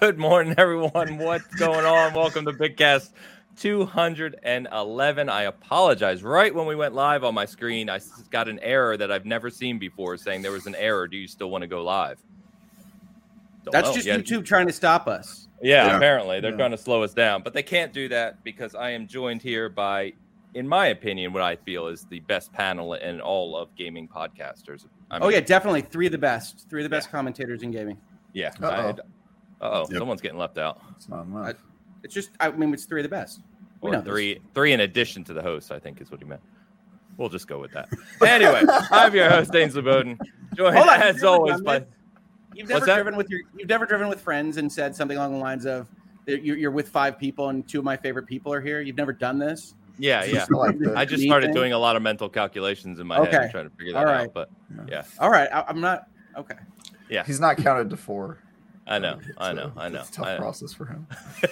Good morning, everyone. What's going on? Welcome to Bigcast 211. I apologize. Right when we went live on my screen, I got an error that I've never seen before saying there was an error. Do you still want to go live? Don't That's know. just yeah. YouTube trying to stop us. Yeah, yeah. apparently they're yeah. trying to slow us down, but they can't do that because I am joined here by, in my opinion, what I feel is the best panel in all of gaming podcasters. I oh, mean, oh yeah, definitely three of the best, three of the best commentators in gaming. Yeah. Uh oh, yep. someone's getting left out. It's not enough. It's just, I mean, it's three of the best. We or three, this. three in addition to the host. I think is what he meant. We'll just go with that. anyway, I'm your host, Ainsley Bowden. Joined as always by. You've never driven with your. You've never driven with friends and said something along the lines of, "You're with five people and two of my favorite people are here." You've never done this. Yeah, yeah. Like I just started thing? doing a lot of mental calculations in my okay. head, trying to figure that All right. out. But yeah. All right, I, I'm not okay. Yeah, he's not counted to four. I know, um, I know, I know. It's tough know. process for him.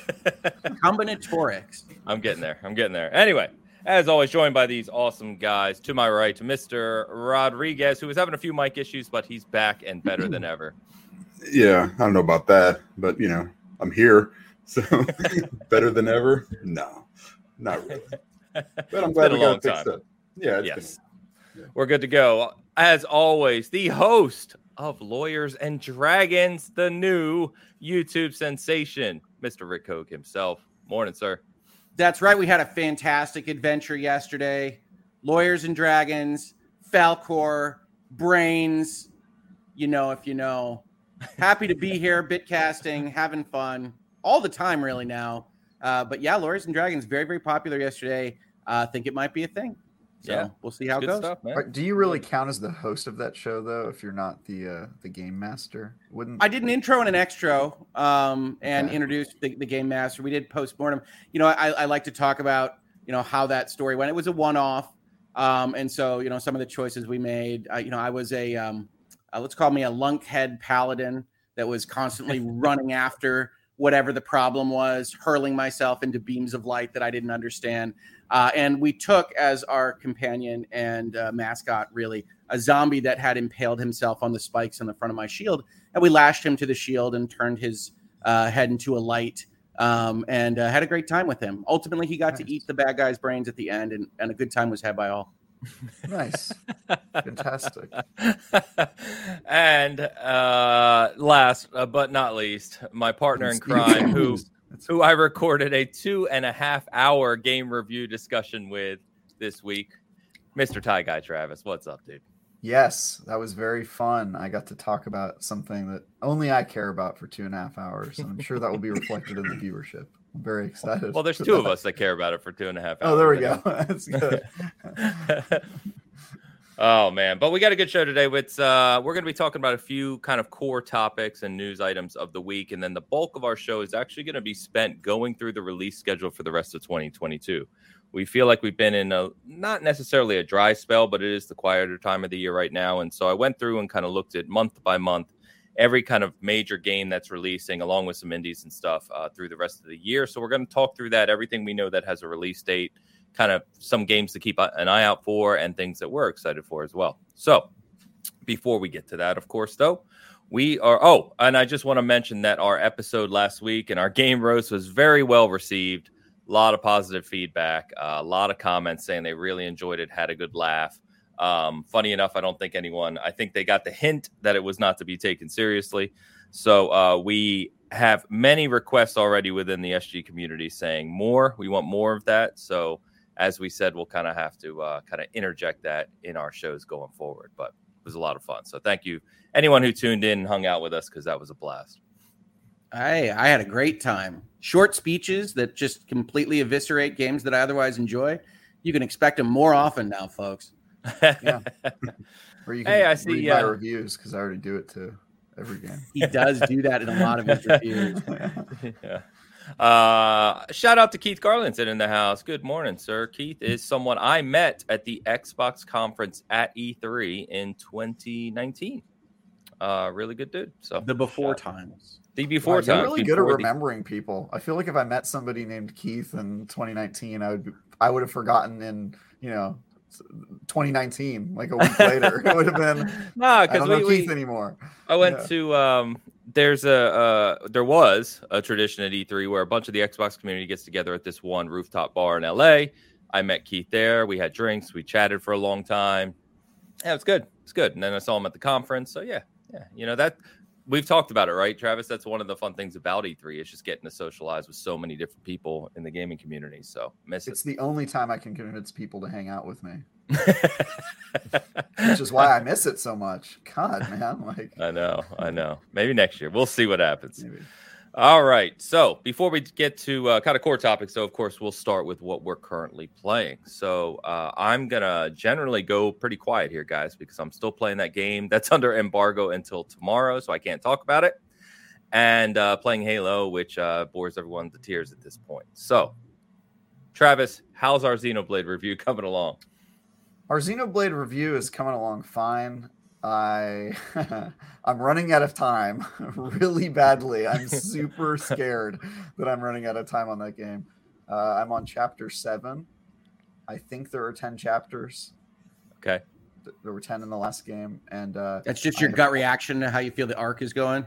Combinatorics. I'm getting there. I'm getting there. Anyway, as always, joined by these awesome guys. To my right, Mr. Rodriguez, who was having a few mic issues, but he's back and better than ever. Yeah, I don't know about that, but you know, I'm here, so better than ever. No, not really. But I'm glad we got it fixed up. Yeah, yes. Been, yeah. We're good to go. As always, the host of Lawyers and Dragons, the new YouTube sensation, Mr. Rick Hogue himself. Morning, sir. That's right. We had a fantastic adventure yesterday. Lawyers and Dragons, Falcor, Brains. You know, if you know. Happy to be here, bitcasting, having fun all the time, really now. Uh, but yeah, Lawyers and Dragons, very, very popular yesterday. I uh, think it might be a thing. So yeah, we'll see how it goes. Stuff, Do you really count as the host of that show though? If you're not the uh, the game master, wouldn't I did an intro and an extra um, and okay. introduced the, the game master. We did post mortem. You know, I, I like to talk about you know how that story went. It was a one off, um, and so you know some of the choices we made. Uh, you know, I was a um, uh, let's call me a lunkhead paladin that was constantly running after whatever the problem was, hurling myself into beams of light that I didn't understand. Uh, and we took as our companion and uh, mascot, really, a zombie that had impaled himself on the spikes in the front of my shield. And we lashed him to the shield and turned his uh, head into a light um, and uh, had a great time with him. Ultimately, he got nice. to eat the bad guy's brains at the end, and, and a good time was had by all. Nice. Fantastic. and uh, last uh, but not least, my partner in crime, who who I recorded a two and a half hour game review discussion with this week. Mr. Tie Guy Travis, what's up, dude? Yes, that was very fun. I got to talk about something that only I care about for two and a half hours. And I'm sure that will be reflected in the viewership. I'm very excited. Well, there's two that. of us that care about it for two and a half hours. Oh, there we go. That's good. oh man, but we got a good show today. With uh, we're going to be talking about a few kind of core topics and news items of the week, and then the bulk of our show is actually going to be spent going through the release schedule for the rest of 2022. We feel like we've been in a not necessarily a dry spell, but it is the quieter time of the year right now, and so I went through and kind of looked at month by month every kind of major game that's releasing, along with some indies and stuff uh, through the rest of the year. So we're going to talk through that, everything we know that has a release date, kind of some games to keep an eye out for, and things that we're excited for as well. So before we get to that, of course, though, we are. Oh, and I just want to mention that our episode last week and our game roast was very well received. A lot of positive feedback, uh, a lot of comments saying they really enjoyed it, had a good laugh. Um, funny enough, I don't think anyone, I think they got the hint that it was not to be taken seriously. So uh, we have many requests already within the SG community saying more. We want more of that. So as we said, we'll kind of have to uh, kind of interject that in our shows going forward. But it was a lot of fun. So thank you, anyone who tuned in and hung out with us because that was a blast. Hey, I had a great time. Short speeches that just completely eviscerate games that I otherwise enjoy. You can expect them more often now, folks yeah. Or you can hey, I see, read my reviews because I already do it to every game. He does do that in a lot of his reviews. yeah. Uh, shout out to Keith Garlandson in the house. Good morning, sir. Keith is someone I met at the Xbox conference at E3 in 2019. Uh, really good dude. So the before times. The before wow, times. You're really good at remembering the... people. I feel like if I met somebody named Keith in 2019, I would be, I would have forgotten in you know 2019, like a week later. it would have been no, because we, Keith anymore. I went yeah. to um, there's a uh, there was a tradition at E3 where a bunch of the Xbox community gets together at this one rooftop bar in LA. I met Keith there. We had drinks. We chatted for a long time. Yeah, it's good. It's good. And then I saw him at the conference. So yeah, yeah. You know that we've talked about it, right, Travis? That's one of the fun things about E3 is just getting to socialize with so many different people in the gaming community. So miss it's it. the only time I can convince people to hang out with me. Which is why I miss it so much. God, man. Like I know, I know. Maybe next year. We'll see what happens. Maybe. All right. So before we get to uh, kind of core topics, so of course we'll start with what we're currently playing. So uh, I'm gonna generally go pretty quiet here, guys, because I'm still playing that game that's under embargo until tomorrow, so I can't talk about it. And uh, playing Halo, which uh, bores everyone to tears at this point. So, Travis, how's our Xenoblade review coming along? Our Xenoblade review is coming along fine. I I'm running out of time really badly. I'm super scared that I'm running out of time on that game. Uh, I'm on chapter seven. I think there are ten chapters. Okay. There were ten in the last game, and uh, that's just your I, gut reaction to how you feel the arc is going.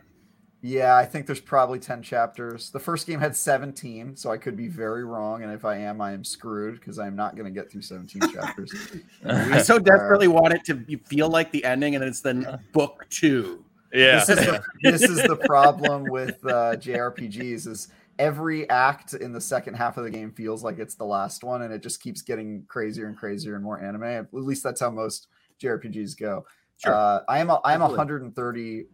Yeah, I think there's probably 10 chapters. The first game had 17, so I could be very wrong. And if I am, I am screwed because I'm not going to get through 17 chapters. I so desperately want it to feel like the ending, and it's then book two. Yeah. This is the, this is the problem with uh, JRPGs is every act in the second half of the game feels like it's the last one, and it just keeps getting crazier and crazier and more anime. At least that's how most JRPGs go. Sure. Uh, I am a, I am 130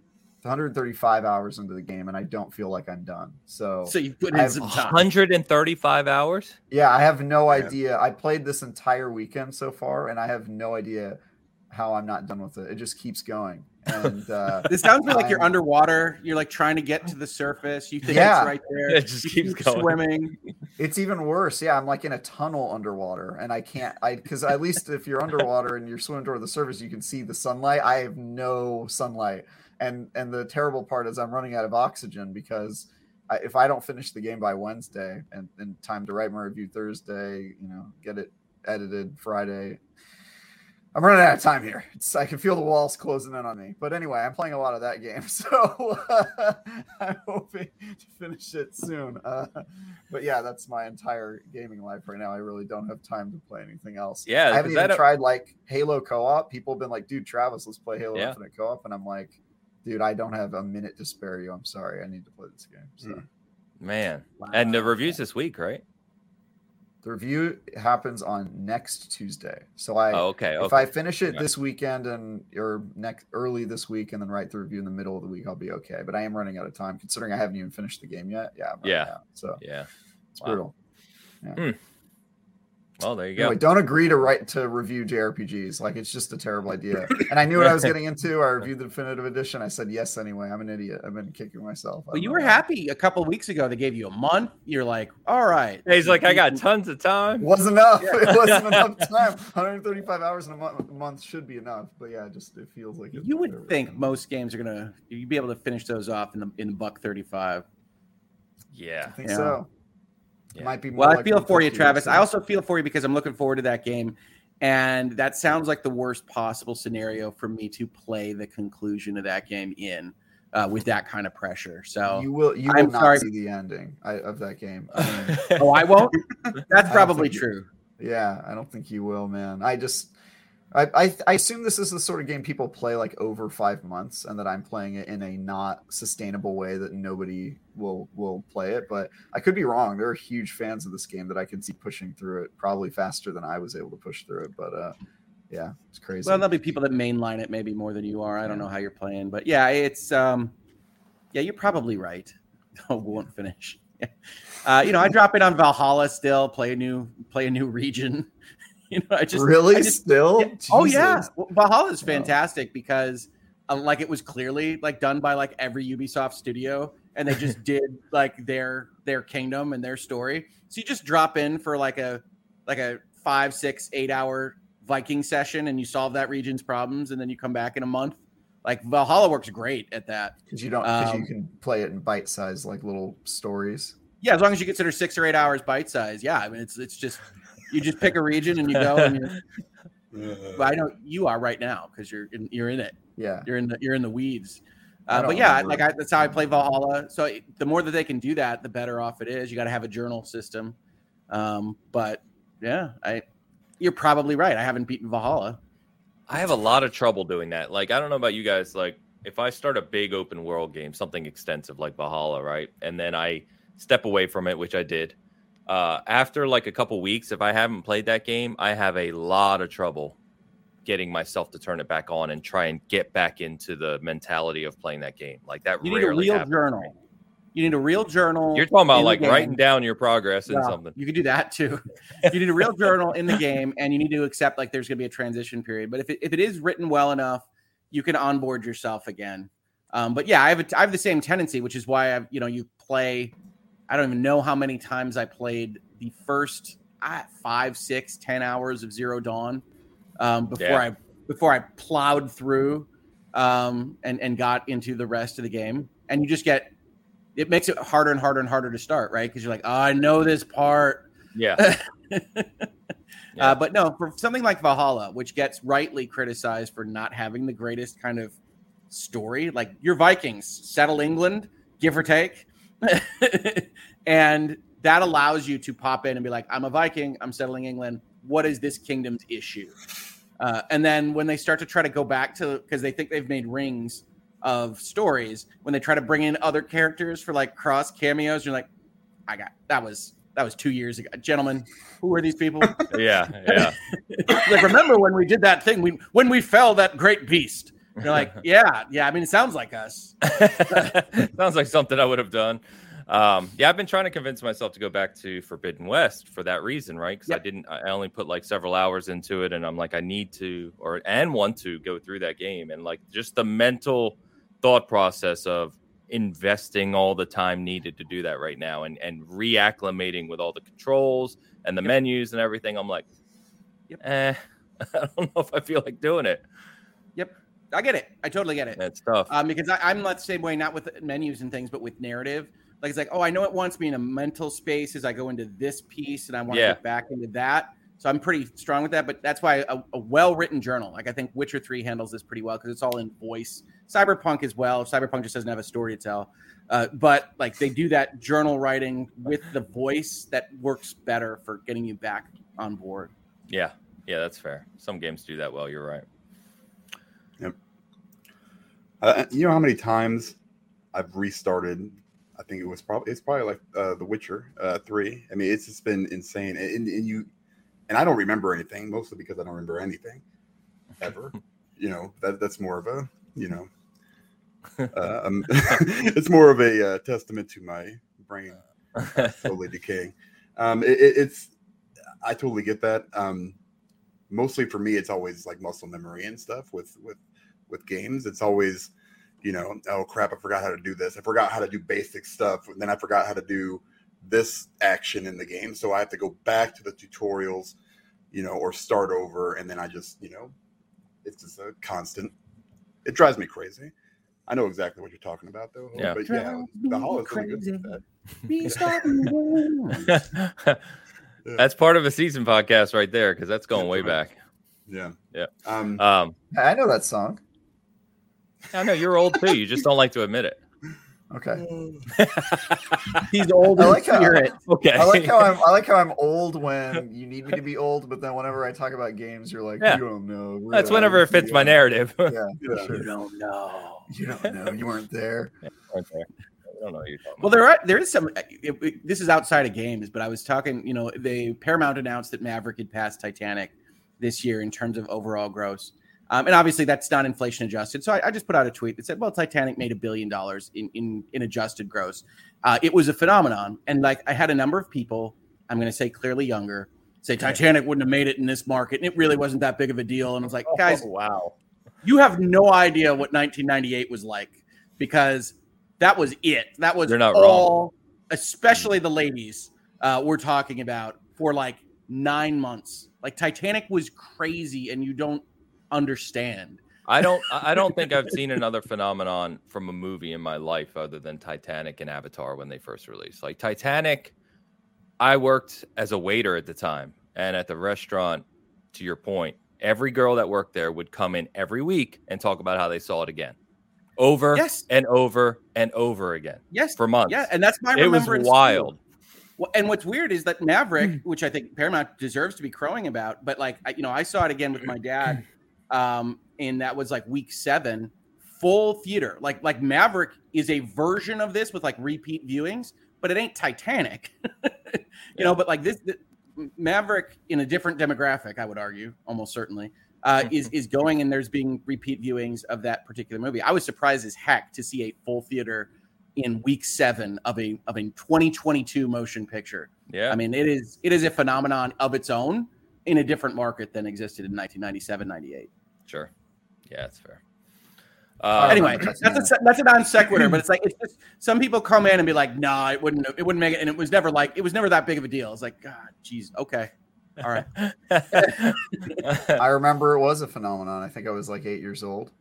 135 hours into the game and I don't feel like I'm done. So So you put in some time. 135 hours? Yeah, I have no idea. I played this entire weekend so far and I have no idea how I'm not done with it. It just keeps going. And uh, this sounds like you're underwater. You're like trying to get to the surface. You think yeah. it's right there. It just keeps going. swimming. It's even worse. Yeah, I'm like in a tunnel underwater, and I can't. I because at least if you're underwater and you're swimming toward the surface, you can see the sunlight. I have no sunlight and and the terrible part is I'm running out of oxygen because I, if I don't finish the game by Wednesday and, time to write my review Thursday, you know, get it edited Friday, I'm running out of time here. It's, I can feel the walls closing in on me. But anyway, I'm playing a lot of that game, so uh, I'm hoping to finish it soon. Uh, but yeah, that's my entire gaming life right now. I really don't have time to play anything else. Yeah, I haven't even tried like Halo co-op. People have been like, "Dude, Travis, let's play Halo yeah. Infinite co-op," and I'm like, dude, I don't have a minute to spare you. I'm sorry. I need to play this game. So. Hmm. Man, wow. and the reviews this week, right? The review happens on next Tuesday. So I oh, okay, okay. If I finish it this weekend and or next early this week and then write the review in the middle of the week, I'll be okay. But I am running out of time considering I haven't even finished the game yet. Yeah. Yeah. Out, so yeah, it's wow. brutal. Yeah. Hmm. Well, there you go. Anyway, don't agree to write to review JRPGs. Like it's just a terrible idea. And I knew what I was getting into. I reviewed the definitive edition. I said yes anyway. I'm an idiot. I've been kicking myself. Well, you were happy a couple weeks ago. They gave you a month. You're like, all right. He's like, I got tons of time. Wasn't enough. Yeah. It wasn't enough time. 135 hours in a month, a month should be enough. But yeah, just it feels like you would think most games are gonna you'd be able to finish those off in the in the buck 35. Yeah, I think yeah. so. Yeah. Might be well. I feel for you, Travis. I also feel for you because I'm looking forward to that game, and that sounds like the worst possible scenario for me to play the conclusion of that game in. Uh, with that kind of pressure. So you will you will I'm not sorry. see the ending of that game. I mean, oh, I won't. That's probably true. You, yeah, I don't think you will, man. I just I, I, I assume this is the sort of game people play like over five months, and that I'm playing it in a not sustainable way that nobody will will play it. But I could be wrong. There are huge fans of this game that I can see pushing through it probably faster than I was able to push through it. But uh, yeah, it's crazy. Well, there'll be people that mainline it maybe more than you are. I don't know how you're playing, but yeah, it's um, yeah, you're probably right. won't finish. uh, you know, I drop in on Valhalla still, play a new play a new region. you know, I just really I just, still. Yeah, oh yeah, Valhalla is fantastic oh. because uh, like it was clearly like done by like every Ubisoft studio, and they just did like their their kingdom and their story. So you just drop in for like a like a five, six, eight hour Viking session, and you solve that region's problems, and then you come back in a month. Like Valhalla works great at that because you don't because um, you can play it in bite size like little stories. Yeah, as long as you consider six or eight hours bite size. Yeah, I mean it's it's just you just pick a region and you go and you I know you are right now because you're in, you're in it. Yeah, you're in the you're in the weeds. Uh, but yeah, like I, that's how I play Valhalla. So the more that they can do that, the better off it is. You got to have a journal system. Um, but yeah, I you're probably right. I haven't beaten Valhalla. I have a lot of trouble doing that. Like I don't know about you guys. Like if I start a big open world game, something extensive like Valhalla, right, and then I step away from it, which I did. Uh, after like a couple weeks, if I haven't played that game, I have a lot of trouble getting myself to turn it back on and try and get back into the mentality of playing that game. Like that. You need a real journal. You need a real journal. You're talking about like writing down your progress and something. You can do that too. you need a real journal in the game, and you need to accept like there's going to be a transition period. But if it, if it is written well enough, you can onboard yourself again. Um, but yeah, I have a, I have the same tendency, which is why I've you know you play. I don't even know how many times I played the first uh, five, six, ten hours of Zero Dawn um, before yeah. I before I plowed through um, and and got into the rest of the game. And you just get it makes it harder and harder and harder to start, right? Because you're like, oh, I know this part. Yeah. yeah. Uh, but no, for something like Valhalla, which gets rightly criticized for not having the greatest kind of story, like your Vikings settle England, give or take, and that allows you to pop in and be like, I'm a Viking, I'm settling England. What is this kingdom's issue? Uh, and then when they start to try to go back to because they think they've made rings of stories, when they try to bring in other characters for like cross cameos, you're like, I got that was that was two years ago, gentlemen. Who are these people? yeah, yeah. like remember when we did that thing? We when we fell that great beast. You're like, yeah, yeah. I mean, it sounds like us. sounds like something I would have done. Um, yeah, I've been trying to convince myself to go back to Forbidden West for that reason, right? Because yep. I didn't, I only put like several hours into it, and I'm like, I need to, or and want to go through that game, and like just the mental thought process of investing all the time needed to do that right now, and and reacclimating with all the controls and the yep. menus and everything. I'm like, yep. eh, I don't know if I feel like doing it. Yep. I get it. I totally get it. It's tough. Um, because I, am not the same way, not with menus and things, but with narrative. Like it's like, oh, I know it wants me in a mental space as I go into this piece, and I want yeah. to get back into that. So I'm pretty strong with that. But that's why a, a well-written journal, like I think Witcher Three handles this pretty well because it's all in voice. Cyberpunk as well. Cyberpunk just doesn't have a story to tell, uh, but like they do that journal writing with the voice that works better for getting you back on board. Yeah, yeah, that's fair. Some games do that well. You're right. Uh, you know how many times I've restarted I think it was probably it's probably like uh, The Witcher uh, three. I mean, it's just been insane, and, and you and I don't remember anything mostly because I don't remember anything ever. you know that that's more of a you know uh, um, it's more of a uh, testament to my brain slowly decaying. Um, it, it's I totally get that. Um, mostly for me, it's always like muscle memory and stuff with with with games. It's always you know, oh crap, I forgot how to do this. I forgot how to do basic stuff. And then I forgot how to do this action in the game. So I have to go back to the tutorials, you know, or start over. And then I just, you know, it's just a constant. It drives me crazy. I know exactly what you're talking about, though. Yeah, but yeah, the hall is really good. That. That's part of a season podcast right there, because that's going way back. Yeah, yeah. Um, um, I know that song. I know you're old too. You just don't like to admit it. Okay. He's old I like how, Okay. I like how I'm I like how I'm old when you need me to be old, but then whenever I talk about games, you're like, yeah. you don't know. We're That's whenever it fits my narrative. yeah, yeah. Sure. You don't know. You don't know. You weren't there. Yeah, weren't there. I don't know well, there are there is some. Eh, it, it, this is outside of games, but I was talking. You know, they Paramount announced that Maverick had passed Titanic this year in terms of overall gross. Um, and obviously, that's not inflation adjusted. So I, I, just put out a tweet that said, "Well, Titanic made a billion dollars in in in adjusted gross. Uh, it was a phenomenon." And like, I had a number of people. I'm going to say clearly younger say Titanic wouldn't have made it in this market, and it really wasn't that big of a deal. And I was like, guys, oh, wow, you have no idea what 1998 was like because that was it. That was They're not all, wrong. especially the ladies uh, we're talking about for like nine months. Like Titanic was crazy, and you don't understand. I don't I don't think I've seen another phenomenon from a movie in my life other than Titanic and Avatar when they first released. Like Titanic, I worked as a waiter at the time and at the restaurant to your point, every girl that worked there would come in every week and talk about how they saw it again. over Yes. and over and over again Yes. for months. Yeah, and that's my it was remembrance. too. wild. Well, and what's weird is that Maverick, Hmm. which I think Paramount deserves to be crowing about, but like you know, I saw it again with my dad, um, and that was like week seven, full theater. Like like Maverick is a version of this with like repeat viewings, but it ain't Titanic, you know. But like this, th- Maverick in a different demographic, I would argue, almost certainly. Uh, is is going and there's being repeat viewings of that particular movie. I was surprised as heck to see a full theater in week seven of a of a 2022 motion picture. Yeah. I mean, it is it is a phenomenon of its own in a different market than existed in 1997, 98. Sure. Yeah, that's fair. Uh, anyway, that's a that's a non sequitur, but it's like it's just some people come in and be like, "No, it wouldn't it wouldn't make it," and it was never like it was never that big of a deal. It's like, God, jeez, okay, all right. I remember it was a phenomenon. I think I was like eight years old.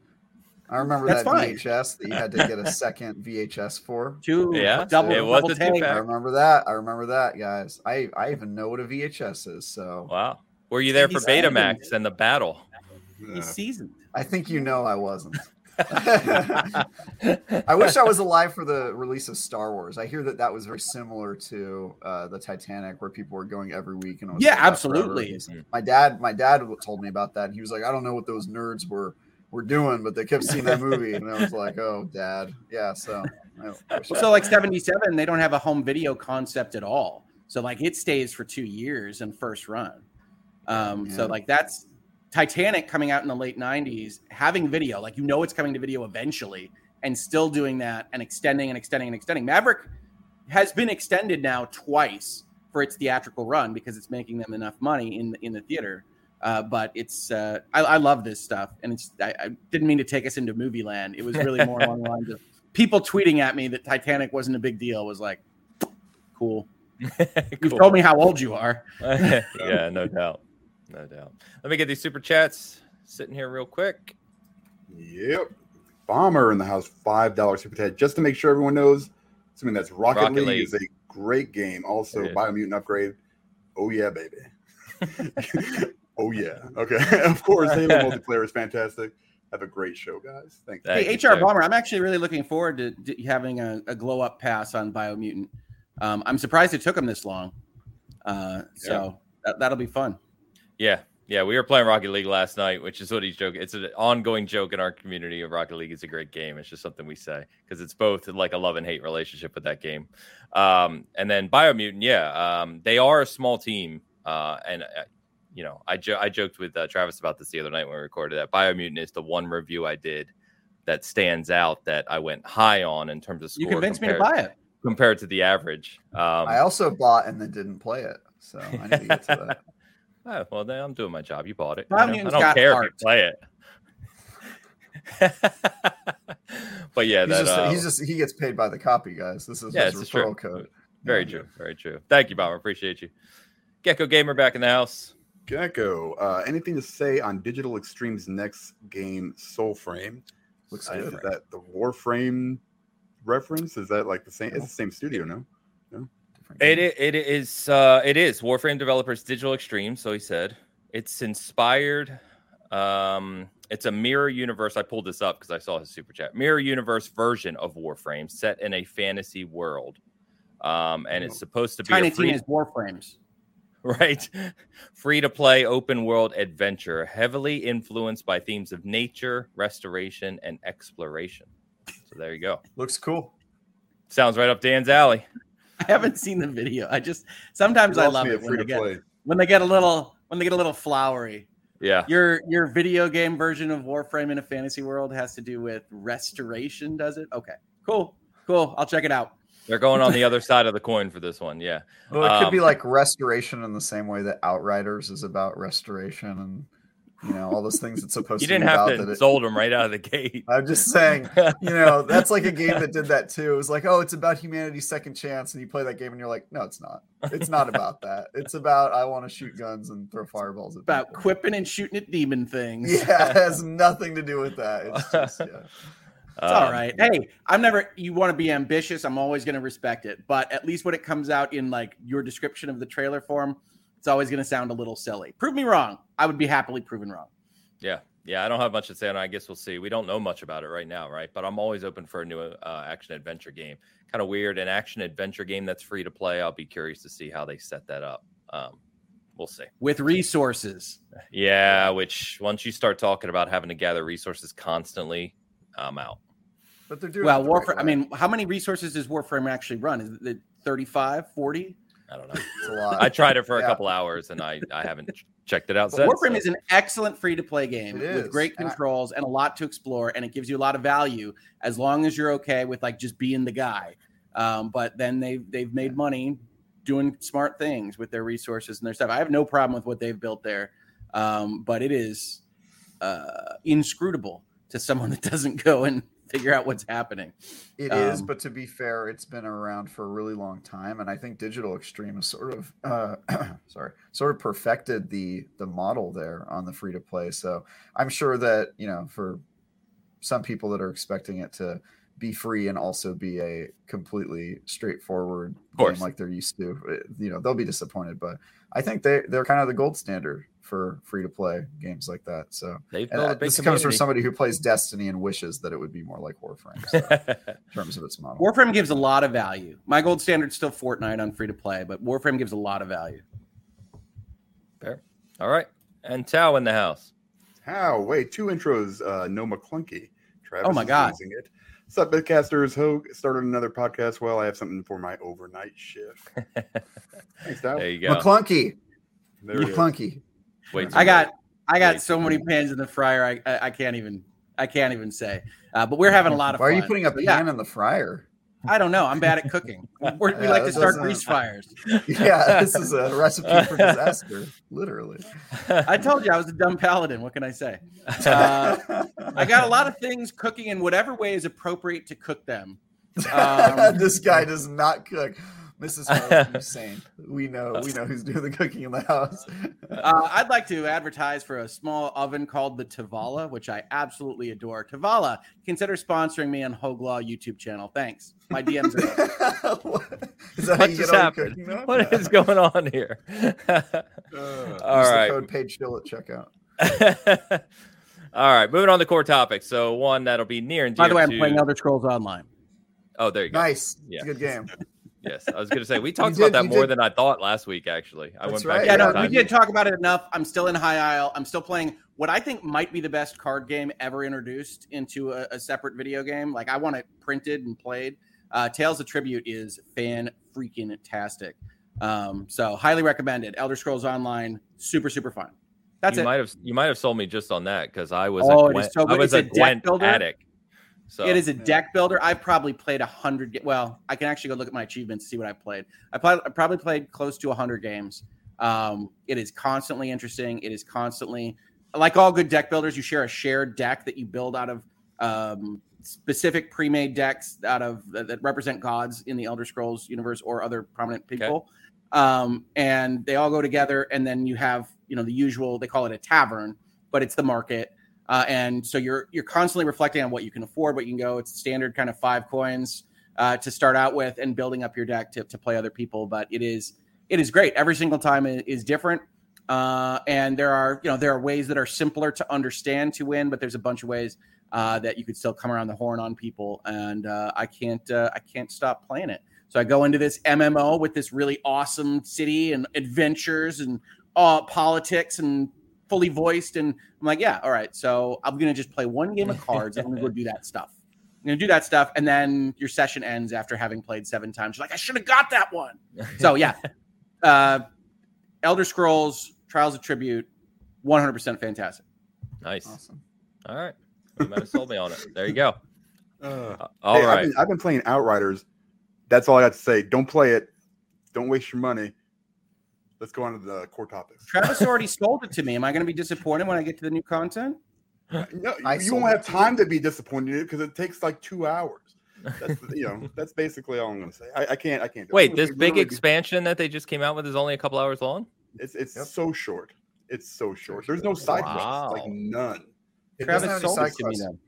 I remember That's that fine. VHS that you had to get a second VHS for. Two, Yeah, double, it was double a I remember that. I remember that, guys. I I even know what a VHS is. So wow. Were you there for He's seasoned. Betamax and the battle? He's seasoned. I think you know I wasn't. I wish I was alive for the release of Star Wars. I hear that that was very similar to uh, the Titanic, where people were going every week and it was Yeah, sold forever. absolutely. My dad, my dad told me about that. And he was like, I don't know what those nerds were were doing, but they kept seeing that movie, and I was like, oh, dad, yeah. So, I I- So like 77, they don't have a home video concept at all. So like it stays for two years and first run. Um, So like that's Titanic coming out in the late 90s, having video, like you know it's coming to video eventually, and still doing that and extending and extending and extending. Maverick has been extended now twice for its theatrical run because it's making them enough money in in the theater. Uh, but it's uh, I, I love this stuff, and it's I, I didn't mean to take us into movie land. It was really more along the lines of people tweeting at me that Titanic wasn't a big deal. Was like, cool. You've told me how old you are. yeah, no doubt. No doubt. Let me get these super chats sitting here real quick. Yep. Bomber in the house, five dollar super chat. Just to make sure everyone knows, assuming that's Rocket, Rocket League, League. is a great game. Also, It is. Biomutant upgrade. Oh yeah, baby. oh yeah. Okay. of course, Halo multiplayer is fantastic. Have a great show, guys. Thank you. Thank hey, you, HR sir. Bomber, I'm actually really looking forward to, to having a, a glow up pass on Biomutant. Um, I'm surprised it took him this long. Uh, so that, that'll be fun. Yeah. Yeah, we were playing Rocket League last night, which is what he's joking. It's an ongoing joke in our community of Rocket League is a great game. It's just something we say because it's both like a love and hate relationship with that game. Um, and then Biomutant, yeah, um, they are a small team. Uh, and, uh, you know, I, jo- I joked with uh, Travis about this the other night when we recorded that. Biomutant is the one review I did that stands out that I went high on in terms of score You convinced me to buy it. compared to the average. Um, I also bought and then didn't play it, so I need to get to that. Oh, well, then I'm doing my job. You bought it. you Biomutant know? I don't care heart. if you play it. but yeah, He's that, just, uh, he's just he gets paid by the copy, guys. This is yeah, his this true. referral code. Very true. Very true. Thank you, Bomber. Appreciate you. Gecko Gamer back in the house. Gecko. Uh, anything to say on Digital Extremes' next game, Soulframe? Looks Uh, good. is that the Warframe reference? Is that like the same? It's the same studio, no? Different It it is uh, it is Warframe developers Digital Extreme. So he said it's inspired. Um, it's a mirror universe. I pulled this up because I saw his super chat. Mirror universe version of Warframe set in a fantasy world. Um, and it's supposed to be Tiny a free, Tina's Warframes. right? Free to play open world adventure, heavily influenced by themes of nature, restoration, and exploration. So there you go. Looks cool. Sounds right up Dan's alley. I haven't seen the video. I just sometimes I love it when they get when they get a little when they get a little flowery. Yeah. Your your video game version of Warframe in a fantasy world has to do with restoration, does it? Okay. Cool. Cool. I'll check it out. They're going on the other side of the coin for this one. Yeah. Well, it could Um, be like restoration in the same way that Outriders is about restoration and you know all those things it's supposed You to didn't have about. to that it- insult them right out of the gate. I'm just saying, you know, that's like a game that did that too. It was like, oh, it's about humanity's second chance, and you play that game and you're like, no, it's not. It's not about that. It's about I want to shoot guns and throw fireballs at About people. quipping and shooting at demon things. Yeah, it has nothing to do with that. It's just yeah. It's all um, right. Hey, I'm never. You want to be ambitious? I'm always going to respect it. But at least when it comes out in like your description of the trailer form, it's always going to sound a little silly. Prove me wrong. I would be happily proven wrong. Yeah. Yeah, I don't have much to say on. it. I guess we'll see. We don't know much about it right now, right? But I'm always open for a new uh, action adventure game. Kind of weird, an action adventure game that's free to play. I'll be curious to see how they set that up. Um, we'll see. with resources. Yeah, which once you start talking about having to gather resources constantly, I'm out. But they're doing Well, it the right Warframe. I mean, how many resources does Warframe actually run? Is it 35, 40? I don't know. it's a lot. I tried it for a couple hours and I I haven't checked it out But since. Warframe so- is an excellent free to play game It with is. great And I- controls and a lot to explore, and it gives you a lot of value as long as you're okay with like just being the guy. Um, but then they they've made money doing smart things with their resources and their stuff. I have no problem with what they've built there, um, but it is uh, inscrutable to someone that doesn't go and figure out what's happening. It is, Um, but to be fair, it's been around for a really long time, and I think Digital Extreme has sort of, uh, sorry, sort of perfected the the model there on the free to play. So I'm sure that you know, for some people that are expecting it to be free and also be a completely straightforward game like they're used to, eh, you know, they'll be disappointed. But I think they they're kind of the gold standard for free to play games like that. So They've built uh, a big this comes from somebody who plays Destiny and wishes that it would be more like Warframe so, in terms of its model. Warframe gives a lot of value. My gold standard's still Fortnite on free to play, but Warframe gives a lot of value. Fair. All right. And Tao in the house. How? Wait, two intros. Uh, no McClunky. Travis Oh my God. losing it. What's up, Bitcasters? Hogue started another podcast. Well, I have something for my overnight shift. Thanks, Dow. There you go. McClunky, There it is. McClunky. Wait, I got I Way got so many many. pans in the fryer. I, I I can't even I can't even say. Uh, but we're having a lot of Why fun. are you putting a So, pan yeah, in the fryer? I don't know. I'm bad at cooking. We're, we like to start grease fires. Yeah, this is a recipe for disaster, literally. I told you I was a dumb paladin. What can I say? Uh, I got a lot of things cooking in whatever way is appropriate to cook them. Um, this guy does not cook. Mrs. Ho, insane. We know, we know who's doing the cooking in the house. Uh, I'd like to advertise for a small oven called the Tovala, which I absolutely adore. Tovala, consider sponsoring me on Hoglaw YouTube channel. Thanks. My DMs are open. What- is that What just get all your happened? What is going on here? Uh, All Use right. The code page chill at checkout. All right, moving on to core topics. So one that'll be near and dear By the way, I'm playing Elder Scrolls Online. Oh, there you go. Nice. Yeah. It's a good game. Yes, I was going to say we talked did- about that more did- than I thought last week. Actually, I That's went back. Yeah, no, we did talk about it enough. I'm still in High Isle. I'm still playing what I think might be the best card game ever introduced into a, a separate video game. Like I want it printed and played. Uh, Tales of Tribute is fan freaking tastic. Um, so highly recommended. Elder Scrolls Online, super super fun. That's you it. might have you might have sold me just on that because I was Oh, a it Gwent, so I was It's a a Gwent builder. addict. So It is a deck builder. I've probably played a hundred. ga- Well, I can actually go look at my achievements, see what I played. I, played, I probably played close to hundred games. Um, it is constantly interesting. It is constantly like all good deck builders. You share a shared deck that you build out of um, specific pre-made decks out of that, that represent gods in the Elder Scrolls universe or other prominent people. Um, and they all go together, and then you have you know the usual. They call it a tavern, but it's the market. Uh, and so you're you're constantly reflecting on what you can afford, what you can go. It's standard kind of five coins uh, to start out with, and building up your deck to, to play other people. But it is it is great. Every single time is, is different, uh, and there are you know there are ways that are simpler to understand to win, but there's a bunch of ways uh, that you could still come around the horn on people. And uh, I can't uh, I can't stop playing it. So I go into this MMO with this really awesome city and adventures and politics and fully voiced. And I'm like, yeah, all right. So I'm gonna just play one game of cards. and I'm gonna go do that stuff. I'm gonna do that stuff, and then your session ends after having played seven times. You're like, I should have got that one. So yeah, uh, Elder Scrolls Trials of Tribute, 100% fantastic. nice. Awesome. All right, you might have sold me on it. There you go. uh, Uh, All hey, I've, been, I've been playing Outriders. That's all I got to say. Don't play it. Don't waste your money. Let's go on to the core topics. Travis already sold it to me. Am I going to be disappointed when I get to the new content? No, I you won't have time to be disappointed because it takes like two hours. That's you know that's basically all I'm going to say. I, I can't I can't. do. Wait, I'm this big literally be- expansion that they just came out with is only a couple hours long. It's it's Yep. so short. It's so short. There's no side quests. Like none. It Travis doesn't have any sold side it to me then.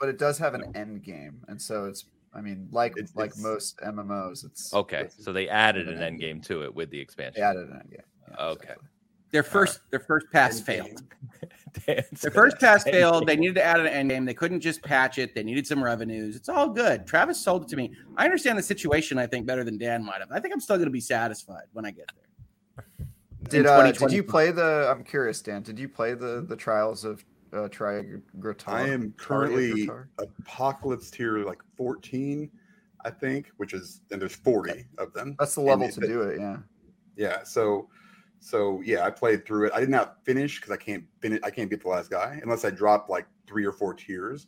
but it does have an end game, and so it's. I mean, like It's- like it's- most MMOs, it's Okay, it's- so they added an an end end game to it with the expansion. they added an end game. Yeah, Okay. exactly. Their first their first pass Endgame. failed. The first pass failed. They needed to add an end game. They couldn't just patch it. They needed some revenues. It's all good. Travis sold it to me. I understand the situation. I think better than Dan might have. I think I'm still going to be satisfied when I get there. Did uh, did you play the? I'm curious, Dan. Did you play the the trials of uh, Trigratar? I am currently Apocalypse tier like 14, I think, which is and there's 40 of them. That's the level to do it. Yeah. Yeah. So so yeah, I played through it. I did not finish because I can't finish. I can't beat the last guy unless I drop like three or four tiers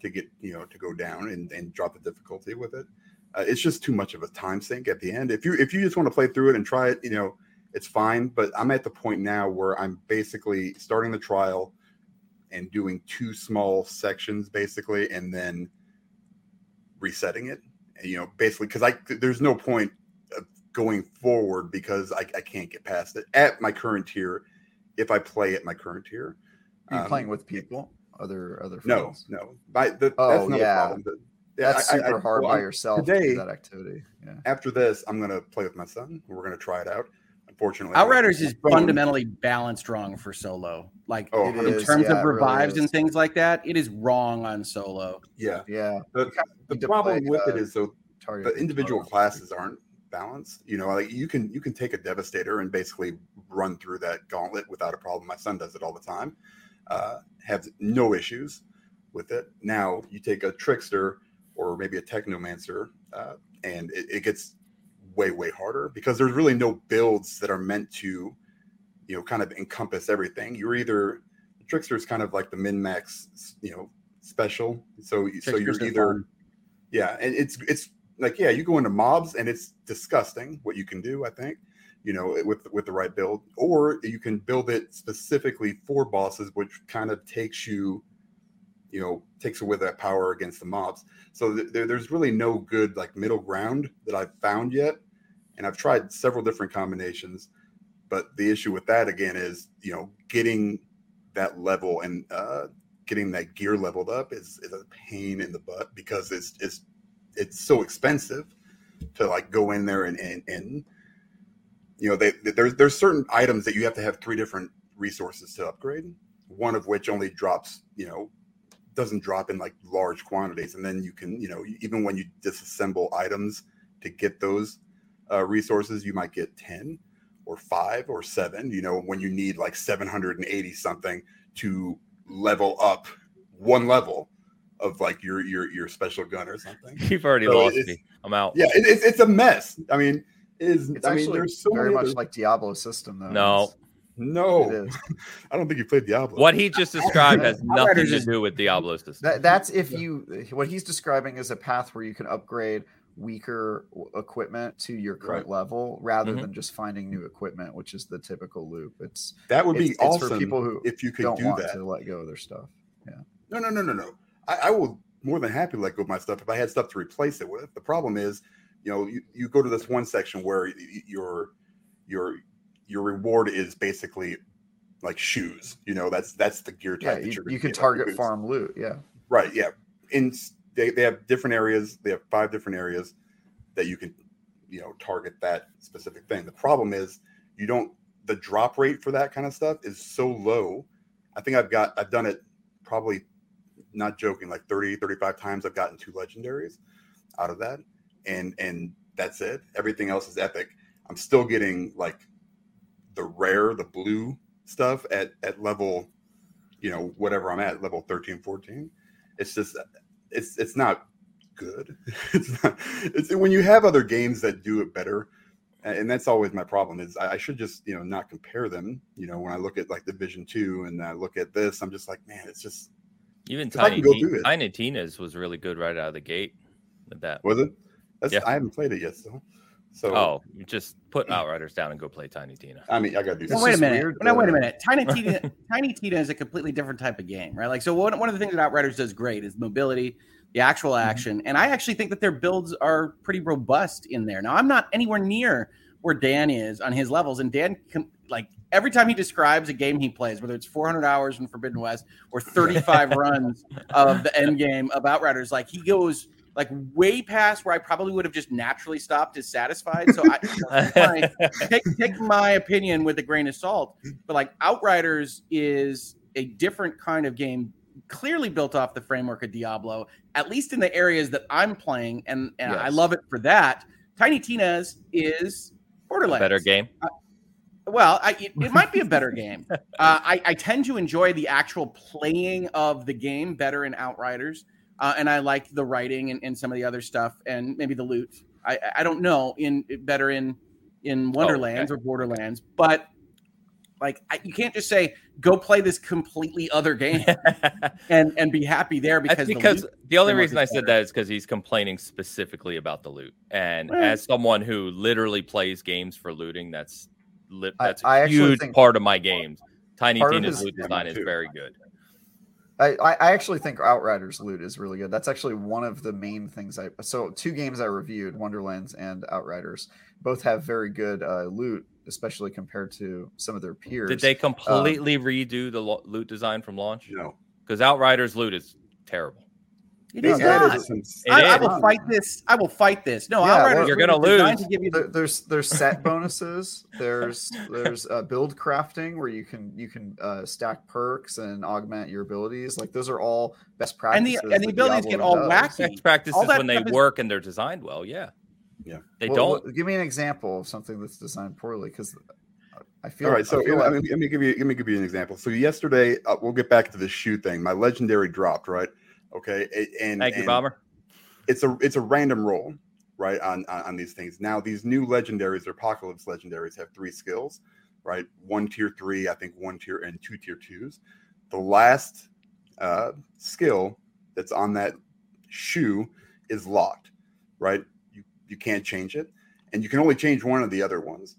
to get you know to go down and, and drop the difficulty with it. Uh, it's just too much of a time sink at the end. If you if you just want to play through it and try it, you know, it's fine. But I'm at the point now where I'm basically starting the trial and doing two small sections basically, and then resetting it. And, you know, basically because I there's no point of going forward because I, I can't get past it at my current tier. If I play at my current tier, are you um, playing with people? Other other friends? no no. By the, oh that's yeah, problem. Yeah, that's super I, I, hard well, by yourself today, to that activity. Yeah. After this, I'm gonna play with my son. We're gonna try it out. Unfortunately, Outriders is fundamentally balanced wrong for solo. Like oh, in is, terms yeah, of revives really and things like that, it is wrong on solo. Yeah, yeah. The, the problem play, with uh, it is so the individual classes aren't balanced. You know, like you can you can take a devastator and basically run through that gauntlet without a problem. My son does it all the time. Uh, have no issues with it. Now you take a trickster or maybe a technomancer, uh, and it, it, gets way way harder because there's really no builds that are meant to, you know, kind of encompass everything. You're either the trickster is kind of like the min max, you know, special. So Trickster's so you're either, yeah, and it's it's like yeah you go into mobs and it's disgusting what you can do i think you know with with the right build or you can build it specifically for bosses which kind of takes you you know takes away that power against the mobs. So th- there's really no good like middle ground that i've found yet. And i've tried several different combinations but the issue with that again is you know getting that level and uh getting that gear leveled up is, is a pain in the butt because it's it's it's so expensive to like go in there and and, and you know they, there's there's certain items that you have to have three different resources to upgrade one of which only drops you know doesn't drop in like large quantities and then you can you know even when you disassemble items to get those uh, resources you might get 10 or 5 or 7 you know when you need like 780 something to level up one level of like your your your special gun or something. You've already so lost me. I'm out. Yeah, it, it's it's a mess. I mean, it is. It's I mean, there's so very much like Diablo system though. No. It's, no, I don't think you played Diablo. What he just described has nothing to do with Diablo system. That, that's if you what he's describing is a path where you can upgrade weaker equipment to your current right. level rather mm-hmm. than just finding new equipment, which is the typical loop. It's that would be it's, awesome it's for people who if you could don't do want that to let go of their stuff. Yeah. No, no, no, no, no. I, I will more than happy to let go of my stuff if I had stuff to replace it with. The problem is, you know, you, you go to this one section where your your your reward is basically like shoes. You know, that's that's the gear type. Yeah, you, you can target like farm loot. Yeah. Right. Yeah. In they, they have different areas. They have five different areas that you can, you know, target that specific thing. The problem is you don't the drop rate for that kind of stuff is so low. I think I've got I've done it probably not joking, like 30, 35 times I've gotten two legendaries out of that. And and that's it. Everything else is epic. I'm still getting like the rare, the blue stuff at at level, you know, whatever I'm at, level 13, 14. It's just it's it's not good. it's not it's when you have other games that do it better. And that's always my problem is I, I should just, you know, not compare them. You know, when I look at like Division Two and I look at this, I'm just like, man, it's just even Tiny, T- Tiny Tina's was really good right out of the gate. With that was it? That's, yeah. I haven't played it yet, so. So oh, just put Outriders down and go play Tiny Tina. I mean, I got these. Well, wait a minute. Weird, no, wait a minute. Tiny Tina, Tiny Tina is a completely different type of game, right? Like, so one, one of the things that Outriders does great is mobility, the actual mm-hmm. action, mm-hmm. and I actually think that their builds are pretty robust in there. Now, I'm not anywhere near where Dan is on his levels, and Dan like every time he describes a game he plays, whether it's 400 hours in Forbidden West or 35 runs of the end game of Outriders, like he goes like way past where I probably would have just naturally stopped as satisfied. So I take take my opinion with a grain of salt. But like Outriders is a different kind of game, clearly built off the framework of Diablo, at least in the areas that I'm playing, and, and I love it for that. Tiny Tina's is Borderlands. Better game. Well, I, it, it might be a better game. Uh, I, I tend to enjoy the actual playing of the game better in Outriders, uh, and I like the writing and, and some of the other stuff, and maybe the loot. I, I don't know in better in in Wonderlands or Borderlands, but like I, you can't just say go play this completely other game and and be happy there because That's the because loot- the, only reason is I said that is because he's complaining specifically about the loot. And Well- as someone who literally plays games for looting, that's li- that's a I huge part of my games. Tiny part Tina's loot design is very good. I, I I actually think Outriders loot is really good. That's actually one of the main things I so two games I reviewed, Wonderlands and Outriders, both have very good uh, loot, especially compared to some of their peers. Did they completely redo the lo- loot design from launch? No. Because Outriders loot is terrible. It No, is that not. is- It I, I will fight this. I will fight this. No, Yeah, Outriders well, You're gonna lose. To give you the, there's there's set bonuses. There's there's uh, build crafting where you can you can uh, stack perks and augment your abilities. Like those are all best and the practices. and the abilities Diablo get all does. wacky. Best practices All when they stuff is- work and they're designed well. Yeah. Yeah. They Well, don't. well, give me an example of something that's designed poorly because I feel. All right, so I feel let, like- me, let me give you let me give you an example. So yesterday, uh, we'll get back to the shoe thing. My legendary dropped, right? Okay, and Thank you, and Bomber. It's a it's a random roll, right? On, on on these things. Now these new legendaries or apocalypse legendaries have three skills, right? One tier three, I think one tier and two tier twos. The last uh, skill that's on that shoe is locked, right? You you can't change it, and you can only change one of the other ones.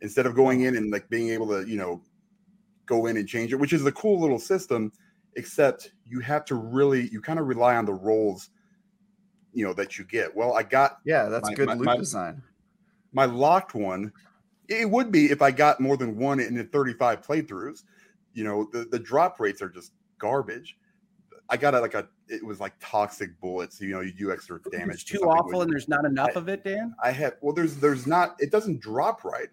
Instead of going in and like being able to, you know, go in and change it, which is a cool little system, except you have to really you kind of rely on the rolls you know, that you get. Well, I got yeah, that's my- good my- loot my- design. my locked one. It would be if I got more than one in the 35 playthroughs. You know, the, the drop rates are just garbage. I got a, like a, it was like toxic bullets. You know, you do extra damage. It's too something awful, and there's not enough of it, Dan. I have, well, there's, there's not, it doesn't drop right.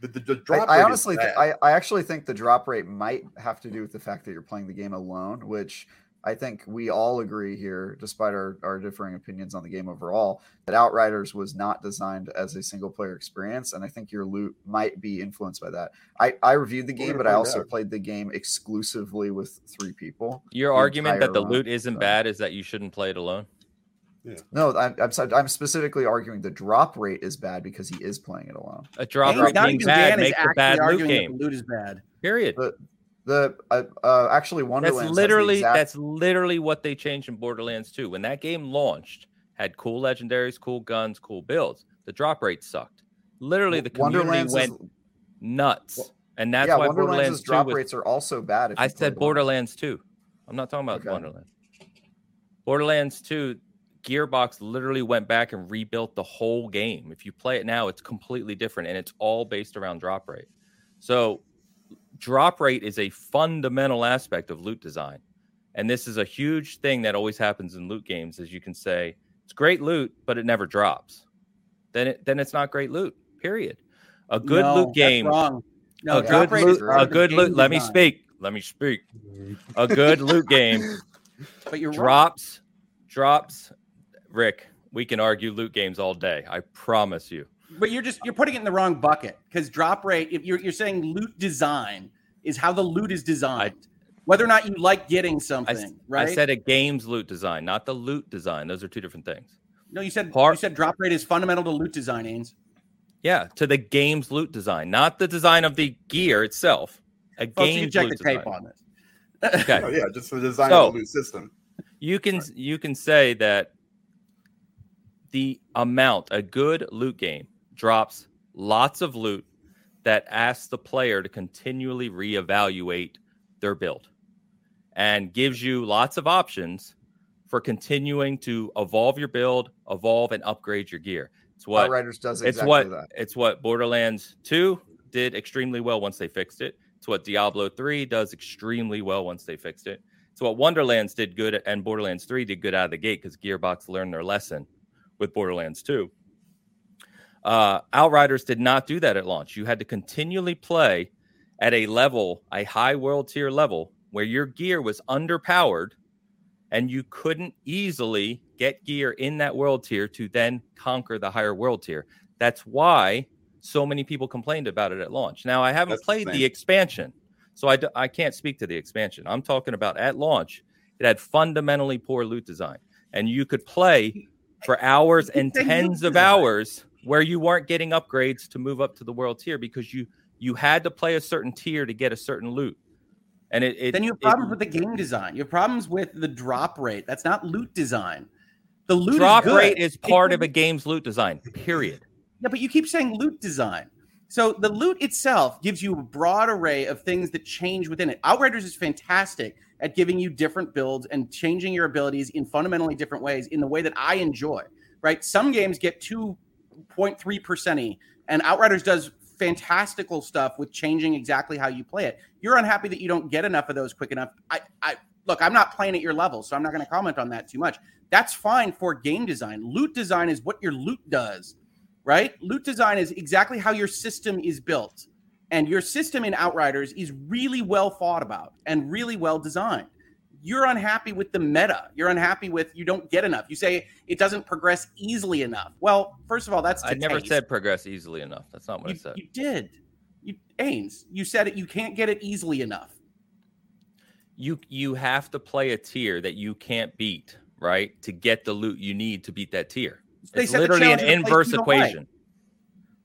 The, the, the I, drop I rate is honestly, th- I, I actually think the drop rate might have to do with the fact that you're playing the game alone, which I think we all agree here, despite our, our differing opinions on the game overall, that Outriders was not designed as a single player experience. And I think your loot might be influenced by that. I, I reviewed the game, but I also out. played the game exclusively with three people. Your argument that the run, loot isn't so. bad is that you shouldn't play it alone. No, I'm, I'm, I'm specifically arguing the drop rate is bad because he is playing it alone. A drop rate not being bad Dan is makes a bad loot arguing that game. loot is bad. Period. But the uh, uh, actually That's Wonderlands has the literally exact- that's literally what they changed in Borderlands 2. When that game launched, had cool legendaries, cool guns, cool builds. The drop rate sucked. Literally, the community Wonderlands went is, nuts, and that's yeah, why Wonderlands' Borderlands 2 drop was. rates are also bad. If I said. Borderlands 2. I'm not talking about Okay. Wonderlands. Borderlands 2, Gearbox literally went back and rebuilt the whole game. If you play it now, it's completely different and it's all based around drop rate. So, drop rate is a fundamental aspect of loot design. And this is a huge thing that always happens in loot games is you can say it's great loot, but it never drops. Then it then it's not great loot. Period. A good No, loot game. No, a drop good rate loot, a good loot. Let me speak. Let me speak. A good loot game But you're wrong. drops, drops. Rick, we can argue loot games all day. I promise you. But you're just you're putting it in the wrong bucket because drop rate. If you're you're saying loot design is how the loot is designed, whether or not you like getting something, s- right? I said a game's loot design, not the loot design. Those are two different things. no. You said part- you said drop rate is fundamental to loot design, Ains. Yeah, to the game's loot design, not the design of the gear itself. A Folks, you can game's check loot the tape design. on this. Okay. Oh, yeah, just the design So- of the loot system. you can you can say that the amount a good loot game drops lots of loot that asks the player to continually reevaluate their build and gives you lots of options for continuing to evolve your build, evolve and upgrade your gear. It's what Outriders does it's what that. it's what Borderlands 2 did extremely well once they fixed it. It's what Diablo 3 does extremely well once they fixed it. It's what Wonderlands did good and Borderlands 3 did good out of the gate because Gearbox learned their lesson with Borderlands 2. Uh, Outriders did not do that at launch. You had to continually play at a level, a high world tier level, where your gear was underpowered and you couldn't easily get gear in that world tier to then conquer the higher world tier. That's why so many people complained about it at launch. Now, I haven't That's played the, same. expansion, so I, d- I can't speak to the expansion. I'm talking about at launch, it had fundamentally poor loot design, and you could play for hours and tens of hours where you weren't getting upgrades to move up to the world tier because you you had to play a certain tier to get a certain loot. And it, it then you have it- problems with the game design. You have problems with the drop rate. That's not loot design. The loot drop is rate is part could- of a game's loot design. Period. Yeah, but you keep saying loot design. So the loot itself gives you a broad array of things that change within it. Outriders is fantastic at giving you different builds and changing your abilities in fundamentally different ways in the way that I enjoy. Right? Some games get 2.3 percent and Outriders does fantastical stuff with changing exactly how you play it. You're unhappy that you don't get enough of those quick enough. I, I look, I'm not playing at your level, so I'm not going to comment on that too much. That's fine for game design. Loot design is what your loot does right? Loot design is exactly how your system is built. And your system in Outriders is really well thought about and really well designed. You're unhappy with the meta. You're unhappy with you don't get enough. You say it doesn't progress easily enough. Well, first of all, that's I never taste. said progress easily enough. That's not what you, I said. you did. You Ains, you said it. You can't get it easily enough. you you have to play a tier that you can't beat, right? To get the loot you need to beat that tier. They it's literally an challenge in a place inverse equation.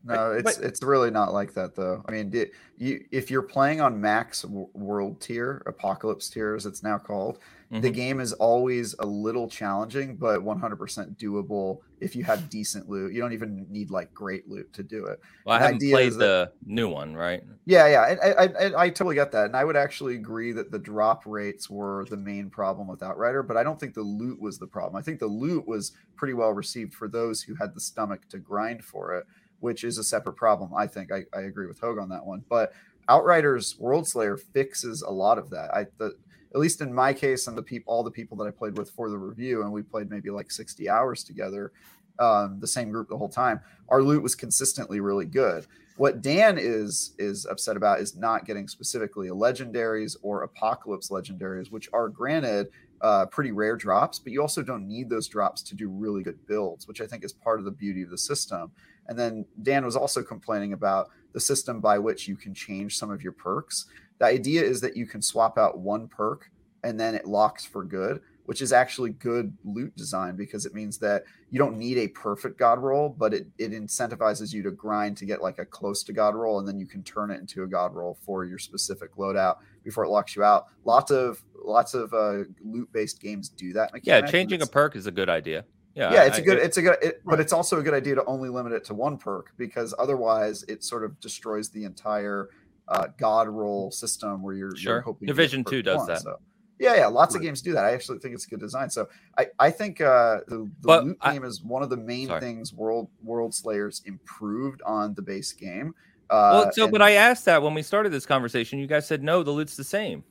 No, it's but- it's really not like that though. I mean, di- you if you're playing on max w- world tier, apocalypse tier as it's now called, the Mhm. game is always a little challenging, but 100% doable if you have decent loot. You don't even need like great loot to do it. Well, I the haven't played is the new one, right? Yeah, yeah, I, I, I, I totally get that, and I would actually agree that the drop rates were the main problem with Outrider, but I don't think the loot was the problem. I think the loot was pretty well received for those who had the stomach to grind for it, which is a separate problem. I think I, I agree with Hogue on that one, but Outriders World Slayer fixes a lot of that. I the at least in my case and the people all the people that I played with for the review, and we played maybe like 60 hours together, um, the same group the whole time. Our loot was consistently really good. What Dan is is upset about is not getting specifically legendaries or apocalypse legendaries, which are granted uh, pretty rare drops, but you also don't need those drops to do really good builds, which I think is part of the beauty of the system. And then Dan was also complaining about the system by which you can change some of your perks. The idea is that you can swap out one perk and then it locks for good, which is actually good loot design because it means that you don't need a perfect god roll, but it, it incentivizes you to grind to get like a close to god roll, and then you can turn it into a god roll for your specific loadout before it locks you out. Lots of lots of uh, loot based games do that. Yeah, mechanic, and changing a perk is a good idea. Yeah, yeah, it's a I- good, it's a good, it, but it's also a good idea to only limit it to one perk because otherwise it sort of destroys the entire uh, god roll system where you're, Sure. you're hoping Division two does one, that. So. Yeah, yeah, lots of games do that. I actually think it's a good design. So I, I think uh, the, the loot I- game is one of the main Sorry. things World World Slayers improved on the base game. Uh, well, so and- but I asked that when we started this conversation. You guys said no, the loot's the same.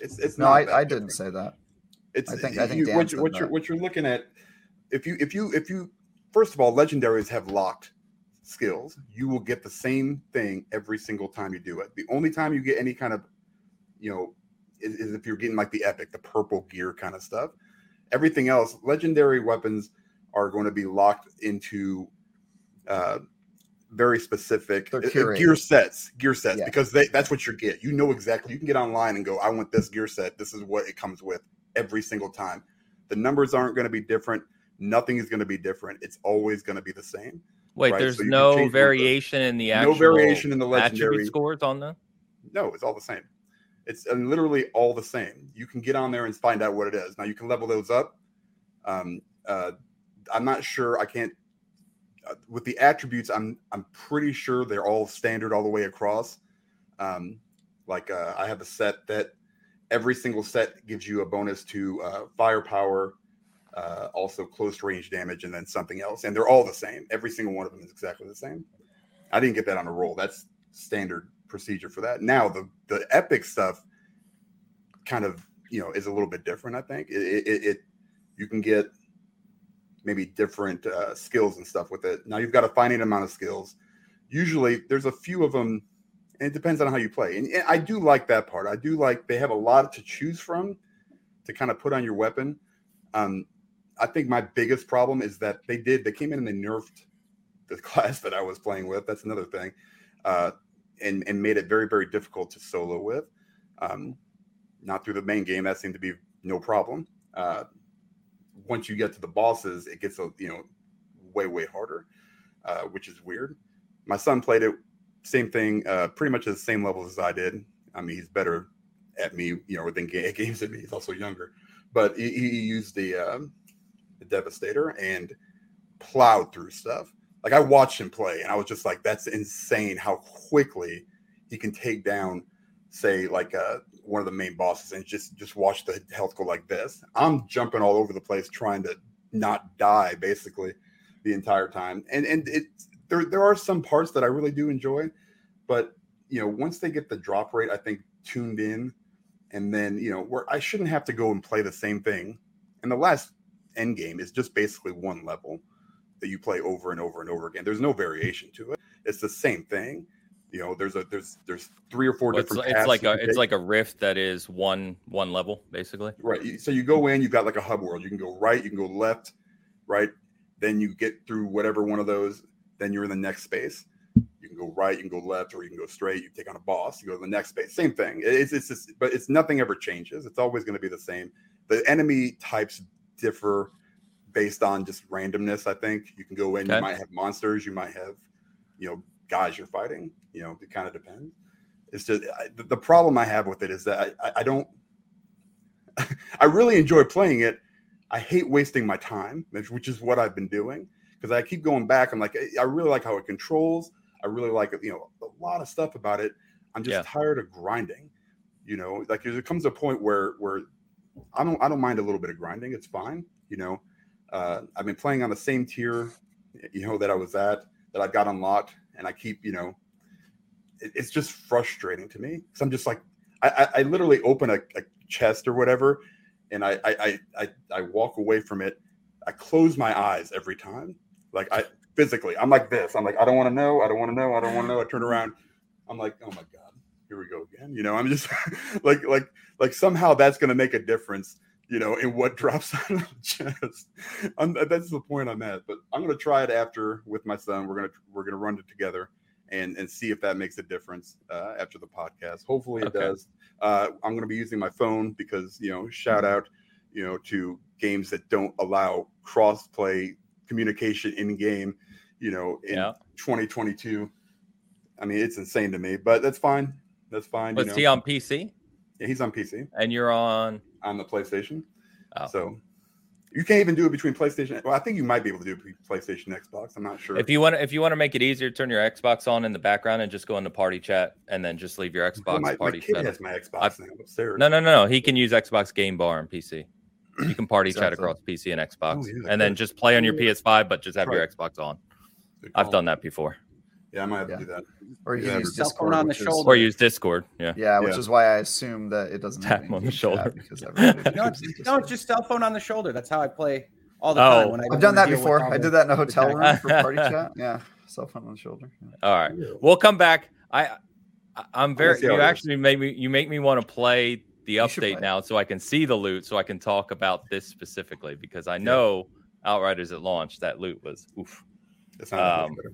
It's it's no, not I, I didn't say that. It's I think- I think you, what, said you, what you're what you're looking at. If you if you if you first of all, legendaries have locked skills. You will get the same thing every single time you do it. The only time you get any kind of, you know, is, is if you're getting like the epic, the purple gear kind of stuff. Everything else, legendary weapons are going to be locked into uh, very specific uh, uh, gear sets, gear sets, Yeah. because they, that's what you get. You know exactly. You can get online and go, I want this gear set. This is what it comes with every single time. The numbers aren't going to be different. Nothing is going to be different. It's always going to be the same. Wait, Right, there's so no change the- variation in the actual no variation in the legendary. scores on the. No, it's all the same. It's uh, literally all the same. You can get on there and find out what it is. Now you can level those up. Um, uh, I'm not sure. I can't. Uh, with the attributes, I'm I'm pretty sure they're all standard all the way across. Um, like uh, I have a set that every single set gives you a bonus to uh, firepower, uh, also close range damage, and then something else. And they're all the same. Every single one of them is exactly the same. I didn't get that on a roll. That's standard procedure for that. Now the the epic stuff kind of you know is a little bit different. I think it it, it you can get maybe different uh, skills and stuff with it. Now you've got a finite amount of skills. Usually there's a few of them and it depends on how you play. And, I do like that part. I do like they have a lot to choose from to kind of put on your weapon. Um, I think my biggest problem is that they did they came in and they nerfed the class that I was playing with. That's another thing, uh, and and made it very very difficult to solo with. Um, not through the main game. That seemed to be no problem. Uh, once you get to the bosses, it gets a you know way way harder, uh, which is weird. My son played it, same thing, uh, pretty much at the same levels as I did. I mean, he's better at me, you know, than games than me. He's also younger, but he, he used the, um, the Devastator and plowed through stuff. Like I watched him play, and I was just like, "That's insane! How quickly he can take down, say, like uh, one of the main bosses, and just just watch the health go like this." I'm jumping all over the place trying to not die, basically, the entire time. And and it there there are some parts that I really do enjoy, but you know, once they get the drop rate, I think tuned in, and then you know, where I shouldn't have to go and play the same thing. And the last end game is just basically one level that you play over and over and over again. There's no variation to it. It's the same thing. You know, there's a there's there's three or four Well, different. it's, it's like a it's like a rift that is one one level basically. Right. So you go in, you've got like a hub world. You can go right, you can go left, right. Then you get through whatever one of those. Then you're in the next space. You can go right, you can go left, or you can go straight. You take on a boss. You go to the next space. Same thing. It's it's just, but it's nothing ever changes. It's always going to be the same. The enemy types differ based on just randomness. I think you can go in. Okay. You might have monsters. You might have, you know, guys you're fighting. You know, it kind of depends. It's just I, the- problem I have with it is that I, I, don't. I really enjoy playing it. I hate wasting my time, which- is what I've been doing because I keep going back. I'm like, I- really like how it controls. I really like. You know, a lot of stuff about it. I'm just Yeah. tired of grinding. You know, like there comes a point where where I don't I don't mind a little bit of grinding. It's fine. You know, uh, I've been playing on the same tier, you know, that I was at that I've got unlocked, and I keep you know, it, it's just frustrating to me because I'm just like I, I, I literally open a, a chest or whatever, and I, I I I I walk away from it. I close my eyes every time, like I physically. I'm like this. I'm like I don't want to know. I don't want to know. I don't want to know. I turn around. I'm like, oh my god, here we go again. You know, I'm just like like like somehow that's going to make a difference. You know, in what drops out of the chest. I'm, that's the point I'm at. But I'm going to try it after with my son. We're gonna we're gonna run it together and and see if that makes a difference uh, after the podcast. Hopefully it Okay. does. Uh, I'm going to be using my phone because you know, shout out, you know, to games that don't allow cross play communication in game. You know, in Yeah. 2022. I mean, it's insane to me, but that's fine. That's fine. Was you know. he on PC yeah, he's on PC and you're on? on the PlayStation. Oh. So you can't even do it between PlayStation. Well, I think you might be able to do it PlayStation Xbox. I'm not sure. If you want, if you want to make it easier, turn your Xbox on in the background and just go into party chat, and then just leave your Xbox Well, my, my party kid chat. has my Xbox I've- now upstairs. No, no, no, no. He can use Xbox Game Bar and PC. You can party chat across PC and oh, Xbox, Oh, yeah, and then just play on your PS5, but just have your Xbox on. I've done that before. Yeah, I might have Yeah. to do that. Or you Yeah, use cell phone Discord on the which is- shoulder. Or use Discord. Yeah. Yeah, which Yeah. is why I assume that it doesn't Tap on the shoulder. chat because everybody No, uses it's, no, it's just cell phone on the shoulder. That's how I play all the Oh. time. When I I've done that before. I did that in a hotel room for party chat. Yeah, cell phone on the shoulder. Yeah. All right. We'll come back. I, I I'm very. You actually made me. You make me want to play the update play. now, so I can see the loot, so I can talk about this specifically because I know Outriders at launch that loot was oof. It's not that Um, better.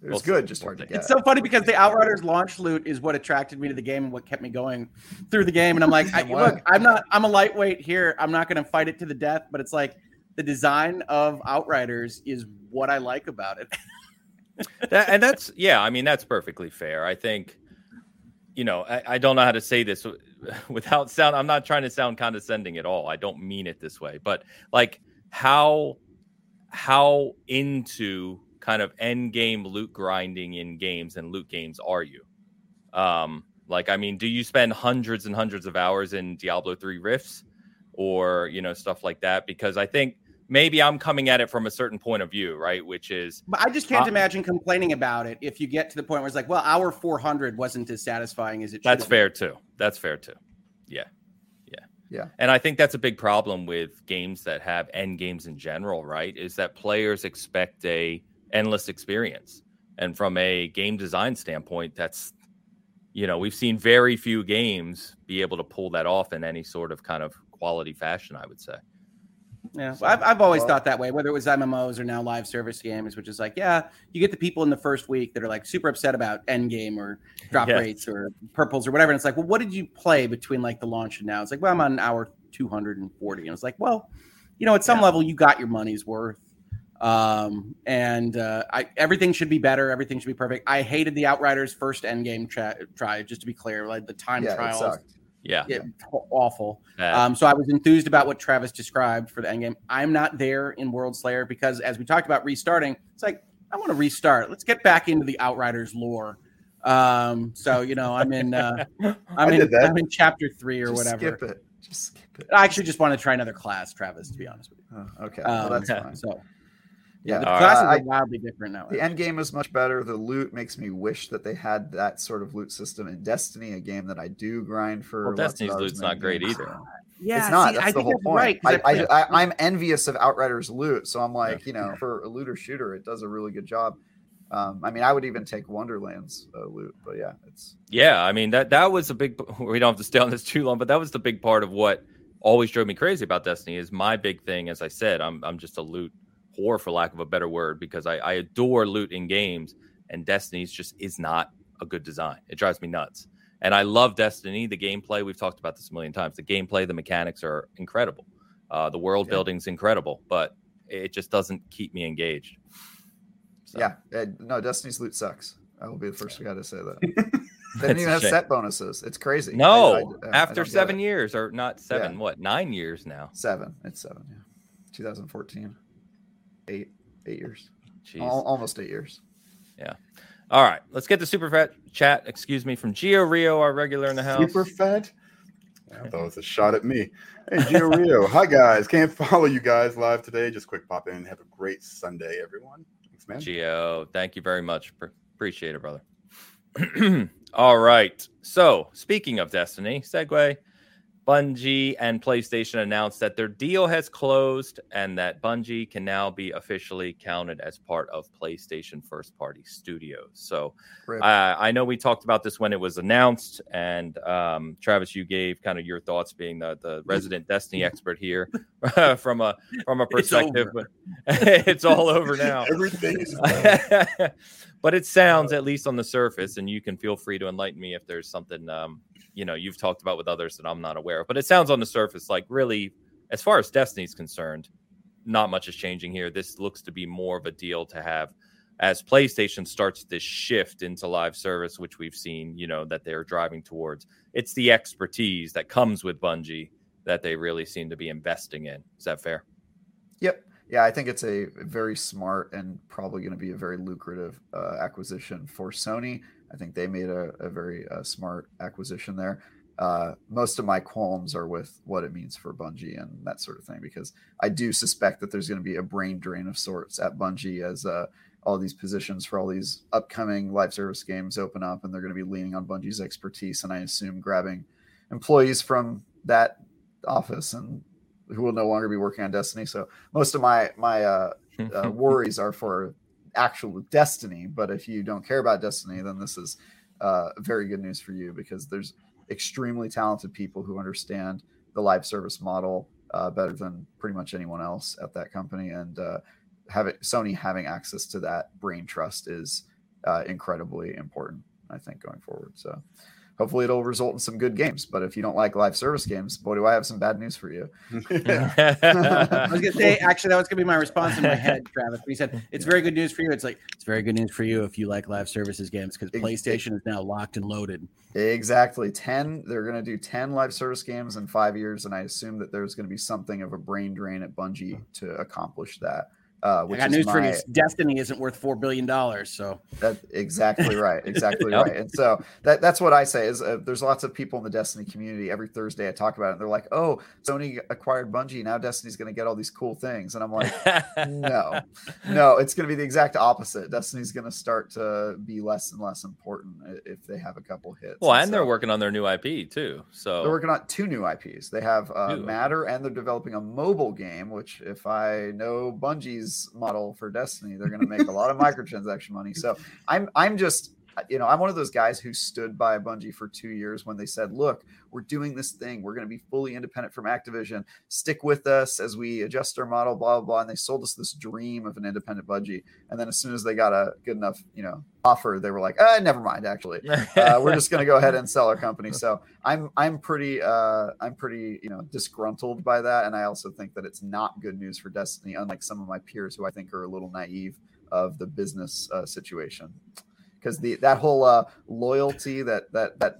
But It was good, just hard to get. It's so funny because the Outriders launch loot is what attracted me to the game and what kept me going through the game. And I'm like, I, look, I'm not, I'm a lightweight here. I'm not going to fight it to the death, but it's like the design of Outriders is what I like about it. that, and that's yeah. I mean, that's perfectly fair. I think. You know, I, I don't know how to say this without sound. I'm not trying to sound condescending at all. I don't mean it this way, but like how how into kind of end game loot grinding in games and loot games are you? Um, like, I mean, do you spend hundreds and hundreds of hours in Diablo 3 rifts or, you know, stuff like that? Because I think maybe I'm coming at it from a certain point of view, right? Which is, But I just can't Uh, imagine complaining about it if you get to the point where it's like, well, hour 400 wasn't as satisfying as it should. that's have fair too. That's fair too. Yeah. Yeah. Yeah. And I think that's a big problem with games that have end games in general, right? Is that players expect a endless experience. And from a game design standpoint, that's you know, we've seen very few games be able to pull that off in any sort of kind of quality fashion. I would say. Yeah, so, I've, I've always well, thought that way, whether it was MMOs or now live service games, which is like, yeah, you get the people in the first week that are like super upset about end game or drop yes. rates or purples or whatever. And it's like, well, what did you play between like the launch and now? It's like, well, I'm on hour 240. And it's like, well, you know, at some yeah. level, you got your money's worth. Um, and uh, I, everything should be better. Everything should be perfect. I hated the Outriders first end game tra- try, just to be clear, like the time yeah, trials yeah. yeah awful. Um, so I was enthused about what Travis described for the end game. I'm not there in World Slayer because, as we talked about restarting, it's like I want to restart. Let's get back into the Outriders lore. Um, so you know, I'm in. Uh, I'm in. I'm in chapter three or just whatever. Skip it. Just skip it. I actually just want to try another class, Travis. To be honest with you. Oh, okay, um, well, that's fine. So yeah, the classes uh, are wildly different now. The end game is much better. The loot makes me wish that they had that sort of loot system in Destiny, a game that I do grind for. Well, Destiny's loot's not great either. Yeah, it's not. See, that's I the whole point. Right, I, am envious of Outriders loot, so I'm like, you know, for a looter shooter, it does a really good job. Um, I mean, I would even take Wonderlands uh, loot, but yeah, it's yeah. I mean that that was a big. We don't have to stay on this too long, but that was the big part of what always drove me crazy about Destiny. Is my big thing, as I said, I'm I'm just a loot whore for lack of a better word because I, I adore loot in games and Destiny's just is not a good design. It drives me nuts. And I love Destiny. The gameplay, we've talked about this a million times. The gameplay, the mechanics are incredible. Uh, the world yeah. building's incredible, but it just doesn't keep me engaged. So. Yeah, uh, no, Destiny's loot sucks. I will be the first guy to say that. they didn't even have set bonuses. It's crazy. No, I, I, after seven years, or not seven, yeah. what, nine years now? Seven. It's seven, yeah. 2014 eight eight years. Al- almost eight years. Yeah. All right. Let's get the super fat chat. Excuse me from Gio Rio, our regular in the house. Super fat. Thought was a shot at me. Hey, Gio Rio. Hi, guys. Can't follow you guys live today. Just quick pop in. Have a great Sunday, everyone. Thanks, man. Gio, thank you very much. Appreciate it, brother. All right. So, speaking of Destiny, segue. Bungie and PlayStation announced that their deal has closed and that Bungie can now be officially counted as part of PlayStation first party studios. So uh, I know we talked about this when it was announced, and um, Travis, you gave kind of your thoughts, being the, the resident Destiny expert here, from a from a perspective. It's, it's all over now. Everything is. but it sounds, at least on the surface, and you can feel free to enlighten me if there's something um, you know you've talked about with others that I'm not aware of. But it sounds on the surface like really, as far as Destiny's concerned, not much is changing here. This looks to be more of a deal to have as PlayStation starts this shift into live service, which we've seen, you know, that they're driving towards. It's the expertise that comes with Bungie that they really seem to be investing in. Is that fair? Yep. Yeah, I think it's a very smart and probably going to be a very lucrative uh, acquisition for Sony. I think they made a, a very uh, smart acquisition there. Uh, most of my qualms are with what it means for Bungie and that sort of thing, because I do suspect that there's going to be a brain drain of sorts at Bungie as uh, all these positions for all these upcoming live service games open up, and they're going to be leaning on Bungie's expertise, and I assume grabbing employees from that office and who will no longer be working on Destiny. So most of my my uh, uh, worries are for actual Destiny. But if you don't care about Destiny, then this is uh, very good news for you because there's extremely talented people who understand the live service model uh, better than pretty much anyone else at that company. And uh, have it, Sony having access to that brain trust is uh, incredibly important, I think, going forward. So hopefully it'll result in some good games. But if you don't like live service games, boy, do I have some bad news for you. I was gonna say, actually, that was gonna be my response in my head, Travis. He said it's very good news for you. It's like it's very good news for you if you like live services games because PlayStation is now locked and loaded. Exactly. Ten. They're gonna do ten live service games in five years, and I assume that there's gonna be something of a brain drain at Bungie hmm. to accomplish that. Uh, which I got news my, for you. Destiny isn't worth four billion dollars. So that's exactly right. Exactly right. And so that that's what I say is uh, there's lots of people in the Destiny community. Every Thursday I talk about it. And they're like, "Oh, Sony acquired Bungie. Now Destiny's going to get all these cool things." And I'm like, "No, no. It's going to be the exact opposite. Destiny's going to start to be less and less important if they have a couple hits." Well, and, and so, they're working on their new IP too. So they're working on two new IPs. They have uh, Matter, and they're developing a mobile game. Which, if I know Bungie's model for Destiny, they're going to make a lot of microtransaction money. So I'm I'm just you know, I'm one of those guys who stood by Bungie for two years when they said, "Look, we're doing this thing. We're going to be fully independent from Activision. Stick with us as we adjust our model." Blah blah blah. And they sold us this dream of an independent Bungie. And then as soon as they got a good enough, you know, offer, they were like, "Ah, never mind. Actually, uh, we're just going to go ahead and sell our company." So I'm I'm pretty uh, I'm pretty you know disgruntled by that, and I also think that it's not good news for Destiny, unlike some of my peers who I think are a little naive of the business uh, situation because the that whole uh, loyalty that that that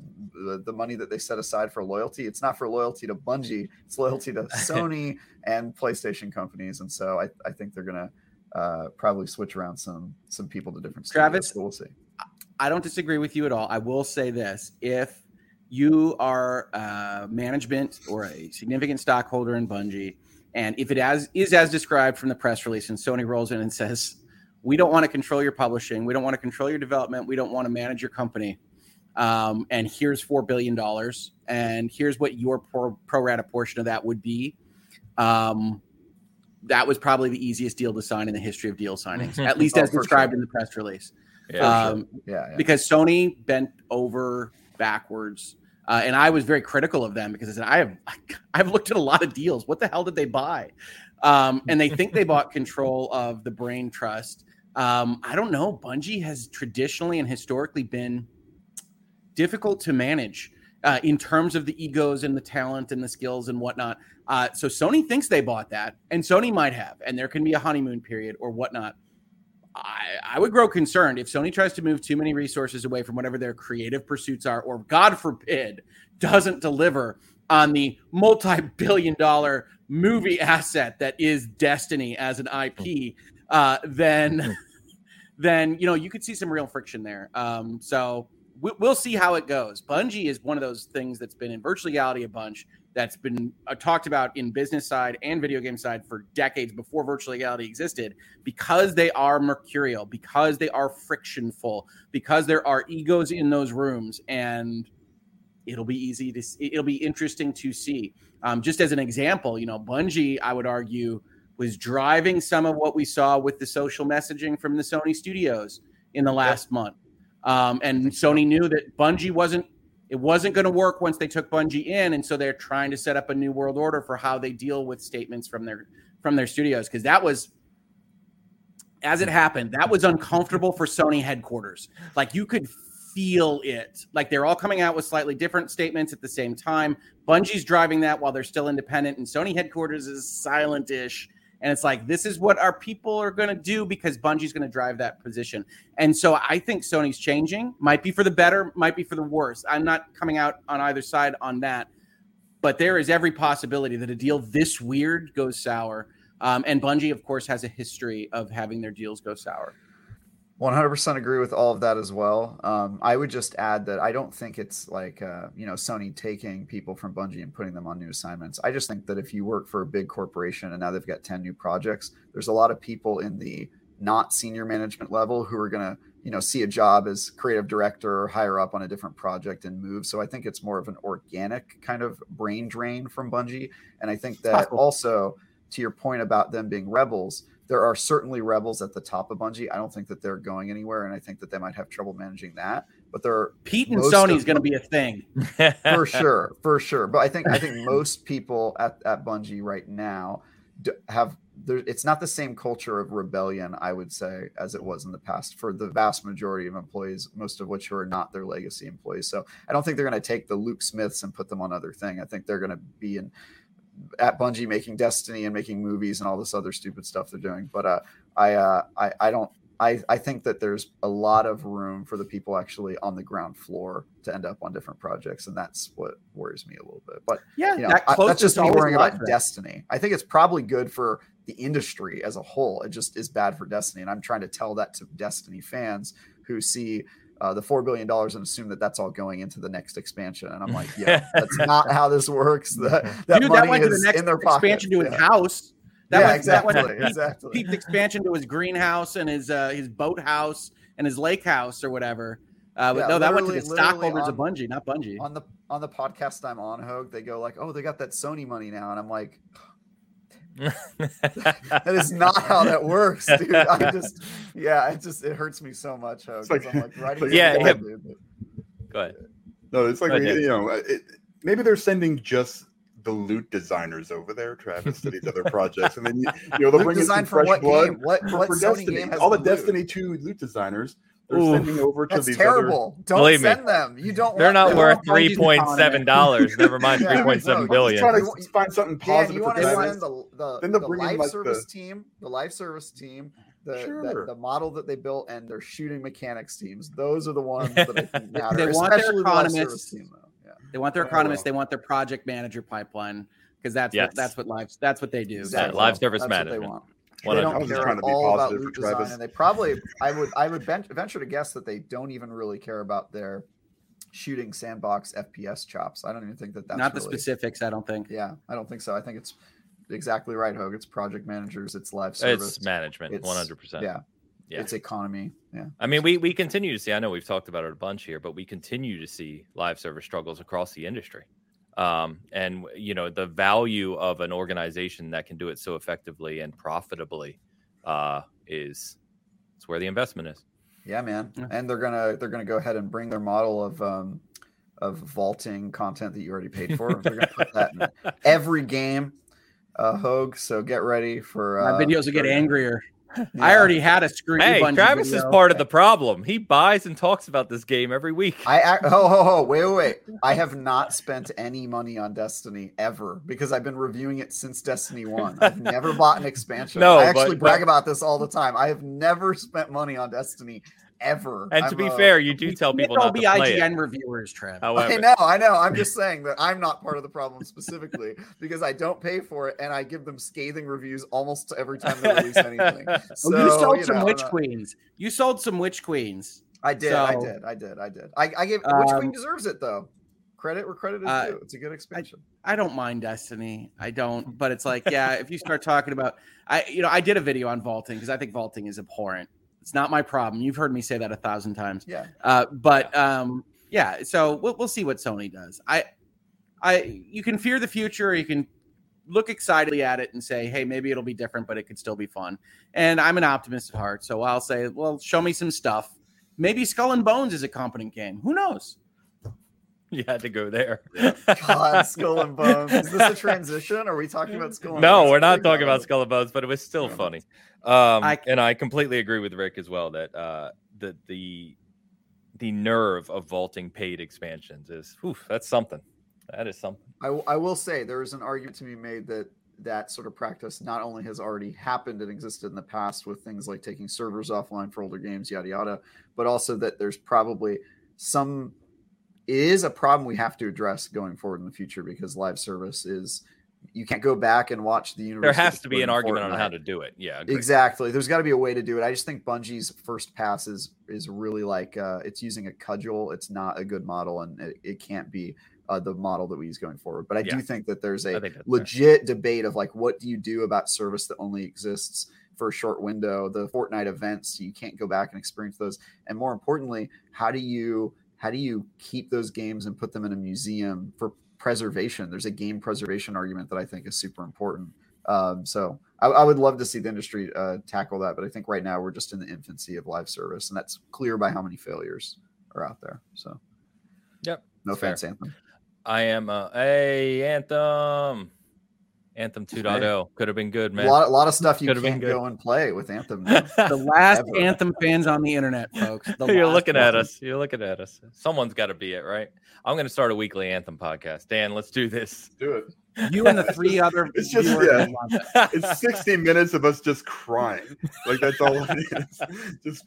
uh, the money that they set aside for loyalty it's not for loyalty to bungie it's loyalty to sony and playstation companies. And so i, I think they're gonna uh, probably switch around some some people to different travis so we'll see. I don't disagree with you at all. I will say this. If you are uh, management or a significant stockholder in bungie and if it as is as described from the press release and sony rolls in and says we don't want to control your publishing. We don't want to control your development. We don't want to manage your company. Um, and here's four billion dollars, and here's what your pro, pro rata portion of that would be. Um, that was probably the easiest deal to sign in the history of deal signings, at least oh, as described sure. in the press release. Yeah, um, sure. yeah, yeah, because Sony bent over backwards, uh, and I was very critical of them because I said I have I've looked at a lot of deals. What the hell did they buy? Um, and they think they bought control of the Brain Trust um, I don't know. Bungie has traditionally and historically been difficult to manage uh, in terms of the egos and the talent and the skills and whatnot. Uh, so Sony thinks they bought that, and Sony might have, and there can be a honeymoon period or whatnot. I, I would grow concerned if Sony tries to move too many resources away from whatever their creative pursuits are, or God forbid, doesn't deliver on the multi billion dollar movie asset that is Destiny as an IP, uh, then then you know you could see some real friction there. Um, so we, will see how it goes. Bungie is one of those things that's been in virtual reality a bunch that's been uh, talked about in business side and video game side for decades before virtual reality existed because they are mercurial, because they are frictionful, because there are egos in those rooms and it'll be easy to it'll be interesting to see. Um, just as an example, you know, Bungie, I would argue was driving some of what we saw with the social messaging from the Sony studios in the last month. Um, and Sony knew that Bungie wasn't it wasn't going to work once they took Bungie in, and so they're trying to set up a new world order for how they deal with statements from their from their studios because that was as it happened that was uncomfortable for Sony headquarters. Like you could feel it. Like they're all coming out with slightly different statements at the same time. Bungie's driving that while they're still independent, and Sony headquarters is silent-ish and it's like, this is what our people are going to do because Bungie's going to drive that position. And so I think Sony's changing, might be for the better, might be for the worse. I'm not coming out on either side on that. But there is every possibility that a deal this weird goes sour. Um, and Bungie, of course, has a history of having their deals go sour. 100% agree with all of that as well. Um, I would just add that I don't think it's like, uh, you know, Sony taking people from Bungie and putting them on new assignments. I just think that if you work for a big corporation and now they've got 10 new projects, there's a lot of people in the not senior management level who are going to, you know, see a job as creative director or higher up on a different project and move. So I think it's more of an organic kind of brain drain from Bungie. And I think that also, to your point about them being rebels, there are certainly rebels at the top of Bungie. I don't think that they're going anywhere, and I think that they might have trouble managing that. But there are Pete and Sony is going to be a thing for sure, for sure. But I think I think most people at at Bungie right now have there, it's not the same culture of rebellion, I would say, as it was in the past for the vast majority of employees, most of which are not their legacy employees. So I don't think they're going to take the Luke Smiths and put them on other thing. I think they're going to be in at Bungie making Destiny and making movies and all this other stupid stuff they're doing. But uh, I, uh, I I don't I, I think that there's a lot of room for the people actually on the ground floor to end up on different projects, and that's what worries me a little bit. But yeah, you know, that I, that's just me worrying about Destiny. I think it's probably good for the industry as a whole. It just is bad for Destiny, and I'm trying to tell that to Destiny fans who see uh, the four billion dollars and assume that that's all going into the next expansion. And I'm like, yeah, that's not how this works. That, that Dude, money that went is to the next in their pocket. expansion to his yeah. house. That yeah, went, exactly. That went exactly. Pete's expansion to his greenhouse and his uh, his boat house and his lake house or whatever. Uh, but Yeah, no, that went to the literally- literally stockholders of Bungie, not Bungie. on the on the podcast I'm on, Hogue, they go like, "Oh, they got that Sony money now," and I'm like, that is not how that works, dude. I just, yeah, it just it hurts me so much. Ho, It's like- 'cause I'm like writing Yeah, yeah. dude. Go ahead. No, it's like Right, you know, uh, it, maybe they're sending just the loot designers over there, Travis, to these other projects, and then you, you know they'll Loot bring in design some for fresh what blood game? What for, what for Sony Destiny. game has All the the? Destiny two loot designers they're Oof. sending over to That's these terrible. Don't Believe me. send them. You don't. They're want not them. worth three point seven dollars. Never mind Yeah, three point no, I'm Other, billion. trying to find something Dan, positive you want to Travis. send the the, Then they'll the bring in, live like, service the- team, the life service team, the, Sure. the the model that they built, and their shooting mechanics teams. Those are the ones that I think matter. They want their especially the economists. team. Yeah. They want their Oh, economists. well. They want their project manager pipeline because that's Yes. what that's what live that's what they do. Exactly. live service That's what they management. want. One They don't was just care trying at to be all about positive loot design, Travis. and they probably, I would, I would ven- venture to guess that they don't even really care about their shooting sandbox FPS chops. I don't even think that that's Not the really- specifics. I don't think. Yeah, I don't think so. I think it's exactly right, Hogue. It's project managers. It's live service. It's management, It's- one hundred percent. Yeah, Yeah. it's economy. Yeah, I mean, we we continue to see. I know we've talked about it a bunch here, but we continue to see live service struggles across the industry. Um, and you know the value of an organization that can do it so effectively and profitably uh, is it's where the investment is. yeah, man. Yeah. And they're gonna they're gonna go ahead and bring their model of um of vaulting content that you already paid for. they're gonna put that in every game. Uh, Hogue. So get ready for uh, My videos will get for- angrier. I already had a screw. Hey, Bungie Travis is part of the problem. He buys and talks about this game every week. I act, ho ho ho wait wait wait. I have not spent any money on Destiny ever because I've been reviewing it since Destiny One. I've never bought an expansion. No, I actually but- brag about this all the time. I have never spent money on Destiny ever. and to I'm be a- fair, you do tell can't people all not to be play IGN it. reviewers, Trav. However, I know, I know. I'm just saying that I'm not part of the problem specifically because I don't pay for it and I give them scathing reviews almost every time they release anything. So, oh, you sold some know, witch queens. You sold some witch queens. I did, I did, I did, I did. I, I gave Witch Queen Um, deserves it though. Credit where credit is uh, due. It's a good expansion. I don't mind Destiny. I don't, but it's like, yeah, if you start talking about, I, you know, I did a video on vaulting because I think vaulting is abhorrent. It's not my problem. You've heard me say that a thousand times. yeah. Uh, but um, yeah, so we'll, we'll see what Sony does. I, I, you can fear the future, or you can look excitedly at it and say, hey, maybe it'll be different, but it could still be fun. And I'm an optimist at heart, so I'll say, well, show me some stuff. Maybe Skull and Bones is a competent game. Who knows? You had to go there. God, Skull and Bones. Is this a transition? Are we talking about Skull and bones? no, Bones? we're not talking about Skull and Bones, but it was still funny. Um, I- and I completely agree with Rick as well that uh, the the the nerve of vaulting paid expansions is whew, that's something. That is something. I, w- I will say there is an argument to be made that that sort of practice not only has already happened and existed in the past with things like taking servers offline for older games, yada yada, but also that there's probably some it is a problem we have to address going forward in the future because live service is you can't go back and watch the universe. There has to be an argument on how to do it. Yeah, agreed. Exactly. There's got to be a way to do it. I just think Bungie's first pass is is really like uh, it's using a cudgel. It's not a good model, and it, it can't be uh, the model that we use going forward. But I Yeah. do think that there's a that's fair. legit debate of like, what do you do about service that only exists for a short window? The Fortnite events, you can't go back and experience those. And more importantly, how do you how do you keep those games and put them in a museum for preservation? There's a game preservation argument that I think is super important. Um, so I, I would love to see the industry uh, tackle that, but I think right now we're just in the infancy of live service, and that's clear by how many failures are out there. So, Yep, no offense, Anthem. I am. a hey, Anthem. Anthem 2.0 could have been good, A man. lot, a lot of stuff you Could've can't good. go and play with Anthem. The last Ever. Anthem fans on the internet, folks. The You're last looking at us. You're looking at us. Someone's got to be it, right? I'm going to start a weekly Anthem podcast. Dan, let's do this. Do it. You and the three other It's just- yeah. that want it. It's 60 minutes of us just crying. Like that's all it is. Just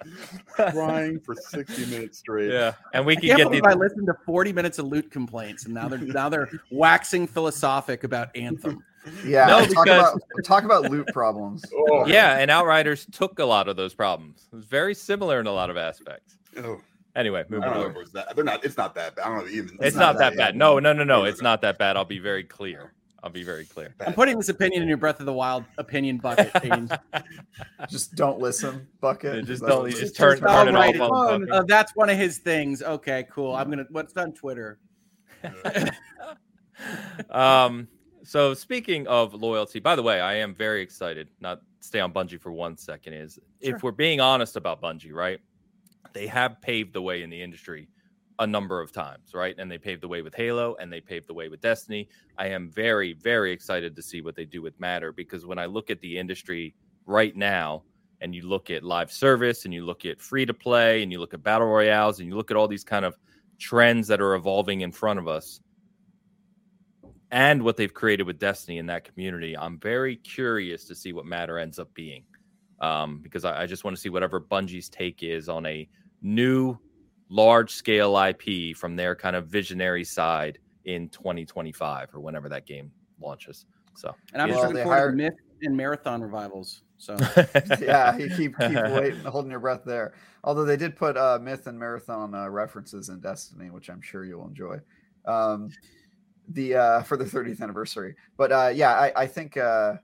crying for 60 minutes straight. yeah, and we I can can't get believe the I listened to 40 minutes of loot complaints, and now they're now they're waxing philosophic about Anthem. Yeah, No, talk because- about talk about loot problems. Oh, yeah, and Outriders took a lot of those problems. It was very similar in a lot of aspects. Oh, Anyway, moving on. if it was that. They're not. It's not that bad. I don't know even. It's not that bad. No, no, no, no. It's not that bad. I'll be very clear. I'll be very clear. I'm putting this opinion in your Breath of the Wild opinion bucket. Aiden. Just don't listen, bucket. Yeah, just don't- what you it just turn- turn All it off on the uh, that's one of his things. Okay, cool. I'm gonna. What's on Twitter? um, So speaking of loyalty, by the way, I am very excited. Not stay on Bungie for one second. Is Sure. if we're being honest about Bungie, right? They have paved the way in the industry a number of times, right? And they paved the way with Halo and they paved the way with Destiny. I am very, very excited to see what they do with Matter because when I look at the industry right now and you look at live service and you look at free to play and you look at battle royales and you look at all these kind of trends that are evolving in front of us and what they've created with Destiny in that community, I'm very curious to see what Matter ends up being. Um, because I, I just want to see whatever Bungie's take is on a new large scale IP from their kind of visionary side in 2025 or whenever that game launches. So, And I'm Well, looking they forward hired- to myth and marathon revivals. So yeah, you keep keep waiting, holding your breath there. Although they did put uh, myth and marathon uh, references in Destiny, which I'm sure you'll enjoy. Um, the uh, for the 30th anniversary, but uh, yeah, I, I think uh,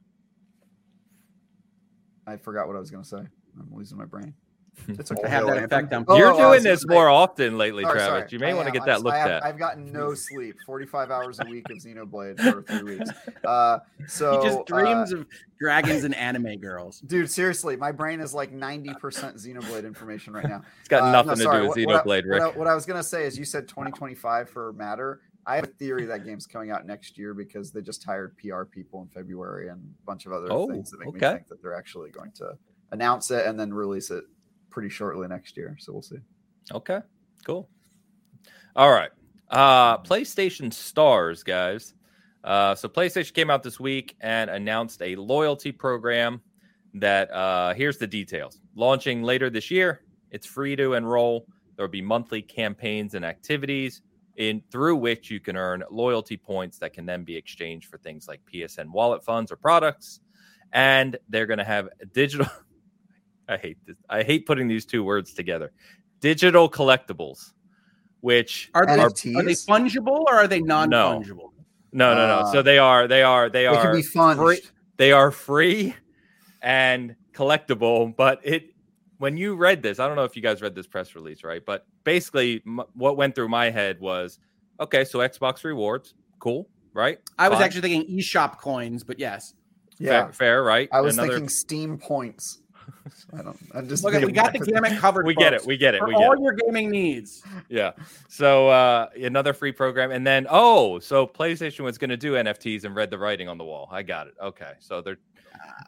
I forgot what I was going to say. I'm losing my brain. It's I okay. have that effect on Oh, You're oh, doing this more often lately, Sorry, Travis. sorry. You may I want to get that looked have, at. I've gotten no sleep, 45 hours a week of Xenoblade for three weeks. Uh, so he just uh, dreams of dragons and anime girls. dude, seriously, my brain is like 90% Xenoblade information right now. It's got Uh, no, nothing sorry, to do with what I- Xenoblade, What I, what I was gonna say is, you said 2025 for Matter. I have a theory that game's coming out next year because they just hired PR people in February and a bunch of other Oh, things that make me think that they're actually going to announce it and then release it pretty shortly next year. So we'll see. Okay, cool. All right. Uh PlayStation Stars, guys. Uh so PlayStation came out this week and announced a loyalty program that uh here's the details. Launching later this year, it's free to enroll. There'll be monthly campaigns and activities in through which you can earn loyalty points that can then be exchanged for things like PSN wallet funds or products. And they're going to have digital I hate this. I hate putting these two words together. Digital collectibles, which Are they, are they fungible or are they non fungible? no, no, no. Ah. So they are, they are, they It can are, be fun. free- they are free and collectible. But it, when you read this, I don't know if you guys read this press release, right? But basically, m- what went through my head was, okay, so Xbox rewards, cool, right? I was Fine. actually thinking eShop coins, but yes. Yeah, fair, fair, right? I was Another- thinking Steam points. I don't. I'm just. Look, at we got the gamut covered. we get it, folks, we get it, for we get all it. your gaming needs. Yeah. So uh another free program. And then oh, so PlayStation was gonna do NFTs and read the writing on the wall. I got it. Okay. So they're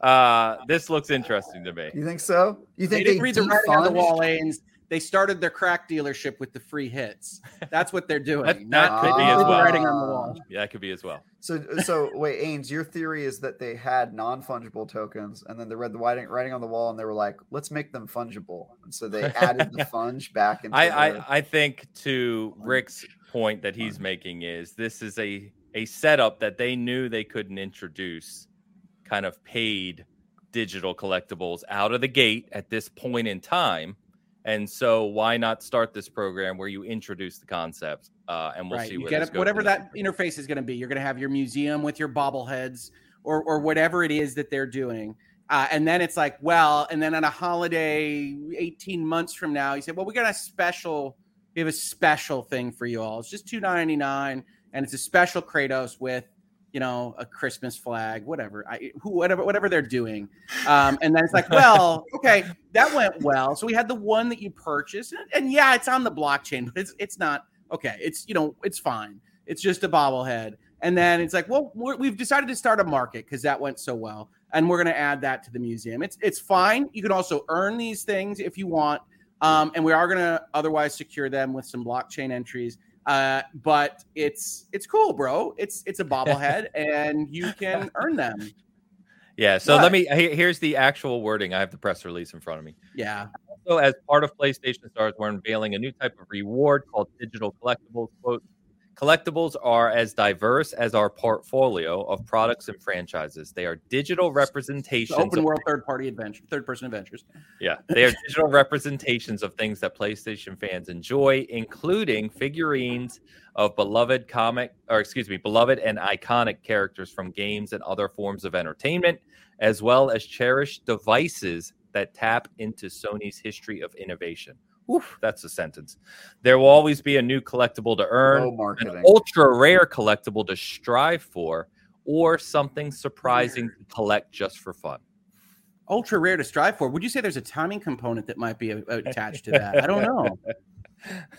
uh this looks interesting to me. You think so? You They think didn't read the writing on the wall, Ains. They started their crack dealership with the free hits. That's what they're doing. That- not that could be as well. writing on the wall. Yeah, that could be as well. So, so wait, Ains, your theory is that they had non-fungible tokens, and then they read the writing, writing on the wall, and they were like, "Let's make them fungible." And so they added the funge back into. I, I I think to Rick's point that he's making is this is a a setup that they knew they couldn't introduce kind of paid digital collectibles out of the gate at this point in time. And so why not start this program where you introduce the concept uh, and we'll right. see where get goes whatever that interface is going to be. You're going to have your museum with your bobbleheads or or whatever it is that they're doing. Uh, and then it's like, well, and then on a holiday, 18 months from now, you say, well, we got a special, we have a special thing for you all. It's just 2.99, and it's a special Kratos with, you know, a Christmas flag, whatever, I, who, whatever, whatever they're doing. Um, and then it's like, well, okay, that went well. So we had the one that you purchased, and, and yeah, it's on the blockchain, but it's it's not okay. It's you know, it's fine. It's just a bobblehead. And then it's like, well, we're, we've decided to start a market because that went so well, and we're going to add that to the museum. It's it's fine. You can also earn these things if you want, um, and we are going to otherwise secure them with some blockchain entries. Uh, but it's it's cool, bro. It's it's a bobblehead, and you can earn them. Yeah. So What? let me, here's the actual wording. I have the press release in front of me. Yeah, Also, as part of PlayStation Stars, we're unveiling a new type of reward called digital collectibles. Quote, collectibles are as diverse as our portfolio of products and franchises. They are digital representations. open world third party adventure, third person adventures. yeah, they are digital representations of things that PlayStation fans enjoy, including figurines of beloved comic, or excuse me, beloved and iconic characters from games and other forms of entertainment, as well as cherished devices that tap into Sony's history of innovation. Oof, that's a sentence. There will always be a new collectible to earn, an ultra rare collectible to strive for, or something surprising to collect just for fun? Ultra rare to strive for. Would you say there's a timing component that might be attached to that? I don't know.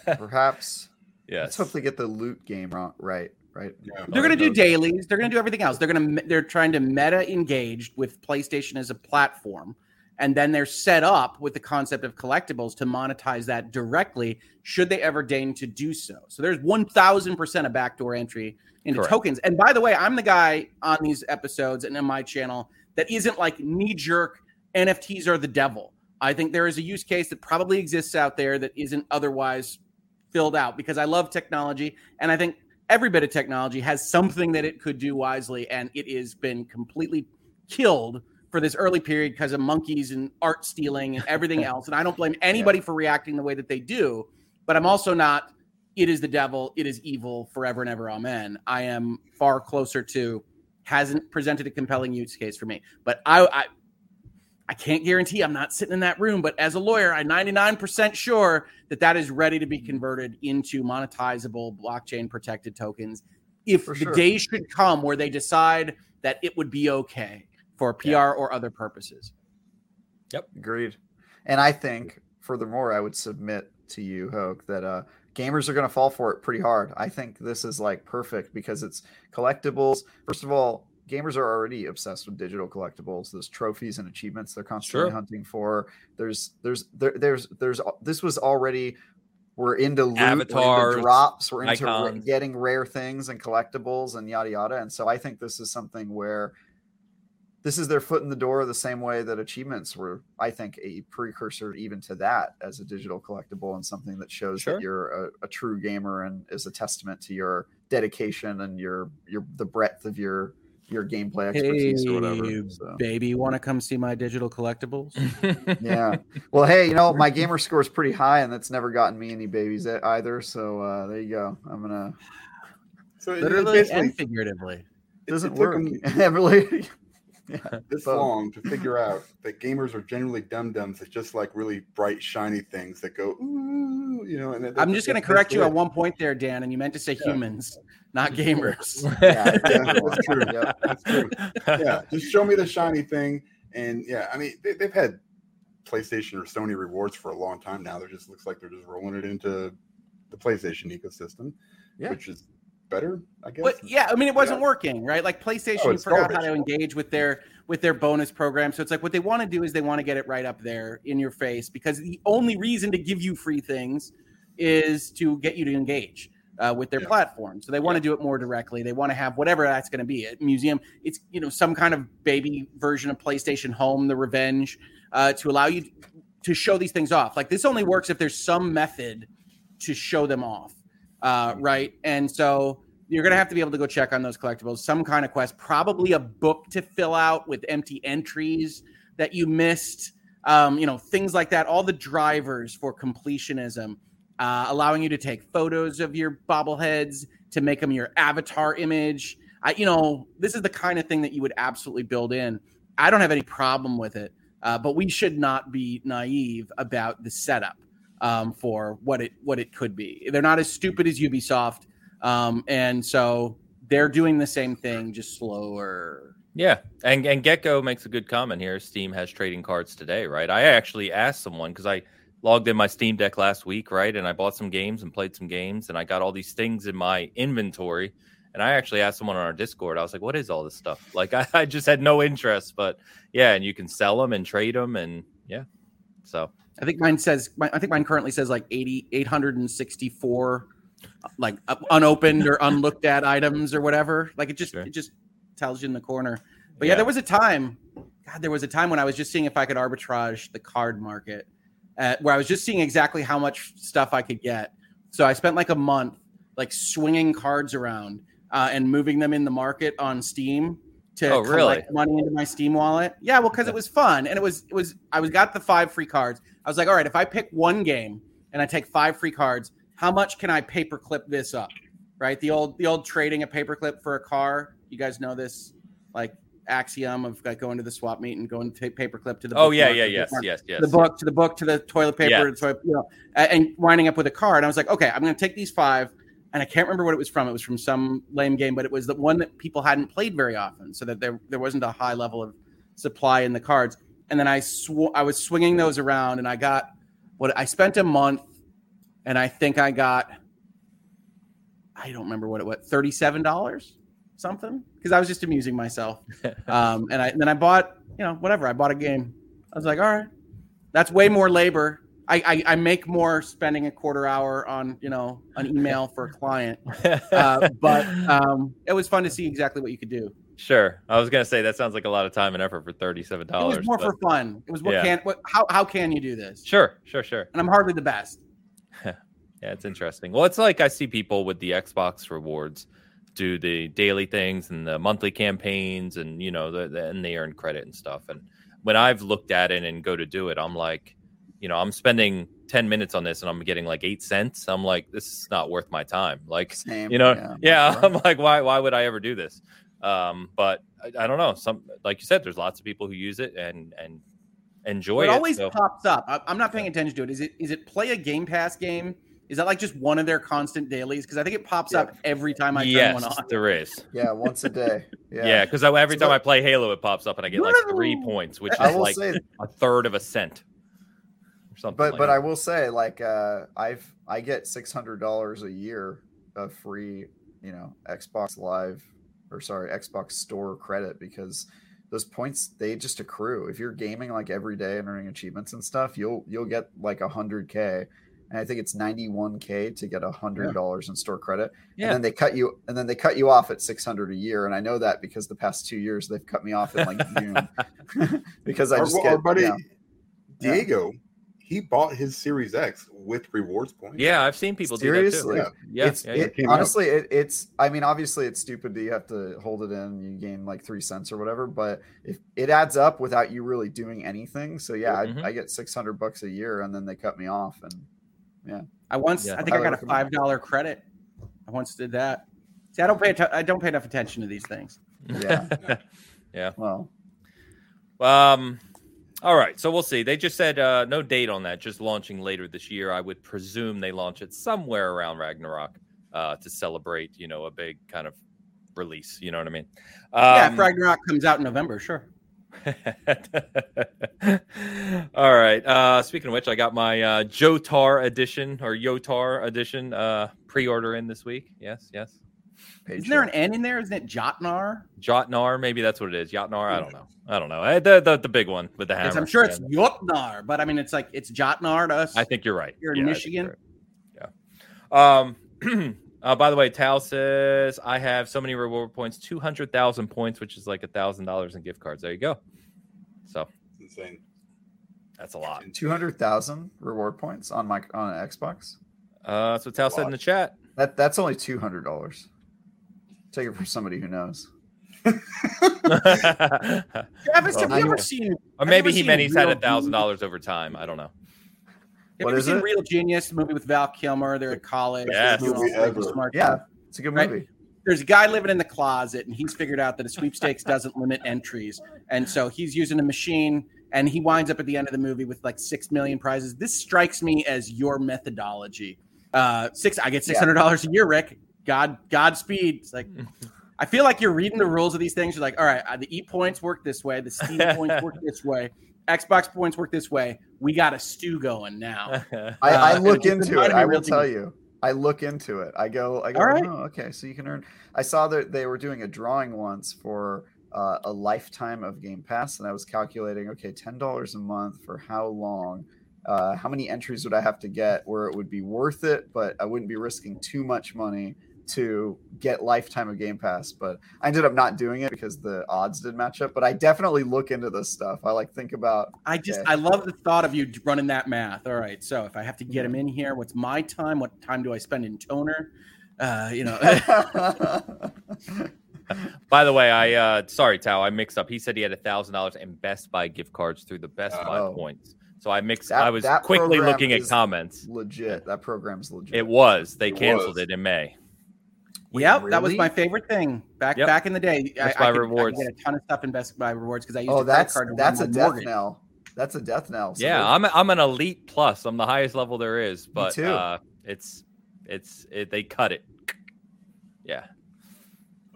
Perhaps. Yes. Let's hopefully get the loot game wrong, right. Right. Yeah. They're going to do dailies. They're going to do everything else. They're going to they're trying to meta engage with PlayStation as a platform, and then they're set up with the concept of collectibles to monetize that directly. Should they ever deign to do so? So there's one thousand percent a backdoor entry into Correct. tokens. And by the way, I'm the guy on these episodes and in my channel that isn't like knee jerk NFTs are the devil. I think there is a use case that probably exists out there that isn't otherwise filled out because I love technology and I think every bit of technology has something that it could do wisely and it has been completely killed for this early period because of monkeys and art stealing and everything else and I don't blame anybody for reacting the way that they do but I'm also not it is the devil it is evil forever and ever amen I am far closer to hasn't presented a compelling use case for me but I, I I can't guarantee I'm not sitting in that room, but as a lawyer, I'm 99% sure that that is ready to be mm-hmm. converted into monetizable blockchain protected tokens. If For the sure. day should come where they decide that it would be okay for PR Yeah. or other purposes. Yep. Agreed. And I think, furthermore, I would submit to you, Hogue, that uh, gamers are going to fall for it pretty hard. I think this is like perfect because it's collectibles. First of all, gamers are already obsessed with digital collectibles. There's trophies and achievements they're constantly Sure. hunting for. There's, there's, there, there's, there's. This was already. We're into loot, we're into drops, we're into icons. getting rare things and collectibles and yada yada. And so I think this is something where this is their foot in the door the same way that achievements were i think a precursor even to that as a digital collectible and something that shows Sure. that you're a, a true gamer and is a testament to your dedication and your your the breadth of your your gameplay expertise or whatever Hey, so, Baby, want to come see my digital collectibles? yeah well hey you know my gamer score is pretty high and that's never gotten me any babies either so uh there you go i'm gonna So it- it Literally and figuratively. it it doesn't took work 'em really yeah this so- long to figure out that gamers are generally dum dums that just like really bright, shiny things that go ooh, you know. And that- I'm just going to correct you it. on one point there, Dan, and you meant to say Yeah. humans, not gamers. yeah, Yeah, that's true. Yep. That's true. yeah, just show me the shiny thing. And yeah, I mean, they, they've had PlayStation or Sony rewards for a long time now. They just looks like they're just rolling it into the PlayStation ecosystem, Yeah. which is better, I guess. But yeah, I mean, it wasn't Yeah. working, right? Like PlayStation, Oh, forgot how to engage with their with their bonus program. So it's like what they want to do is they want to get it right up there in your face because the only reason to give you free things is to get you to engage uh, with their Yeah. platform. So they want to do it more directly. They want to have whatever that's going to be. A museum, it's you know some kind of baby version of PlayStation Home, the Revenge, uh, to allow you to show these things off. Like this only works if there's some method to show them off, uh, right? And so you're going to have to be able to go check on those collectibles, some kind of quest, probably a book to fill out with empty entries that you missed, um, you know, things like that. All the drivers for completionism, uh, allowing you to take photos of your bobbleheads to make them your avatar image. I, you know, this is the kind of thing that you would absolutely build in. I don't have any problem with it, uh, but we should not be naive about the setup um, for what it what it could be. They're not as stupid as Ubisoft, um, and so they're doing the same thing, just slower. Yeah, and and Gecko makes a good comment here. Steam has trading cards today, right? I actually asked someone because I logged in my Steam Deck last week, right, and I bought some games and played some games, and I got all these things in my inventory. And I actually asked someone on our Discord. I was like, "What is all this stuff?" Like, I, I just had no interest, but yeah, and you can sell them and trade them, and yeah. So I think mine says. My, I think mine currently says like 80, 864 like uh, unopened or unlooked at items or whatever. Like it just Sure. it just tells you in the corner. But yeah, Yeah. there was a time. God, there was a time when I was just seeing if I could arbitrage the card market, uh, where I was just seeing exactly how much stuff I could get. So I spent like a month like swinging cards around uh, and moving them in the market on Steam to Oh, really? collect money into my Steam wallet. Yeah, well, because it was fun and it was it was I was got the five free cards. I was like, all right, if I pick one game and I take five free cards, how much can I paperclip this up? Right, the old the old trading a paperclip for a car. You guys know this, like axiom of like going to the swap meet and going to take paperclip to the. Oh yeah, yeah, yes, bookmark, yes, yes. The book to the book to the toilet paper, Yeah. to the toilet, you know, and winding up with a card. I was like, okay, I'm going to take these five. And I can't remember what it was from. It was from some lame game, but it was the one that people hadn't played very often, so that there there wasn't a high level of supply in the cards. And then I sw- I was swinging those around, and I got what I spent a month, and I think I got I don't remember what it was thirty seven dollars something because I was just amusing myself. Um, and I and then I bought you know whatever I bought a game. I was like, all right, that's way more labor. I, I, I make more spending a quarter hour on you know an email for a client, uh, but um, it was fun to see exactly what you could do. Sure, I was gonna say that sounds like a lot of time and effort for thirty-seven dollars. It was more for fun. It was what Yeah. can what how how can you do this? Sure, sure, sure. And I'm hardly the best. Yeah, it's interesting. Well, it's like I see people with the Xbox rewards do the daily things and the monthly campaigns, and you know, the, the, and they earn credit and stuff. And when I've looked at it and go to do it, I'm like, you know, I'm spending ten minutes on this and I'm getting like eight cents. I'm like, this is not worth my time. Like, Same. you know, yeah, yeah, sure. I'm like, why, why would I ever do this? Um, but I, I don't know. Some, like you said, there's lots of people who use it and and enjoy it it. always so- pops up. I, I'm not paying attention to it. Is it is it play a Game Pass game? Is that like just one of their constant dailies? Because I think it pops Yeah. up every time I turn yes, one on. there is. yeah, once a day. Yeah. Yeah, because every So time I play Halo, it pops up and I get like three points, which I is like say, a third of a cent or something. but like but that. I will say, like, uh, I've I get six hundred dollars a year of free, you know, Xbox Live or sorry, Xbox Store credit because those points they just accrue. If you're gaming like every day and earning achievements and stuff, you'll you'll get like a hundred k. And I think it's ninety one k to get a hundred dollars in store credit. yeah, and then they cut you and then they cut you off at 600 a year and i know that because the past two years they've cut me off in like june because i our, just our get buddy you know, Yeah. Diego, he bought his Series X with rewards points. yeah, I've seen people Seriously? do that too. Yeah, it's yeah, yeah. it, came honestly it, it's i mean obviously it's stupid that you have to hold it in you gain like three cents or whatever but if it adds up without you really doing anything so yeah Mhm. I, I get 600 bucks a year and then they cut me off and yeah. I once Yeah. I think I I got a five dollar credit. I once did that. See, I don't pay I don't pay enough attention to these things. Yeah. yeah well um. All right, so we'll see. They just said uh, no date on that, just launching later this year. I would presume they launch it somewhere around Ragnarok uh, to celebrate, you know, a big kind of release. You know what I mean? yeah, Um, if Ragnarok comes out in November, sure. All right. Uh, speaking of which, I got my uh, Jotar edition or Yotar edition uh, pre-order in this week. Yes, yes. Page Isn't there an. N in there? Isn't it Jotnar? Jotnar, maybe that's what it is. Jotnar, I don't know. I don't know. Eh, The the, the big one with the hammer. Yes, I'm sure it's Yeah. Jotnar, but I mean, it's like it's Jotnar to us. I think you're right. You're in I think Michigan? you're right. Yeah. Um. uh, by the way, Tal says I have so many reward points, two hundred thousand points, which is like a thousand dollars in gift cards. There you go. So It's insane. that's a lot. 200,000 reward points on my on Xbox. Uh, that's what Tal said in the chat. That that's only two hundred dollars. Take it from somebody who knows. Travis, have Well, you ever seen? Or maybe he meant he's had a thousand dollars over time. I don't know. Have What you ever is seen it? Real Genius, the movie with Val Kilmer? They're at college. Yes. They're doing all Movie ever. smart Yeah, it's a good Right? movie. There's a guy living in the closet, and he's figured out that a sweepstakes doesn't limit entries, and so he's using a machine, and he winds up at the end of the movie with like six million prizes. This strikes me as your methodology. Uh, six, I get six hundred dollars a year, Rick. God, Godspeed. It's like. I feel like you're reading the rules of these things. You're like, all right, uh, the E points work this way, the Steam points work this way, Xbox points work this way. We got a stew going now. I, I Uh, look it into it. I will tell Genius. you. I look into it. I go. I go. All right. Oh, okay. So you can earn. I saw that they were doing a drawing once for uh, a lifetime of Game Pass, and I was calculating. Okay, ten dollars a month for how long? Uh, how many entries would I have to get where it would be worth it, but I wouldn't be risking too much money to get lifetime of Game Pass? But I ended up not doing it because the odds didn't match up. But I definitely look into this stuff. I like think about. I just Okay. I love the thought of you running that math. All right, so if I have to get him in here, what's my time? What time do I spend in toner? Uh, you know, By the way, I uh sorry, Tal, I mixed up. He said he had a thousand dollars in Best Buy gift cards through the Best Buy Oh. points. So I mixed. That- I was quickly looking at comments. legit. That program's legit. It was. They It canceled was. it in May. Yep, that was my favorite thing back Yep. back in the day. I, Best I Buy could, rewards. I could get a ton of stuff in Best Buy rewards because I used Oh, a credit that's card to that's a death mortgage. knell. That's a death knell. So yeah, I'm a, I'm an elite plus. I'm the highest level there is, but too. uh it's it's it, they cut it Yeah.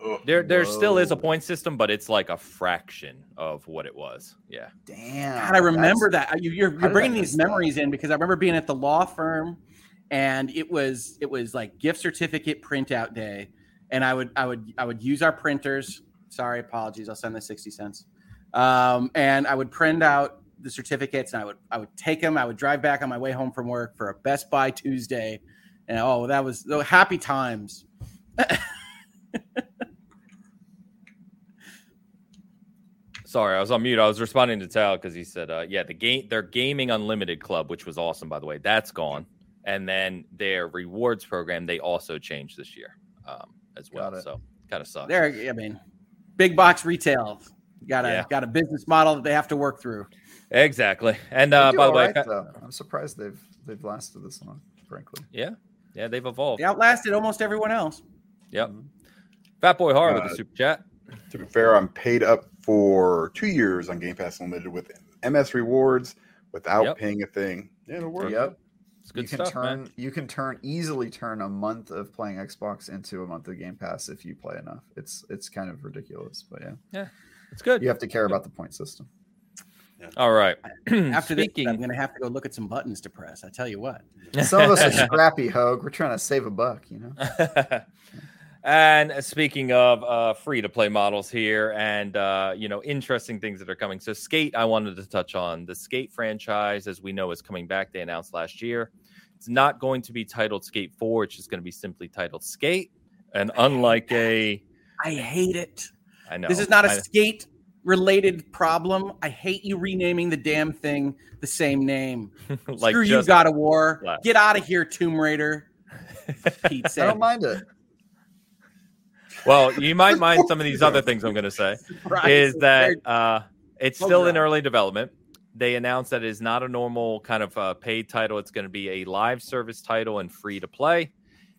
Ugh. There there still is a point system, but it's like a fraction of what it was. Yeah. Damn. God, I remember that. You, you're, you're bringing miss these that? memories in because I remember being at the law firm, and it was it was like gift certificate printout day, and I would I would I would use our printers. Sorry, apologies. I'll send the sixty cents, um, and I would print out the certificates, and I would I would take them. I would drive back on my way home from work for a Best Buy Tuesday, and oh, that was the happy times. Sorry, I was on mute. I was responding to Tal because he said, uh, "Yeah, the game, their gaming unlimited club, which was awesome, by the way, that's gone, and then their rewards program they also changed this year um, as well. So kind of sucks. There, I mean, big box retail got a Yeah. got a business model that they have to work through. Exactly. And uh, by the way, right, Fat- I'm surprised they've they've lasted this long, frankly. yeah, yeah, they've evolved. They outlasted almost everyone else. Yep. Fat Boy Har with Uh, the super chat. To be fair, I'm paid up for two years on Game Pass Unlimited with MS rewards without Yep. paying a thing. Yeah, it'll work. Yep. It's good you can stuff, turn man. you can turn easily turn a month of playing Xbox into a month of Game Pass if you play enough. It's it's kind of ridiculous, but yeah, Yeah. It's good. you have to care about the point system. All right. After Speaking, this, I'm gonna have to go look at some buttons to press. I tell you what. Some of us are scrappy, Hogue. We're trying to save a buck, you know. and speaking of uh, free to play models here and uh, you know interesting things that are coming so skate i wanted to touch on the skate franchise as we know is coming back they announced last year it's not going to be titled skate 4 it's just going to be simply titled skate and unlike a I hate it. i know This is not a I- skate related problem. I hate you renaming the damn thing the same name. like Screw you, just- God of War. Yeah. Get out of here, Tomb Raider. Pete I don't mind it. Well you might mind some of these other things i'm going to say is that uh, it's still in early development. They announced that it is not a normal kind of uh, paid title. It's going to be a live service title and free to play.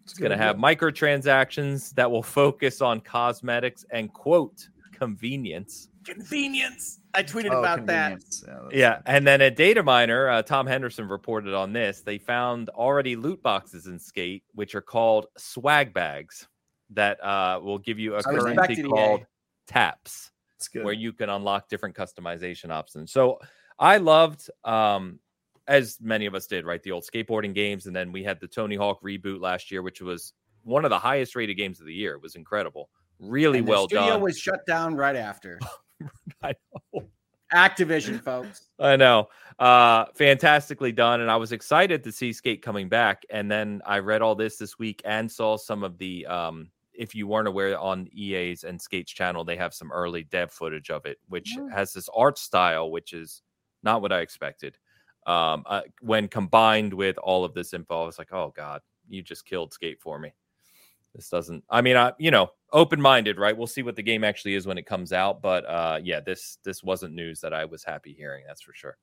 It's going to have microtransactions that will focus on cosmetics and quote convenience. convenience. I tweeted Oh, about that. Yeah, Yeah, and then a data miner, uh, Tom Henderson reported on this. They found already loot boxes in Skate, which are called swag bags, that uh, will give you a currency it, EA. called taps. where you can unlock different customization options. So I loved, um, as many of us did, right, the old skateboarding games, and then we had the Tony Hawk reboot last year, which was one of the highest rated games of the year. It was incredible, really And the well studio done. was shut down right after. I know. Activision, folks. I know. Uh, fantastically done. And I was excited to see Skate coming back. And then I read all this this week and saw some of the, um, if you weren't aware on EA's and Skate's channel, they have some early dev footage of it, which Oh. has this art style, which is not what I expected. Um, uh, when combined with all of this info, I was like, oh God, you just killed Skate for me. This doesn't, I mean, I, you know, open minded, right? We'll see what the game actually is when it comes out. But uh, yeah, this, this wasn't news that I was happy hearing. That's for sure.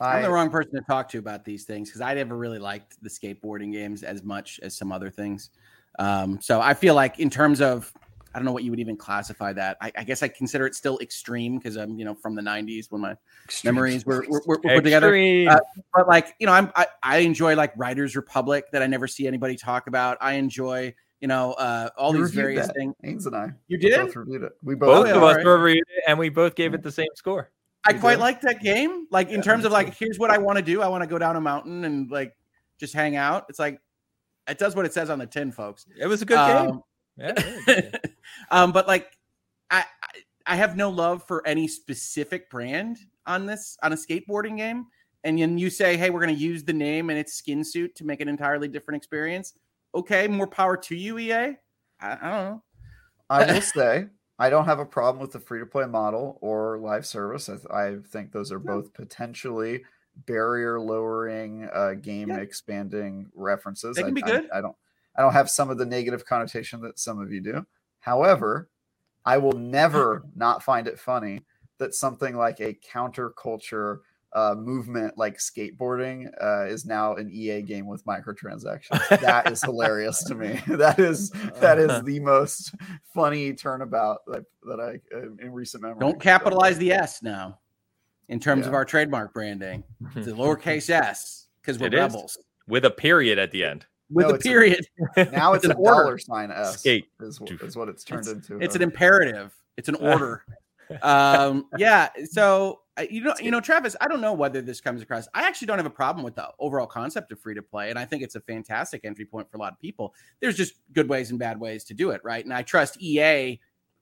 I'm the wrong person to talk to about these things because I never really liked the skateboarding games as much as some other things. Um, so I feel like in terms of I don't know what you would even classify that. I, I guess I consider it still extreme because I'm you know from the '90s when my memories were, were, were put together. Uh, But like you know, I'm I, I enjoy like Riders Republic that I never see anybody talk about. I enjoy you know uh, all We these various that. things. Ains and I You we did? both reviewed it. We both both. yeah, of us right. reviewed it, and we both gave it the same score. I You quite did? like that game. Like in Yeah, terms of like, too. here's what I want to do. I want to go down a mountain and like just hang out. It's like it does what it says on the tin, folks. It was a good game. Um, Yeah, really good game. um, but like, I I- I have no love for any specific brand on this on a skateboarding game. And then you say, hey, we're going to use the name and its skin suit to make an entirely different experience. Okay, more power to you, EA. I, I don't know. I will say I don't have a problem with the free to play model or live service. I, th- I think those are both potentially barrier lowering, uh, game Yeah. expanding references. They can I, be good. I, don't. I don't have some of the negative connotation that some of you do. However, I will never not find it funny that something like a counterculture uh, movement like skateboarding uh, is now an EA game with microtransactions. that is hilarious to me. That is that is the most funny turnabout that, that I uh, in recent memory. Don't capitalize the S now in terms of our trademark branding. It's a lowercase s because we're It is. rebels. with a period at the end. with No, a it's a- period. Now it's It's an order. dollar sign S. Skate. is, is what it's turned into. It's an imperative. It's an order. um, yeah. So you know, you know, Travis. I don't know whether this comes across. I actually don't have a problem with the overall concept of free to play, and I think it's a fantastic entry point for a lot of people. There's just good ways and bad ways to do it, right? And I trust EA.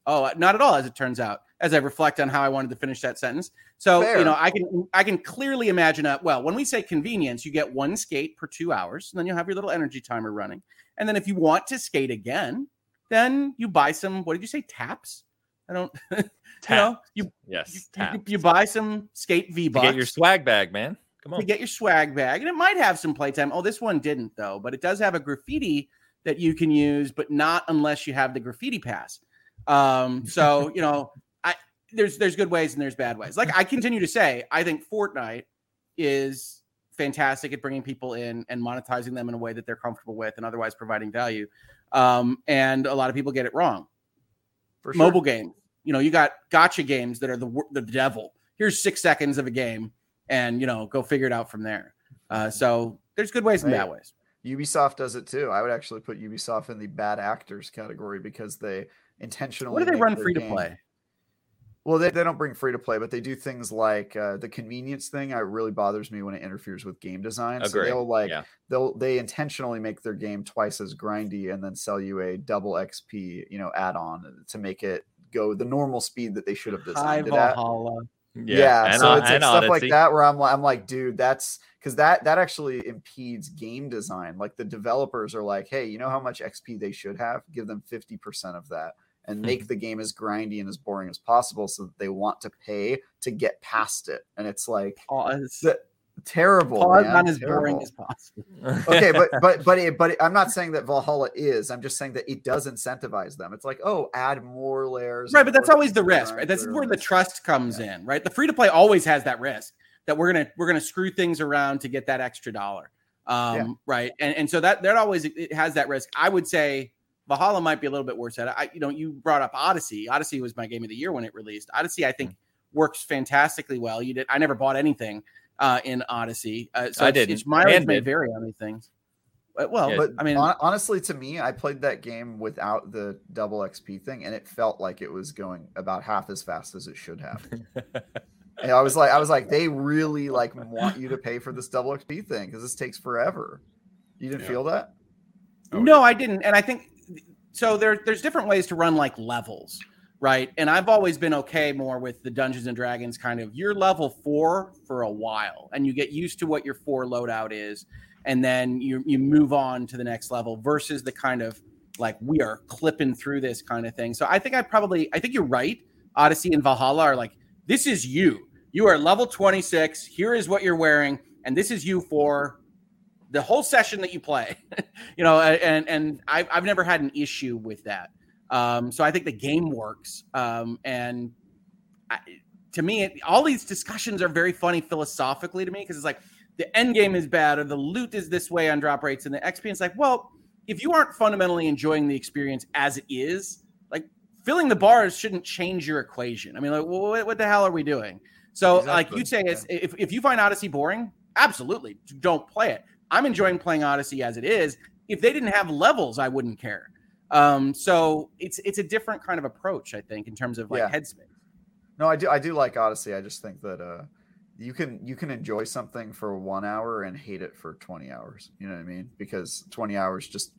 Oh, not at all, as it turns out. As I reflect on how I wanted to finish that sentence, so Fair. you know, I can I can clearly imagine a well. When we say convenience, you get one skate per two hours, and then you'll have your little energy timer running. And then if you want to skate again, then you buy some. What did you say? Taps. I don't. you know, you Yes. you, tap. you, you buy some skate V To bucks get your swag bag, man. Come on. to on. get your swag bag, and it might have some playtime. Oh, this one didn't though, but it does have a graffiti that you can use, but not unless you have the graffiti pass. Um, so you know, I there's there's good ways and there's bad ways. Like I continue to say, I think Fortnite is fantastic at bringing people in and monetizing them in a way that they're comfortable with, and otherwise providing value. Um, and a lot of people get it wrong for sure. mobile game, You know, you got gotcha games that are the the devil. Here's six seconds of a game, and you know, go figure it out from there. Uh, so there's good ways and bad ways. Ubisoft does it too. I would actually put Ubisoft in the bad actors category because they intentionally. What do they run free to play? Well, they, they don't bring free to play, but they do things like uh, the convenience thing. Uh, really bothers me when it interferes with game design. So Agree. they'll like Yeah. they'll they intentionally make their game twice as grindy and then sell you a double XP, you know, add on to make it go the normal speed that they should have High designed it at. Valhalla. Yeah, and, so uh, it's like and stuff like that where I'm like, I'm like, dude, that's because that that actually impedes game design. Like the developers are like, hey, you know how much XP they should have? Give them fifty percent of that, and Hmm. make the game as grindy and as boring as possible, so that they want to pay to get past it. And it's like Pause. the, terrible. Pause man, on as boring as possible. okay, but but but it, but it- I'm not saying that Valhalla is. I'm just saying that it does incentivize them. It's like, oh, add more layers. Right, but that's always the risk, right? That's your where the trust comes in, right? The free to play always has that risk that we're gonna we're gonna screw things around to get that extra dollar, um, Yeah. right? And and so that that always it has that risk. I would say Valhalla might be a little bit worse at it. I, you know, you brought up Odyssey. Odyssey was my game of the year when it released. Odyssey, I think, Mm. works fantastically well. You did. I never bought anything uh, in Odyssey, uh, so I didn't. It's mileage And may did. vary on these things. But, well, Yeah. But I mean, hon- honestly, to me, I played that game without the double XP thing, and it felt like it was going about half as fast as it should have. and I was like, I was like, they really like want you to pay for this double XP thing because this takes forever. You didn't Yeah. feel that? Oh, no, yeah. I didn't. And I think so. There, there's different ways to run like levels, right? And I've always been okay more with the Dungeons and Dragons kind of. You're level four for a while, and you get used to what your four loadout is, and then you you move on to the next level. Versus the kind of like we are clipping through this kind of thing. So I think I probably I think you're right. Odyssey and Valhalla are like this is you. You are level 26. Here is what you're wearing, and this is you for the whole session that you play. you know, and and I've I've never had an issue with that. Um, so I think the game works. Um, and I, to me, it, all these discussions are very funny philosophically to me because it's like the end game is bad or the loot is this way on drop rates and the XP. It's like, well, if you aren't fundamentally enjoying the experience as it is, like filling the bars shouldn't change your equation. I mean, like, what, what the hell are we doing? So, like you'd say, it's, if if you find Odyssey boring, absolutely don't play it. I'm enjoying playing Odyssey as it is. If they didn't have levels, I wouldn't care. Um, so it's it's a different kind of approach, I think, in terms of like Yeah. headspace. No, I do. I do like Odyssey. I just think that uh, you can you can enjoy something for one hour and hate it for twenty hours. You know what I mean? Because twenty hours just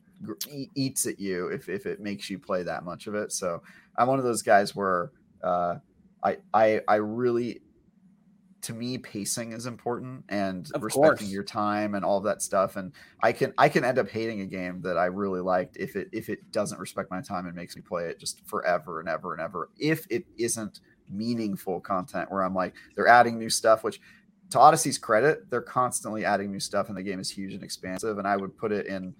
eats at you if if it makes you play that much of it. So I'm one of those guys where uh, I I I really. To me, pacing is important and Of respecting course. your time and all of that stuff. And I can I can end up hating a game that I really liked if it if it doesn't respect my time and makes me play it just forever and ever and ever. If it isn't meaningful content where I'm like, they're adding new stuff, which to Odyssey's credit, they're constantly adding new stuff and the game is huge and expansive. And I would put it in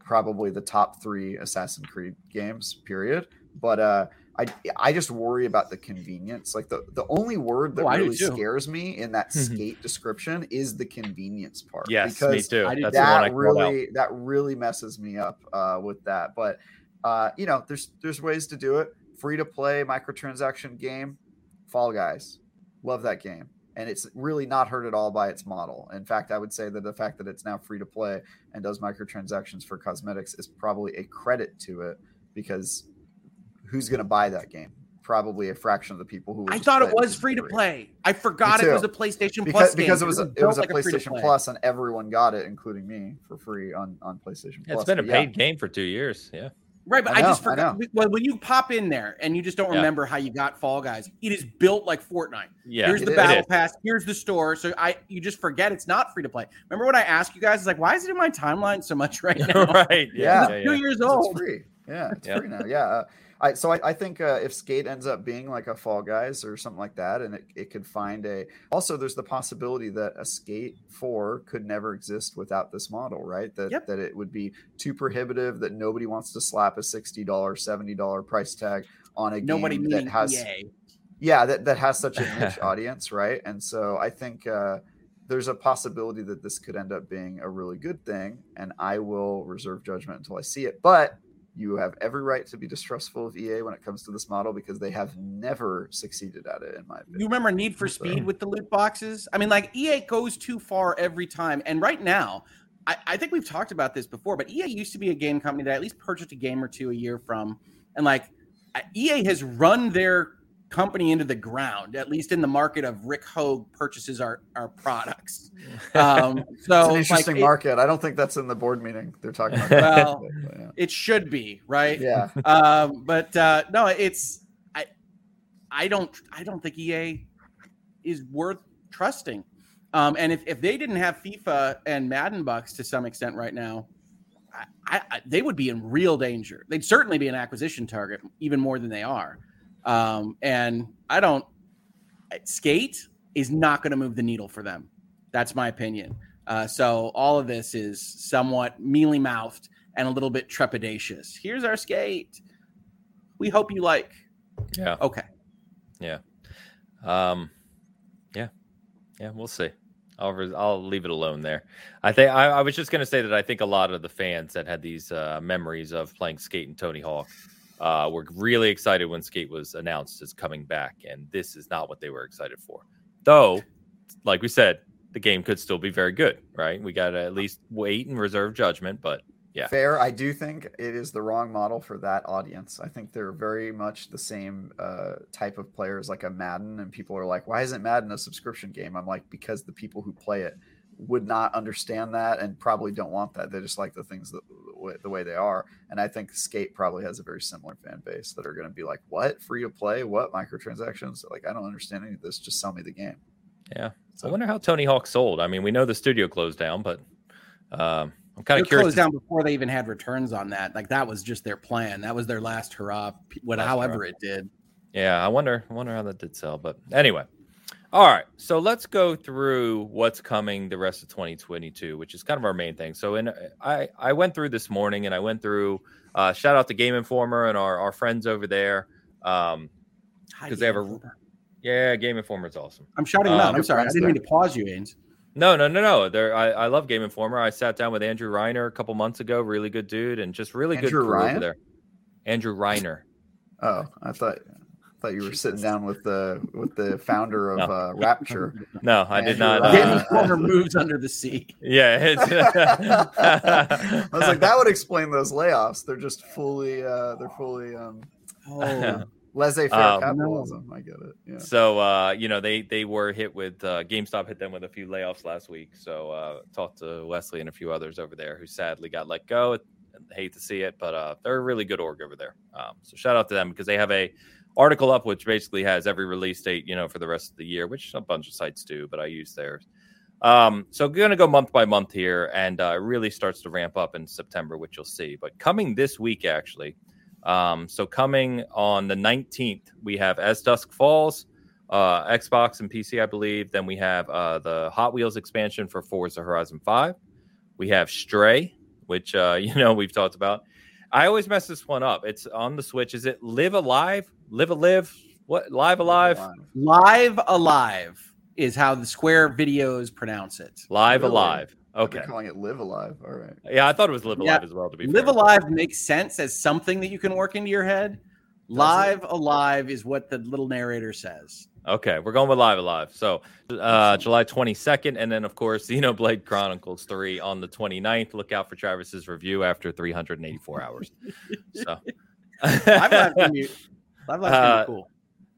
probably the top three Assassin's Creed games, period. But uh I I just worry about the convenience. Like the, the only word that Oh, really scares me in that skate description is the convenience part. yes, me because too. I do the one I that really that really messes me up uh, with that. But uh, you know, there's there's ways to do it. Free to play microtransaction game, Fall Guys, love that game. and it's really not hurt at all by its model. In fact, I would say that the fact that it's now free to play and does microtransactions for cosmetics is probably a credit to it because who's going to buy that game? Probably a fraction of the people who. I thought it was free to play. I forgot it was a PlayStation because, Plus because it was a, it was a PlayStation Plus, and everyone got it, including me, for free on on PlayStation Yeah, Plus. it's been a But paid game for two years. Yeah. Right, but I I, just know, I forgot. Well, when you pop in there and you just don't Yeah. remember how you got Fall Guys, it is built like Fortnite. Yeah. here's the is. battle pass. Here's the store. So I, you just forget it's not free to play. Remember when I asked you guys? It's like, why is it in my timeline so much right now? right. Yeah. Yeah. It's two yeah. years 'Cause old. It's free. Yeah, it's Yeah. free now. Yeah. Uh, I, so I, I think uh, if Skate ends up being like a Fall Guys or something like that, and it, it could find a. Also, there's the possibility that a Skate 4 could never exist without this model, right? That Yep. that it would be too prohibitive, that nobody wants to slap a $60, $70 price tag on a Nobody game that has EA. yeah that, that has such a niche audience right and so i think uh, there's a possibility that this could end up being a really good thing and i will reserve judgment until i see it but you have every right to be distrustful of ea when it comes to this model because they have never succeeded at it in my opinion You remember Need for So- Speed with the loot boxes? I mean, like EA goes too far every time. And right now, I, I think we've talked about this before, but EA used to be a game company that I at least purchased a game or two a year from. And like EA has run their company into the ground, at least in the market of Rick Hogue purchases our, our products. Um, it's so an like, interesting it- market i don't think that's in the board meeting they're talking about Well, But, yeah. it should be, right? yeah um, but uh, no, it's I, I don't, I don't think EA is worth trusting. Um, and if, if they didn't have FIFA and Madden bucks to some extent right now, I, I, I- they would be in real danger. They'd certainly be an acquisition target, even more than they are. Um, and I don't. Skate is not going to move the needle for them. That's my opinion. Uh, so all of this is somewhat mealy mouthed and a little bit trepidatious. Here's our skate. We hope you like. Yeah. Okay. Yeah. Um, yeah, yeah, we'll see. I'll res- I'll leave it alone there. I think I, I was just gonna say that I think a lot of the fans that had these uh, memories of playing Skate and Tony Hawk uh, were really excited when Skate was announced as coming back, and this is not what they were excited for. Though, like we said, the game could still be very good, right? We got to at least wait and reserve judgment, but Yeah. Fair. I do think it is the wrong model for that audience. I think they're very much the same uh, type of players like a Madden, and people are like, "Why isn't Madden a subscription game?" I'm like, because the people who play it would not understand that and probably don't want that. They just like the things that, the, way, the way they are. And I think Skate probably has a very similar fan base that are going to be like, "What free to play? What microtransactions? Like, I don't understand any of this. Just sell me the game." Yeah. So I wonder how Tony Hawk sold. I mean, we know the studio closed down, but um, I'm kind of curious. closed to- down before they even had returns on that. Like that was just their plan. That was their last hurrah. p- What, Last however hurrah. it did. Yeah, I wonder. I wonder how that did sell. But anyway, all right. So let's go through what's coming the rest of 2022, which is kind of our main thing. So, in I I went through this morning, and I went through. Uh, shout out to Game Informer and our our friends over there. Um, they have a- Ian. yeah, Game Informer is awesome. I'm shouting them out. Um, I'm sorry. I didn't mean to pause you, Ains. No, no, no, no. There, I, I love Game Informer. I sat down with Andrew Reiner a couple months ago. Really good dude, and just really Andrew good crew Ryan? over there. Andrew Reiner. Oh, I thought. I thought you were sitting down with the with the founder of No. uh, Rapture. No, I did not. Ryan. Uh, Informer moves under the sea. yeah, it's, I was like, that would explain those layoffs. They're just fully, uh, they're fully um, Oh, laissez-faire Um, capitalism. I get it. Yeah. So uh, you know they they were hit with uh, GameStop hit them with a few layoffs last week. So uh, talked to Wesley and a few others over there who sadly got let go. Hate to see it, but uh, they're a really good org over there. Um, so shout out to them because they have a article up which basically has every release date you know for the rest of the year, which a bunch of sites do, but I use theirs. Um, so going to go month by month here, and uh, it really starts to ramp up in September, which you'll see. But coming this week, actually, um, so coming on the 19th, we have As Dusk Falls, uh, Xbox and PC, I believe. Then we have uh, the Hot Wheels expansion for Forza Horizon 5. We have Stray, which uh, you know we've talked about. I always mess this one up. It's on the Switch. Is it Live Alive? Live Alive? What? Live Alive? live alive is how the Square videos pronounce it. Live Really? Alive. Okay. Okay. calling it live alive. All right. Yeah, I thought it was Live Yeah. Alive as well. To be Live fair. alive makes sense as something that you can work into your head, Live alive is what the little narrator says. Okay, we're going with live alive. So uh July 22nd, and then of course Xenoblade Chronicles 3 on the 29th. Look out for Travis's review after 384 hours. So Live Live can be, Live Live can Uh, be cool.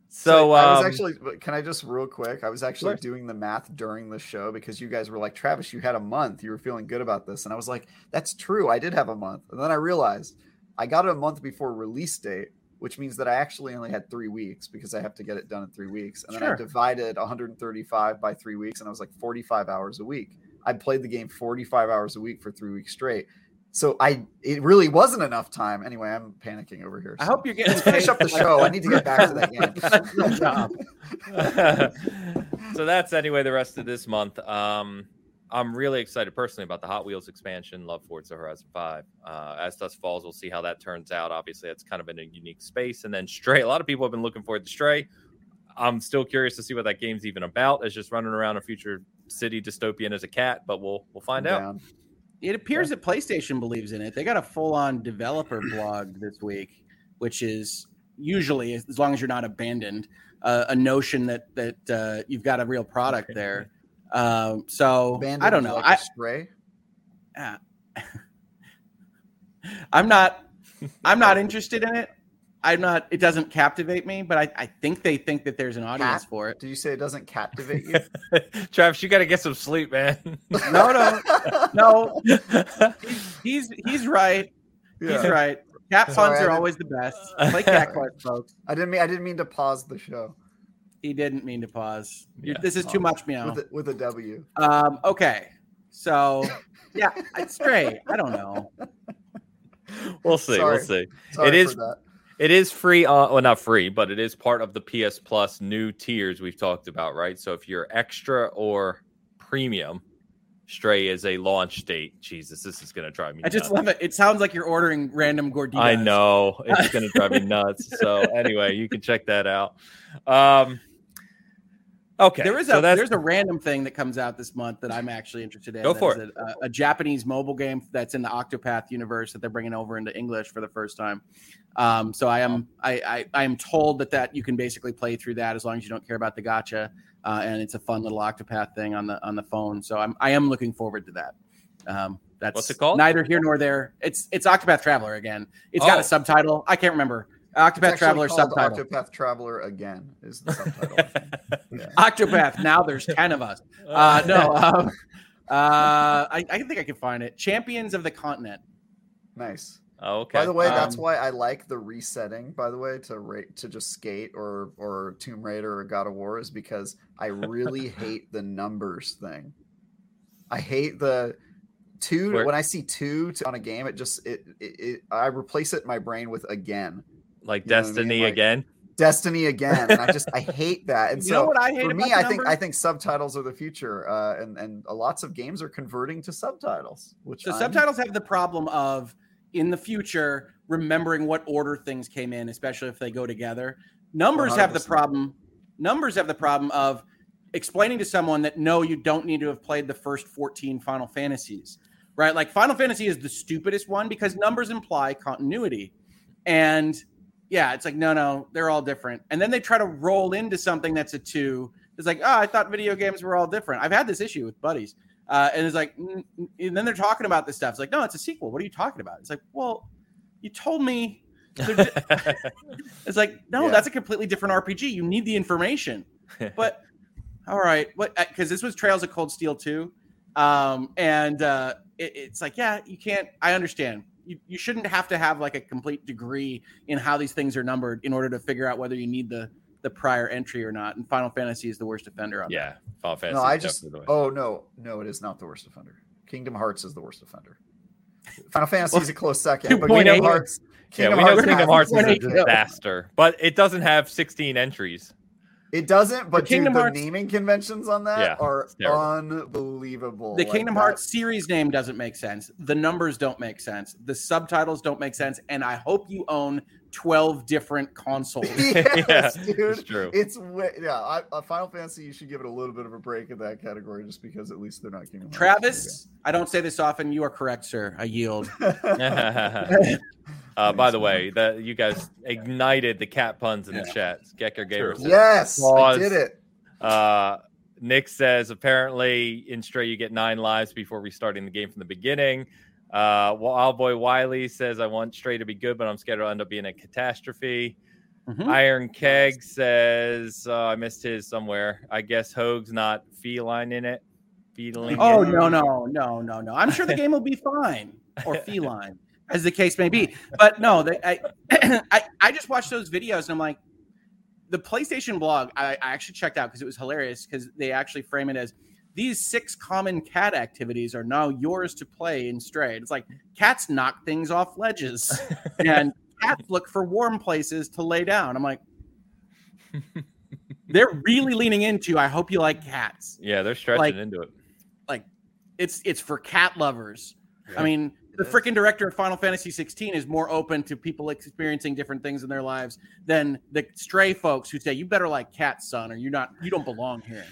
so I was um, actually. Can I just real quick? I was actually course. doing the math during the show because you guys were like, Travis, you had a month. You were feeling good about this, and I was like, that's true. I did have a month, and then I realized I got it a month before release date, which means that I actually only had three weeks because I have to get it done in three weeks, and then I divided 135 by three weeks, and I was like 45 hours a week. I played the game 45 hours a week for three weeks straight. So I, it really wasn't enough time. Anyway, I'm panicking over here. I hope you're getting Let's finish up the show. I need to get back to that game. Good job. so that's anyway the rest of this month. Um, I'm really excited personally about the Hot Wheels expansion. Love Forza Horizon 5. Uh, as Dust Falls, we'll see how that turns out. Obviously, it's kind of in a unique space. And then Stray. A lot of people have been looking forward to Stray. I'm still curious to see what that game's even about. It's just running around a future city dystopian as a cat, but we'll we'll find out. It appears that PlayStation believes in it. They got a full-on developer blog this week, which is usually, as long as you're not abandoned, uh, a notion that that uh, you've got a real product there. Um, so Abandoned I don't know. like I, a stray. I'm not. I'm not interested in it. I'm not. It doesn't captivate me, but I, I think they think that there's an audience Cat? for it. Did you say it doesn't captivate you? Travis, you got to get some sleep, man. No, no, no. He's he's right. He's right. Cat Sorry, puns I are always the best. Play cat quest, folks. I didn't mean I didn't mean to pause the show He didn't mean to pause. Yeah. This is too much meow. with a, with a W. Um, okay, so yeah, it's stray. I don't know. we'll see. Sorry. We'll see. Sorry it is. It is free. Uh, well, not free, but it is part of the PS Plus new tiers we've talked about, right? So if you're extra or premium, Stray is a launch date. Jesus, this is gonna drive me. I just nuts. love it. It sounds like you're ordering random gorditas. I know it's gonna drive me nuts. So anyway, you can check that out. Um, okay, There is so a there's a random thing that comes out this month that I'm actually interested in. Go for is A, a Japanese mobile game that's in the Octopath universe that they're bringing over into English for the first time. Um, so I am I, I I am told that that you can basically play through that as long as you don't care about the gacha, uh, and it's a fun little Octopath thing on the on the phone. So I'm I am looking forward to that. Um, that's What's it called? Neither here nor there. It's it's Octopath Traveler again. It's got Oh. a subtitle. I can't remember. It's Octopath Traveler subtitle. Octopath Traveler again is the subtitle. Yeah. Octopath. Now there's ten of us. Uh, no, um, uh, I, I think I can find it. Champions of the Continent. Nice. Oh, okay. By the way, that's Um, why I like the resetting. By the way, to rate to just skate or or Tomb Raider or God of War is because I really hate the numbers thing. I hate the two Where- when I see two to, on a game. It just it, it, it I replace it in my brain with again like you know what I mean? Destiny Like, again. Destiny again. And I just I hate that. And you so know what I hate for me, I think I think subtitles are the future, uh, and and lots of games are converting to subtitles. Which the I'm- subtitles have the problem of in the future remembering what order things came in, especially if they go together. Numbers have the problem. Numbers have the problem of explaining to someone that no, you don't need to have played the first 14 Final Fantasies, right? Like Final Fantasy is the stupidest one because numbers imply continuity. And yeah, it's like, no, no, they're all different. And then they try to roll into something that's a two. It's like, oh, I thought video games were all different. I've had this issue with buddies. Uh, and it's like, and then they're talking about this stuff. It's like, no, it's a sequel. What are you talking about? It's like, well, you told me. it's like, no, Yeah. that's a completely different RPG. You need the information. But all right, what? Because this was Trails of Cold Steel too, um, and uh, it, it's like, yeah, you can't. I understand. You, you shouldn't have to have like a complete degree in how these things are numbered in order to figure out whether you need the the prior entry or not. And Final Fantasy is the worst offender on that. yeah, Final Fantasy. No, I just. the. Oh no, no, it is not the worst offender. Kingdom Hearts is the worst offender. Final Fantasy is a close second, but 2.8. Kingdom Hearts. yeah, Kingdom we know Hearts Kingdom Hearts is a 2.8 disaster, but it doesn't have 16 entries. It doesn't, but Kingdom dude, the naming conventions on that Yeah, are unbelievable. The Like Kingdom that- Hearts series name doesn't make sense. The numbers don't make sense. The subtitles don't make sense. And I hope you own 12 different consoles. yes, Yeah, dude. it's true. It's way, yeah. I, uh, Final Fantasy, you should give it a little bit of a break in that category, just because at least they're not giving. Travis, I don't say this often. You are correct, sir. I yield. uh, by the way, that you guys ignited the cat puns in the chat. Gecko Gamer says, yes, I did it. Uh, Nick says apparently in Stray you get nine lives before restarting the game from the beginning. Uh, Wild Boy Wiley says I want Stray to be good, but I'm scared it'll end up being a catastrophe. Mhm. Iron Keg says uh, I missed his somewhere. I guess Hogue's not feline in it. Feline. Oh no, no, no, no, no. I'm sure the game will be fine or feline, as the case may be. But no, they, I, I, I just watched those videos and I'm like, the PlayStation blog. I, I actually checked out because it was hilarious because they actually frame it as these six common cat activities are now yours to play in Stray. It's like cats knock things off ledges and cats look for warm places to lay down. I'm like. They're really leaning into. I hope you like cats. Yeah, they're stretching Like- into it. Like it's it's for cat lovers. I mean, the freaking director of Final Fantasy 16 is more open to people experiencing different things in their lives than the stray folks who say you better like cats, son, or you're not you don't belong here.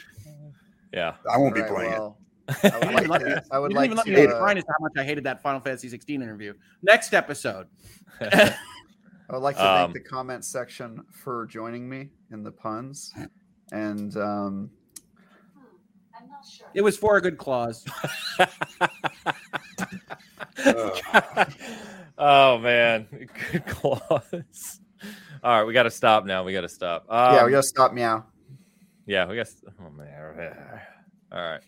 Yeah. I won't be Alright, playing it. I would You like to. I would like even let me to. define Uh, as how much I hated that Final Fantasy 16 interview. Next episode. I would like to Um, thank the comment section for joining me in the puns, and um, I'm not sure. It was for a good clause. Oh man, good claws. All right, we got to stop now. We got to stop. Um, yeah, we gotta stop meow. Yeah, we got. Oh man. All right,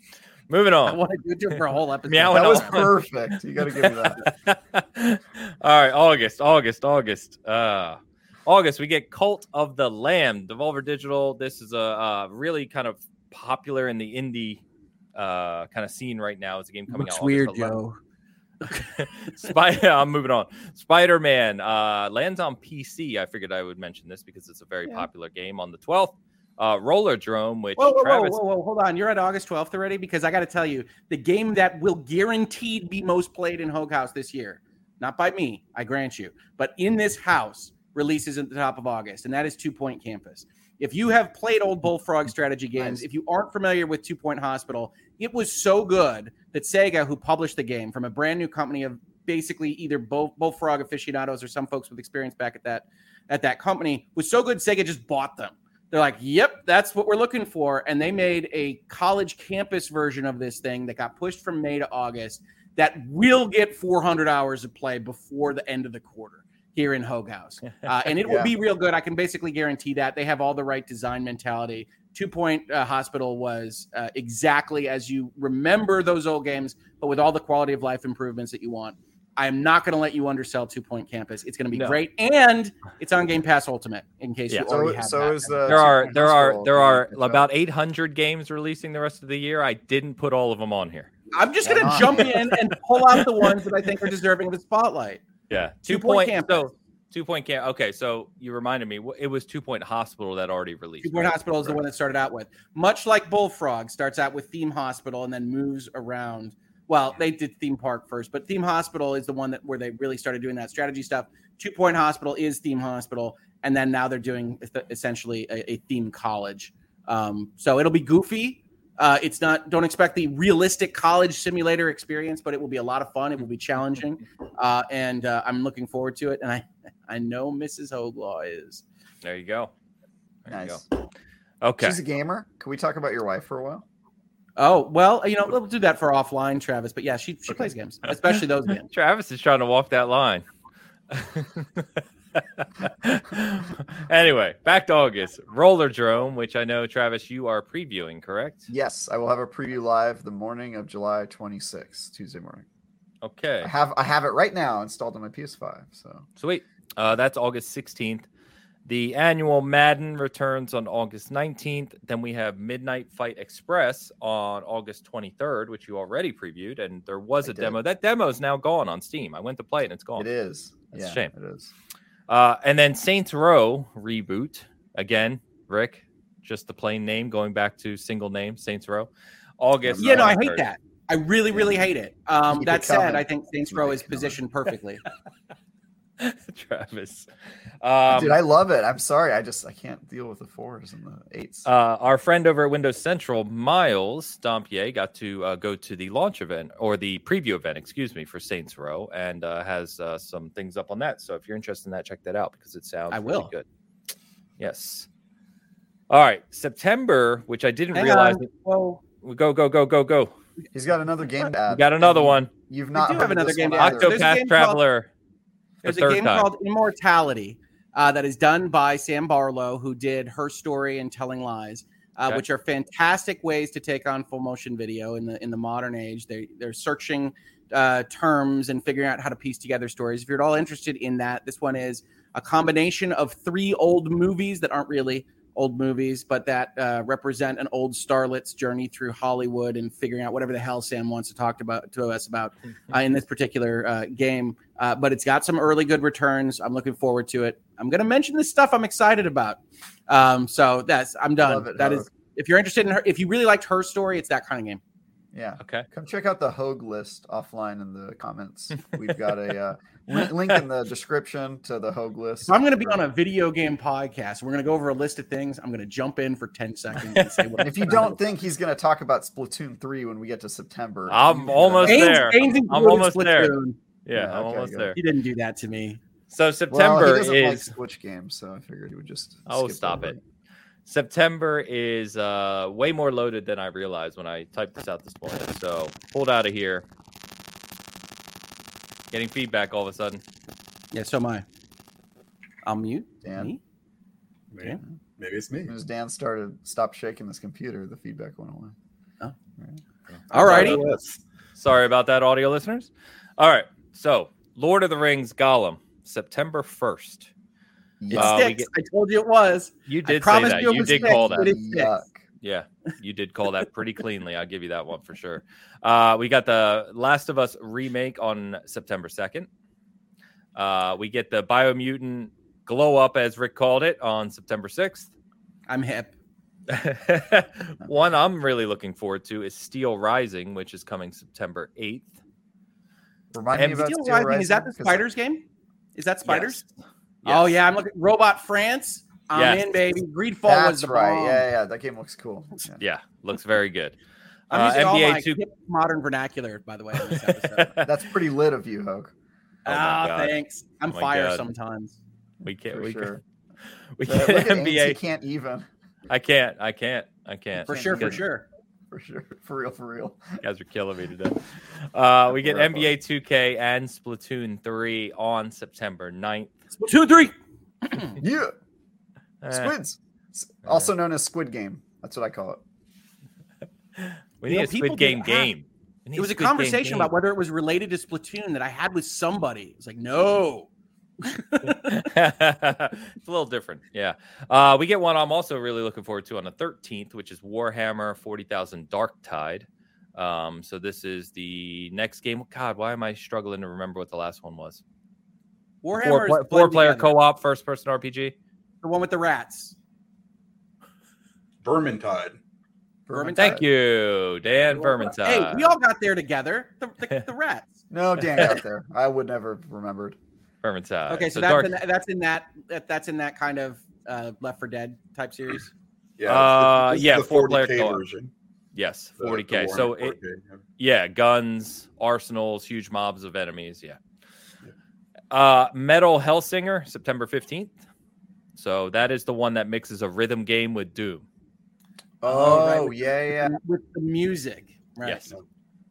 moving on. I on. want to do it for a whole episode. Meow That was all. perfect. You gotta give me that. All right, August, August, August. Uh, August, we get Cult of the Lamb, Devolver Digital. This is a uh, really kind of popular in the indie uh, kind of scene right now. It's a game coming Looks out. weird, 11th. Joe. Spider. I'm moving on. Spider Man uh, lands on PC. I figured I would mention this because it's a very Yeah. popular game on the 12th. Uh, Rollerdrome, which Whoa, whoa, whoa, Travis. whoa, whoa, hold on. You're at August 12th already? Because I got to tell you, the game that will guaranteed be most played in Hogue House this year, not by me, I grant you, but in this house releases at the top of August, and that is Two Point Campus. If you have played old Bullfrog strategy games, Nice. if you aren't familiar with Two Point Hospital, it was so good that Sega, who published the game from a brand new company of basically either Bull, Bullfrog aficionados or some folks with experience back at that at that company, was so good Sega just bought them. They're like, "Yep, that's what we're looking for," and they made a college campus version of this thing that got pushed from May to August. That will get 400 hours of play before the end of the quarter here in Hogue House, uh, and it will be real good. I can basically guarantee that they have all the right design mentality. Two Point uh, Hospital was uh, exactly as you remember those old games, but with all the quality of life improvements that you want. I am not going to let you undersell Two Point Campus. It's going to be No. great, and it's on Game Pass Ultimate in case Yeah. you already So, have so that. is the there are there are there are as about 800 games releasing the rest of the year. I didn't put all of them on here. I'm just going to jump in and pull out the ones that I think are deserving of the spotlight. Yeah, Two two Point point. Campus. So two point camp. Okay, so you reminded me. It was two point hospital that already released. Two Point right? Hospital is the one that started out with. Much like Bullfrog starts out with Theme Hospital and then moves around. Well, they did Theme Park first, but Theme Hospital is the one that where they really started doing that strategy stuff. Two Point Hospital is Theme Hospital, and then now they're doing essentially a, a theme college. Um, so it'll be goofy. Uh, it's not. Don't expect the realistic college simulator experience, but it will be a lot of fun. It will be challenging, uh, and uh, I'm looking forward to it. And I, I know Mrs. Hoglaw is. There you go. There Nice. you go. Okay. She's a gamer. Can we talk about your wife for a while? Oh well, you know we'll do that for offline, Travis. But yeah, she she plays games, especially those games. Travis is trying to walk that line. anyway, back to August. Rollerdrome, which I know, Travis, you are previewing, correct? Yes, I will have a preview live the morning of July 26th, Tuesday morning. Okay. I have I have it right now installed on my PS5. So Sweet. Uh, that's August 16th. The annual Madden returns on August 19th. Then we have Midnight Fight Express on August 23rd, which you already previewed. And there was I a did. demo. That demo is now gone on Steam. I went to play it and it's gone. it is. That's a shame. It is. Uh, and then Saints Row reboot again. Rick, just the plain name, going back to single name Saints Row. August. Yeah, no, I hate that. I really, really hate it. Um, that said. I think Saints Row is positioned perfectly. Travis. Um, Dude, I love it. I'm sorry. I just I can't deal with the fours and the eights. uh, our friend over at Windows Central, Miles Dompier, got to uh, go to the launch event or the preview event, excuse me, for Saints Row, and uh, has uh, some things up on that. So if you're interested in that, check that out because it sounds I really will. good. Yes. All right, September, which I didn't Hang realize. on. Whoa. Go go go go go. He's got another game to add. We got another one. You've not do have another game one to add. either. There's a Octopath game called- Traveler. for There's a game time. called Immortality uh, that is done by Sam Barlow, who did Her Story and Telling Lies, uh, Okay. which are fantastic ways to take on full motion video in the in the modern age. They they're searching uh, terms and figuring out how to piece together stories. If you're at all interested in that, this one is a combination of three old movies that aren't really old movies, but that uh, represent an old starlet's journey through Hollywood and figuring out whatever the hell Sam wants to talk about to us about uh, in this particular uh, game. Uh, but it's got some early good returns. I'm looking forward to it. I'm going to mention the stuff I'm excited about. Um, so that's I'm done. It, that is if you're interested in her, if you really liked her story, it's that kind of game. Yeah. Okay. Come check out the Hogue list offline in the comments. We've got a uh, li- link in the description to the Hogue list. So I'm going to be on a video game podcast. We're going to go over a list of things. I'm going to jump in for 10 seconds and say what if you don't think he's going to talk about Splatoon 3 when we get to September, I'm uh, almost Ains- there. Ains I'm included almost there. Yeah, Yeah, I'm okay, almost there. He didn't do that to me. So Well, September he doesn't like is Switch games, so I figured he would just. Oh, skip stop over it. September is uh, way more loaded than I realized when I typed this out this morning. So pulled out of here. Getting feedback all of a sudden. Yeah, so am I. I'll mute. Dan? Me? Maybe, maybe it's me. As soon as Dan started, stopped shaking his computer, the feedback went away. All righty. Sorry about that, audio listeners. All right. So Lord of the Rings Gollum, September 1st. It Uh, we sticks. I told you it was. You I did say that. you You did call that. it sticks. Yuck. Yeah, you did call that pretty cleanly. I'll give you that one for sure. Uh, we got the Last of Us remake on September 2nd. Uh, we get the Biomutant Glow Up, as Rick called it, on September 6th. I'm hip. one I'm really looking forward to is Steel Rising, which is coming September 8th. Remind And me about Steel Steel Rising, is that the Spiders game? Is that Spiders? Yes. Oh yeah, I'm looking. Robot France. I'm Yes. in, baby. Greedfall That's was the right. bomb. Yeah, yeah, that game looks cool. Yeah. Yeah, looks very good. I'm Uh, using all NBA my 2 hip modern vernacular, by the way. In this. That's pretty lit of you, Hogue. Oh my ah, thanks. I'm Oh fire God. sometimes. we can't. For We sure. can. We Uh, can't. look at Ainsley NBA. can't even. I can't. I can't. I can't. For sure, for sure. For sure. For real, for real. You guys are killing me today. Uh, we get Wrap up. NBA 2K and Splatoon 3 on September 9th. Two, three. Yeah. Eh, Squids. S- Also known as Squid Game. That's what I call it. we You need know, a people Squid Game game. We It was a Squid Game conversation game. about whether it was related to Splatoon that I had with somebody. It's like, no. it's a little different. Yeah. Uh, we get one I'm also really looking forward to on the 13th, which is Warhammer 40,000 Dark Tide. Um, so this is the next game. God, why am I struggling to remember what the last one was? Warhammer four, four player co op, first person RPG. The one with the rats. Vermintide. Vermintide. Thank you, Dan Vermintide. Hey, we all got there together. The, the, the rats. No, Dan got there. I would never have remembered. Vermintide. Okay, so, dark, that's in, that's in that that- that's in that kind of uh, Left for Dead type series. Yeah. Uh, this yeah, four player co-op. version. yes, 40k. the so it, 40K, yeah. yeah, guns, arsenals, huge mobs of enemies. Yeah. Uh, Metal Hellsinger, September 15th. So that is the one that mixes a rhythm game with Doom. Oh, right, Oh, with yeah, yeah. With the music. Right. Yes.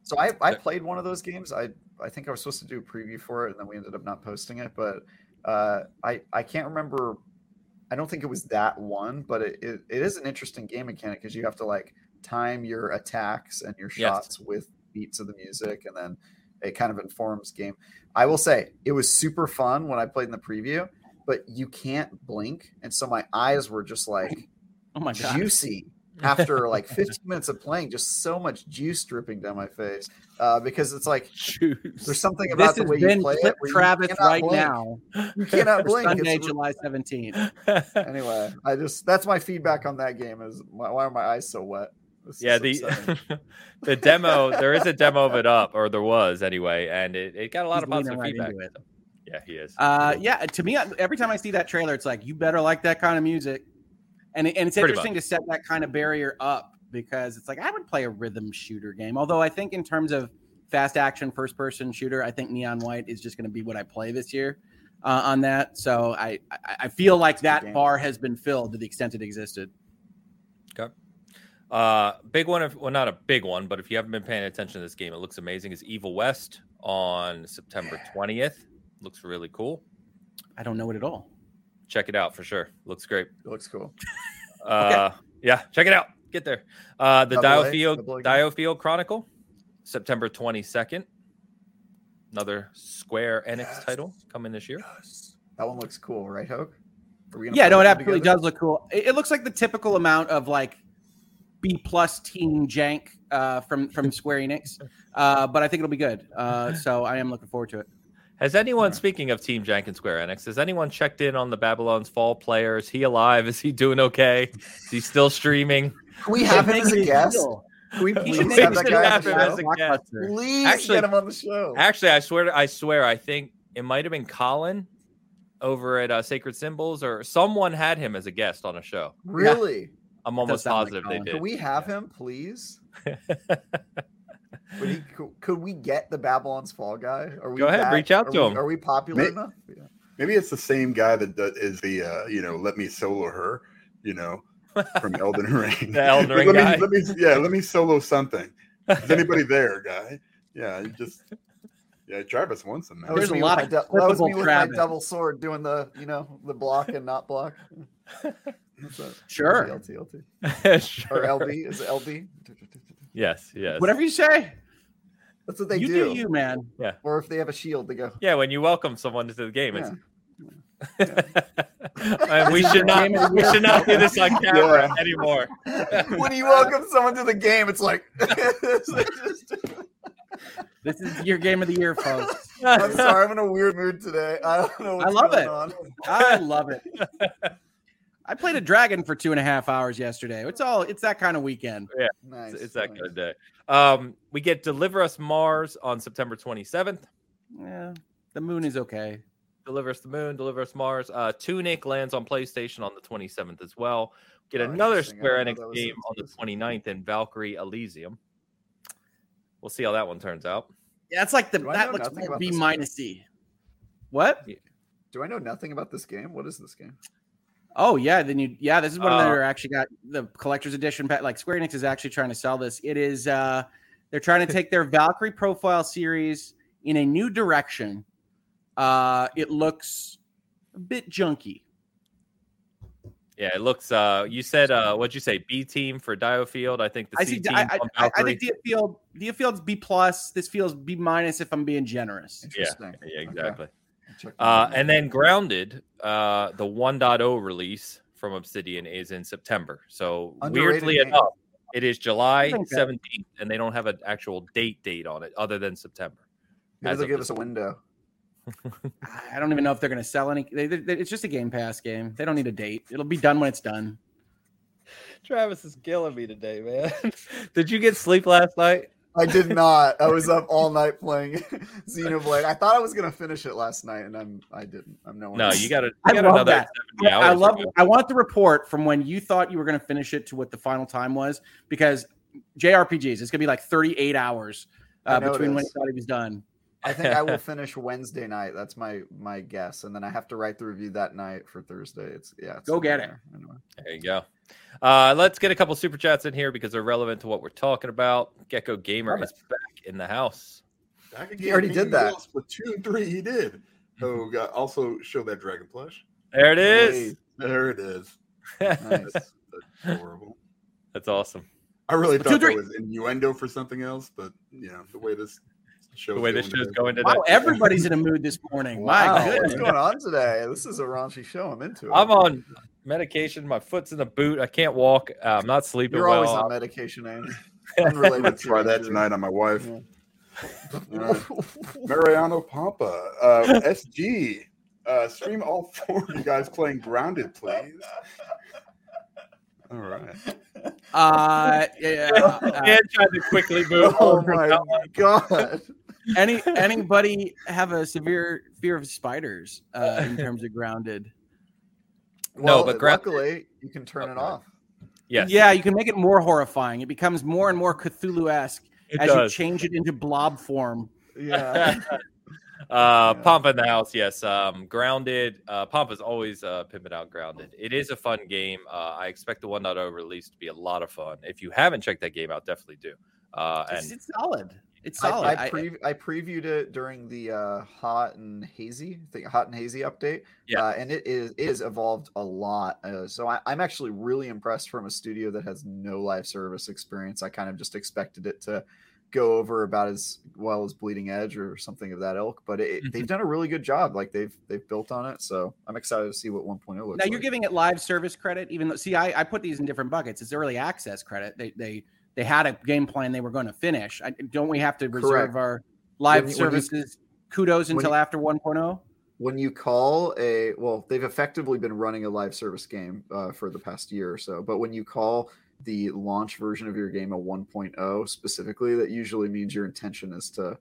So I, I played one of those games. I I think I was supposed to do a preview for it, and then we ended up not posting it. But uh, I I can't remember. I don't think it was that one, but it, it, it is an interesting game mechanic because you have to like time your attacks and your Yes. shots with beats of the music, and then it kind of informs game. I will say it was super fun when I played in the preview, but you can't blink, and so my eyes were just like Oh my god. juicy after like 15 minutes of playing just so much juice dripping down my face uh, because it's like there's something about This the way you play it Clip where you Travis right blink. now. you cannot blink Sunday, It's- July 17th. anyway i just that's my feedback on that game is why are my eyes so wet This yeah, the the demo, there is a demo of it up, or there was anyway, and it, it got a lot He's of positive leaning right feedback. Yeah, he is. Uh, yeah, to me, every time I see that trailer, it's like you better like that kind of music, and it- and it's Pretty interesting to set that kind of barrier up because it's like I would play a rhythm shooter game. Although I think in terms of fast action first person shooter, I think Neon White is just going to be what I play this year uh, on that. So I I, I feel like that bar has been filled to the extent it existed. Uh, big one. If, well, not a big one, but if you haven't been paying attention to this game, it looks amazing. Is Evil West on September twentieth? Looks really cool. I don't know it at all. Check it out for sure. Looks great. It looks cool. Uh, yeah, check it out. Get there. Uh, the Double A, Diofield double A game. Diofield Chronicle, September twenty second. Another Square Enix Yes. title coming this year. That one looks cool, right, Hogue? Are we gonna Yeah, no, it that absolutely together? does look cool. It, it looks like the typical amount of like B plus team jank uh, from from Square Enix, uh, but I think it'll be good. Uh, so I am looking forward to it. Has anyone, Yeah. speaking of Team Jank and Square Enix, has anyone checked in on the Babylon's Fall player? Is he alive? Is he doing okay? Is he still streaming? Can we have him as a guest? Can we please should have his that should guy have on him the as show? a guest. Please Actually- get him on the show. Actually, I swear, I swear, I think it might have been Colin over at uh, Sacred Symbols, or someone had him as a guest on a show. Really? I'm almost sound like positive Colin. they Can we have him, please? Would he, could, could we get the Babylon's Fall guy? Are we Go ahead, that- reach out are to we- him. Are we popular May- enough? Yeah. Maybe it's the same guy that, that is the uh, you know let me solo her, you know, from Elden Ring. The Elden Ring let guy. Me, let me yeah, let me solo something. Is anybody there, guy? Yeah, you just yeah, Travis wants him, man. That was There's a lot of my dou- that was me with my double sword doing the you know the block and not block. What's that? Sure. LT, LT. Sure. Or LB is it LB? Yes, yes. Whatever you say, That's what they do. you do. do you, man. Yeah. Or if they have a shield, they go. Yeah, when you welcome someone to the game, it's. Yeah. And we should not. Game of the We should not do this on camera Yeah. anymore. when you welcome someone to the game, it's like. This is your game of the year, folks. I'm sorry, I'm in a weird mood today. I don't know. What's I love going it. On. I love it. I played a dragon for two and a half hours yesterday. It's all. It's that kind of weekend. Nice. It's, it's that nice. kind of day. Um, we get Deliver Us Mars on September 27th. Yeah, the moon is okay. Deliver Us the Moon, Deliver Us Mars. Uh, Tunic lands on PlayStation on the 27th as well. Get Oh, another Square Enix know that was game on the exclusive. 29th in Valkyrie Elysium. We'll see how that one turns out. Yeah, it's like the Do that looks nothing more about B minus C. What? Do I know nothing about this game? What is this game? Oh yeah, then you yeah, this is one Uh, of their actually got the collector's edition pack. Like Square Enix is actually trying to sell this. It is uh they're trying to take their Valkyrie profile series in a new direction. Uh it looks a bit junky. Yeah, it looks. Uh, you said uh, what'd you say? B team for Diofield. I think the I C see team I, I, I, think Diofield Diofield's B plus. This feels B minus if I'm being generous. Yeah, Okay. exactly. That Uh, and then Grounded, uh, the 1.0 release from Obsidian is in September. So Underrated weirdly game. enough, it is July think that- 17th, and they don't have an actual date date on it other than September. Maybe as they'll give us a window. I don't even know if they're going to sell any. They, they, it's just a Game Pass game. They don't need a date. It'll be done when it's done. Travis is killing me today, man. Did you get sleep last night? I did not. I was up all night playing Xenoblade. I thought I was gonna finish it last night, and I'm I didn't. I'm no one. No, else. you got to. I love another that. I love. to. I want the report from when you thought you were going to finish it to what the final time was because JRPGs. It's going to be like 38 hours uh, know it between when he thought he was done. I think I will finish Wednesday night. That's my my guess, and then I have to write the review that night for Thursday. It's yeah. It's Go in get there. Anyway. There you go. Uh, let's get a couple super chats in here because they're relevant to what we're talking about. Gecko Gamer Love is back in the house. Back He already did that. Splatoon three, he did. Oh, God, also show that dragon plush. There it is. There it is. Nice. That's adorable. That's awesome. I really Splatoon thought three. that was innuendo for something else, but you know the way this show, The way this show's going today. Wow, everybody's in a mood this morning. My Wow, goodness. what's going on today? This is a raunchy show. I'm into it. I'm on medication. My foot's in a boot. I can't walk. Uh, I'm not sleeping You're well. always on medication, Andy. I'm Unrelated gonna try that tonight on my wife. Yeah. Uh, Mariano Pampa, uh, SG. Uh, stream all four of you guys playing Grounded, please. All right. Uh, yeah, uh, Dan tried to quickly move oh my god! Any anybody have a severe fear of spiders uh, in terms of grounded? No, but ground- luckily you can turn it off. Yes. Yeah, you can make it more horrifying. It becomes more and more Cthulhu-esque it as does. you change it into blob form. Yeah. uh, Yeah. Pompa in the house, yes. Um, grounded. Uh, Pompa's always uh, pimping out grounded. It is a fun game. Uh, I expect the 1.0 release to be a lot of fun. If you haven't checked that game out, definitely do. Uh, It's, and it's solid. It's solid. I, I- pre- I previewed it during the uh, hot and hazy, I think hot and hazy update. Yeah. uh, and it is it has evolved a lot. Uh, so I, I'm actually really impressed from a studio that has no live service experience. I kind of just expected it to go over about as well as Bleeding Edge or something of that ilk, but it, Mm-hmm. they've done a really good job. Like they've they've built on it. So I'm excited to see what 1.0 looks now like. you're giving it live service credit, even though see, I, I put these in different buckets. It's early access credit. They they they had a game plan they were going to finish. I, don't we have to reserve Correct. our live When you- when you- services kudos until you- after oh? 1.0? when you call a well they've effectively been running a live service game uh, for the past year or so but when you call the launch version of your game a 1.0 specifically that usually means your intention is to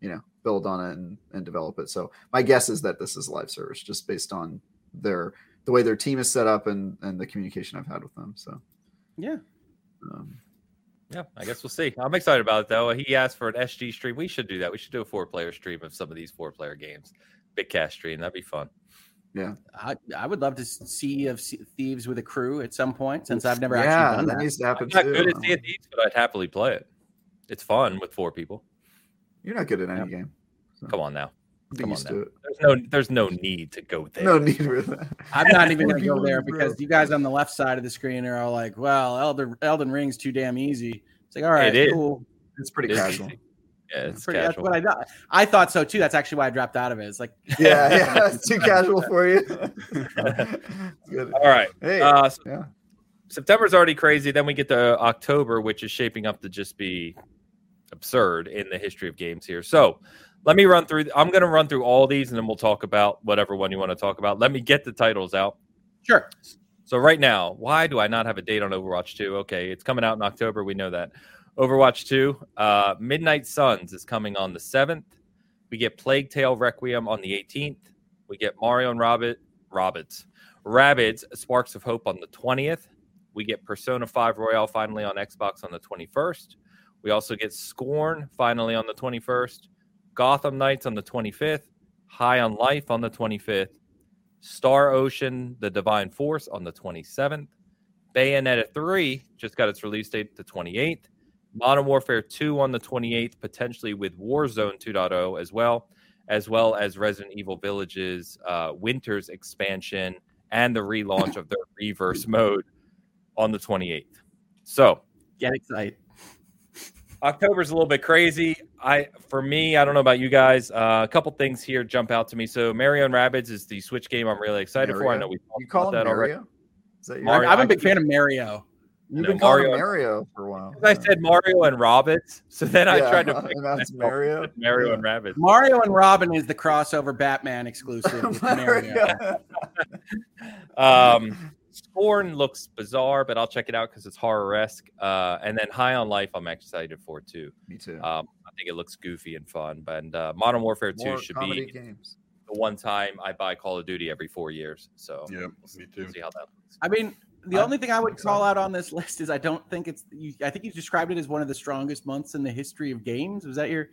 you know build on it and, and develop it so my guess is that this is live service just based on their the way their team is set up and and the communication i've had with them so Yeah. um, yeah, I guess we'll see. I'm excited about it though. He asked for an SG stream. We should do that. We should do a four player stream of some of these four player games. Big cast stream. That'd be fun. Yeah, I, I would love to see of thieves with a crew at some point since I've never yeah actually done that that. needs to happen I'm not too. good at Sea of Thieves, but I'd happily play it. It's fun with four people. you're not good at any Yeah. game Come on Come on now. To it. There's no there's no need to go there. no need for that I'm not even going to go there in a row. because you guys on the left side of the screen are all like, "Well, Elden Elden Ring's too damn easy." It's like, all right, It is. cool. it's pretty It is casual Yeah, it's Pretty- that's casual. what I thought. I thought so too. That's actually why I dropped out of it. It's like, yeah, yeah, it's too casual for you. Good. All right. Hey, Uh, so yeah. September's already crazy. Then we get to October, which is shaping up to just be absurd in the history of games here. So let me run through. I'm going to run through all these, and then we'll talk about whatever one you want to talk about. Let me get the titles out. sure. So right now, why do I not have a date on Overwatch 2? Okay, it's coming out in October. We know that. Overwatch 2, uh, Midnight Suns is coming on the 7th. We get Plague Tale Requiem on the 18th. We get Mario and Rabbit, Rabbits, Rabbids Sparks of Hope on the 20th. We get Persona 5 Royal finally on Xbox on the 21st. We also get Scorn finally on the 21st. Gotham Knights on the 25th. High on Life on the 25th. Star Ocean, The Divine Force on the 27th. Bayonetta 3 just got its release date the 28th. Modern Warfare 2 on the 28th, potentially with Warzone 2.0 as well, as well as Resident Evil Villages uh, Winter's expansion and the relaunch of their reverse mode on the 28th. So Get excited. October's a little bit crazy. I for me, I don't know about you guys. Uh, a couple things here jump out to me. So Mario and Rabbids is the Switch game I'm really excited for. I know we talked You call about him that already. Mario? Is that Mario- I'm a big fan of Mario. You've No, been calling Mario- him Mario for a while. I said Mario and Rabbids, so then I tried to and fix that's myself Mario? with Mario Yeah. and Rabbids. Mario and Robin is the crossover Batman exclusive with Mario. Um, Scorn looks bizarre, but I'll check it out because it's horror esque. Uh, and then High on Life, I'm excited for too. Me too. Um, I think it looks goofy and fun. But and, uh, Modern Warfare 2 More should be games. the one time I buy Call of Duty every four years. So Yeah, we'll me see, too. see how that looks. I mean, the I'm only thing I would call out on this list is I don't think it's. You, I think you described it as one of the strongest months in the history of games. Was that your?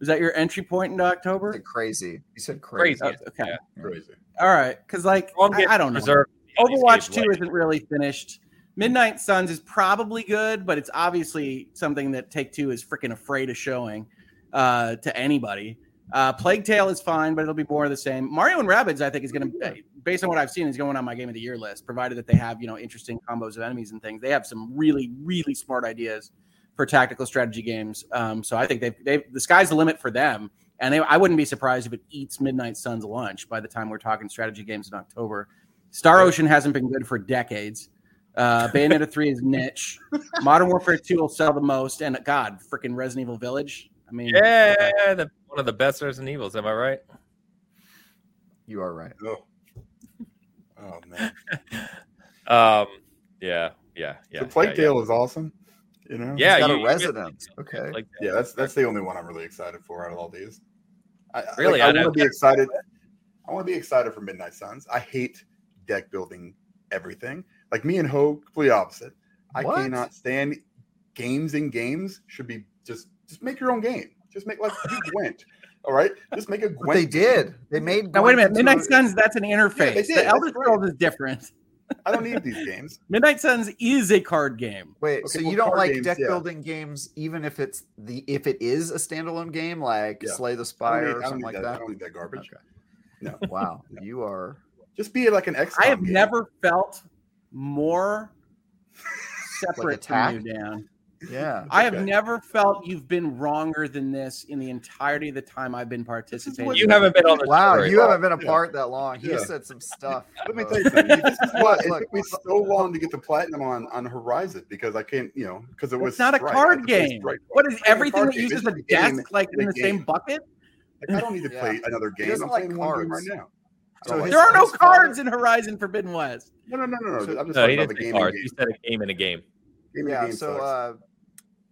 Was that your entry point into October? crazy. You said crazy. Crazy. Oh, okay. Yeah. Crazy. All right. Because like I, I don't know. Reserve Overwatch 2 Light. isn't really finished. Midnight Suns is probably good, but it's obviously something that Take Two is freaking afraid of showing uh, to anybody. Uh, Plague Tale is fine, but it'll be more of the same. Mario and Rabbids, I think, is going to, based on what I've seen, is going on my Game of the Year list, provided that they have you know interesting combos of enemies and things. They have some really, really smart ideas for tactical strategy games. Um, so I think they've, they've the sky's the limit for them. And they, I wouldn't be surprised if it eats Midnight Suns lunch by the time we're talking strategy games in October. Star Ocean hasn't been good for decades. Uh, Bayonetta 3 is niche. Modern Warfare 2 will sell the most. And God, freaking Resident Evil Village. I mean, Yeah, the, one of the best Resident Evils. Am I right? You are right. Oh. Oh man. Um, yeah, yeah, yeah. the Plague yeah, Tale is awesome. You know? Yeah, got a you- you get- residence. Okay. Like Yeah, that's that's the only one I'm really excited for out of all these. I, I- Really? like, I I, want to be excited. I want to be excited for Midnight Suns. I hate deck building everything. Like me and Ho, completely opposite. I What? cannot stand games in games. Should be just just make your own game. Just make like do Gwent. All right, just make a Gwent. But they did. They made. Now wait a minute, Midnight a- Suns. That's an they interface. did, the that's Elder. Scrolls is different. I don't need these games. Midnight Suns is a card game. Wait, Okay, so well, you don't like games, deck yeah. building games, even if it's the if it is a standalone game like Yeah. Slay the I Spire need, or something like that. I don't need that garbage. Okay. No. Wow, you are. Just be like an X. I have never felt more separate from attacked? you, Dan. Yeah. I have Okay. never felt you've been wronger than this in the entirety of the time I've been participating. what You haven't been on the Wow, story. you haven't been Yeah. apart that long. He Yeah. said some stuff. Let me uh, tell you something. This is why it took me so long to get the platinum on on Horizon because I can't, you know, because it was It's not a Strike. I card had to play game. Strike. What is It's not a everything that uses It's a a desk like in in the a same bucket? Like, I don't need to Yeah. play another game. I'm like playing one game cards. right now. I So like There are no father- cards in Horizon Forbidden West. No, no, no, no, no. I'm just No, talking he about the didn't say cards. game. He said a game in a game. Gaming Yeah. game So uh,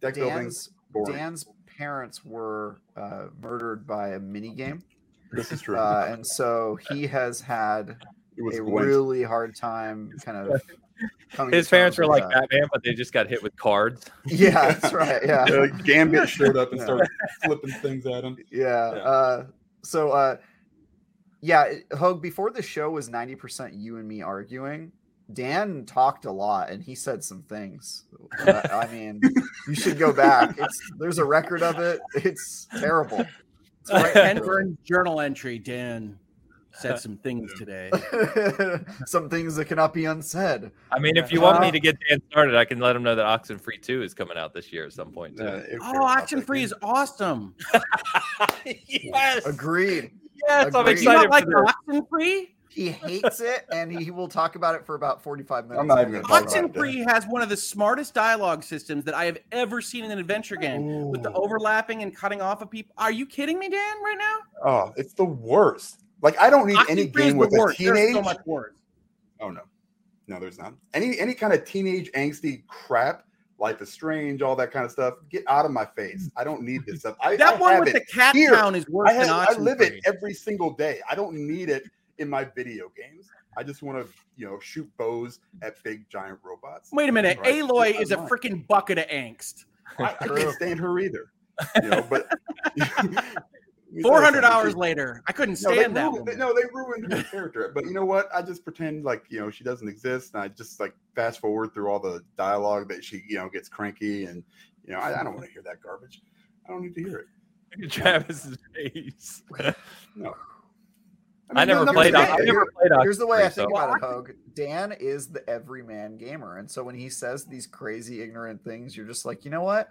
Deck Dan's boring. Dan's parents were uh, murdered by a mini game, This is true. uh, and so he has had it was a Gwent. really hard time kind of. His parents were like that. Batman, but they just got hit with cards. Yeah, that's right. Yeah. Gambit showed up and Yeah. started flipping things at him. yeah. Yeah. Uh, so, uh, yeah, it- Hogue, before the show was 90% you and me arguing, Dan talked a lot and he said some things. I mean, you should go back. It's There's a record of it. It's terrible. It's right Ken journal entry. Dan said some things today. some things that cannot be unsaid. I mean, if you want me to get Dan started, I can let him know that Oxenfree 2 is coming out this year at some point, too. Uh, Oh, about Action that Free is awesome. yes. Agreed. Yes, I'm Do you excited not like for. Oxenfree? He hates it and he will talk about it for about 45 minutes. I'm not even gonna Oxen. Free has one of the smartest dialogue systems that I have ever seen in an adventure game. With the overlapping and cutting off of people. Are you kidding me, Dan? Right now? Oh, it's the worst. Like I don't need Oxen any game the with a worst. There's teenage. so much worse. Oh no, no, there's not any any kind of teenage angsty crap. Life is strange, all that kind of stuff. Get out of my face. I don't need this stuff. I, That I one have with it. the cat here. town is worse I, have, I live Free. it every single day. I don't need it in my video games. I just want to, you know, shoot bows at big giant robots. Wait a minute. Right. Aloy is a freaking bucket of angst. I, I can't stand her either. You know, but 400 hours later, I couldn't No, they stand that ruined, one. no, they ruined her character. But you know what? I just pretend like you know she doesn't exist, and I just like fast forward through all the dialogue that she you know gets cranky, and you know I, I don't want to hear that garbage. I don't need to hear it. Look at Travis's face. No, I never played. to I never played. Oxen Here's the way I think so- about it, Hogue. Dan is the everyman gamer. And so when he says these crazy, ignorant things, you're just like, you know what?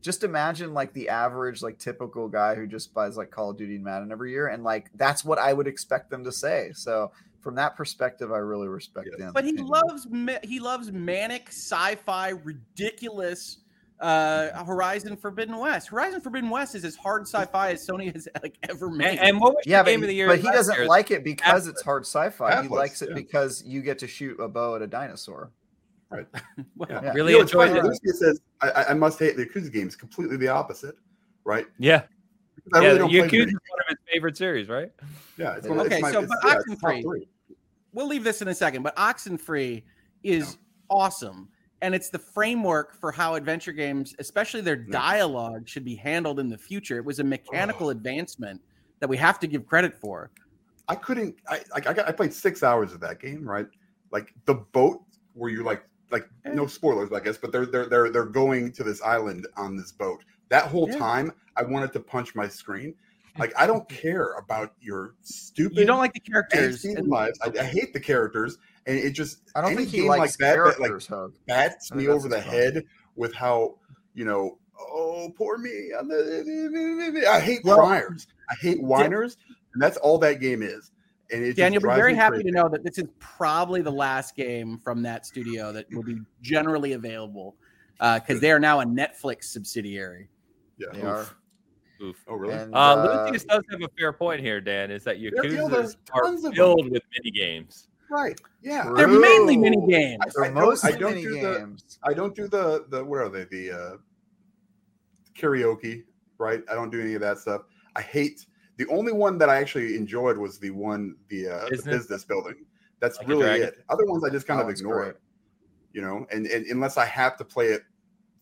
Just imagine like the average, like typical guy who just buys like Call of Duty and Madden every year. And like that's what I would expect them to say. So from that perspective, I really respect Yes. Dan. But he loves he loves manic sci-fi ridiculous uh Horizon Forbidden West. Horizon Forbidden West is as hard sci-fi as Sony has like ever made. And, and what was yeah, your but, game of the year? but he doesn't year? like it because Atlas. it's hard sci-fi. he likes it yeah. because you get to shoot a bow at a dinosaur. Well, Yeah. Yeah. Really You know, it's enjoyed it. Lucia says I, I, I must hate the Yakuza games. Completely the opposite, right? Yeah, I yeah. really don't play Yakuza is one of his favorite series, right? Yeah, it's one of- it's Okay, my- so, it's- but yeah, it's Oxenfree- three. we'll leave this in a second, but Oxenfree is awesome. And it's the framework for how adventure games, especially their dialogue, should be handled in the future. It was a mechanical advancement that we have to give credit for. I couldn't. I like. I got. I played six hours of that game. Right, like the boat where you like like eh. no spoilers, I guess, but they're they're they're they're going to this island on this boat. That whole Yeah. time, I wanted to punch my screen. Like I don't care about your stupid. You don't like the characters. angsty and- lives. I, I hate the characters, and it just. I don't think he likes like that, that like characters, Hogue. bats me over the his problem. head with how you know. Oh, poor me! I'm I hate Well- criers. I hate whiners, and that's all that game is. And it Dan, just you'll be very happy crazy. to know that this is probably the last game from that studio that will be generally available because they are now a Netflix subsidiary. Yeah. They Oof. are. Oof. Oh, really? And, Uh, uh, Lucius does have a fair point here, Dan. Is that yeah, Yakuza there's are tons of filled with mini games? Right. Yeah. They're mainly mini games. They're I don't- mostly I don't mini do the- games. I don't do the the what are they the uh, karaoke, right? I don't do any of that stuff. I hate the only one that I actually enjoyed was the one the, uh, the Business? business building. That's Like really it. Other ones I just kind That of one's ignore great. it, you know. And, and unless I have to play it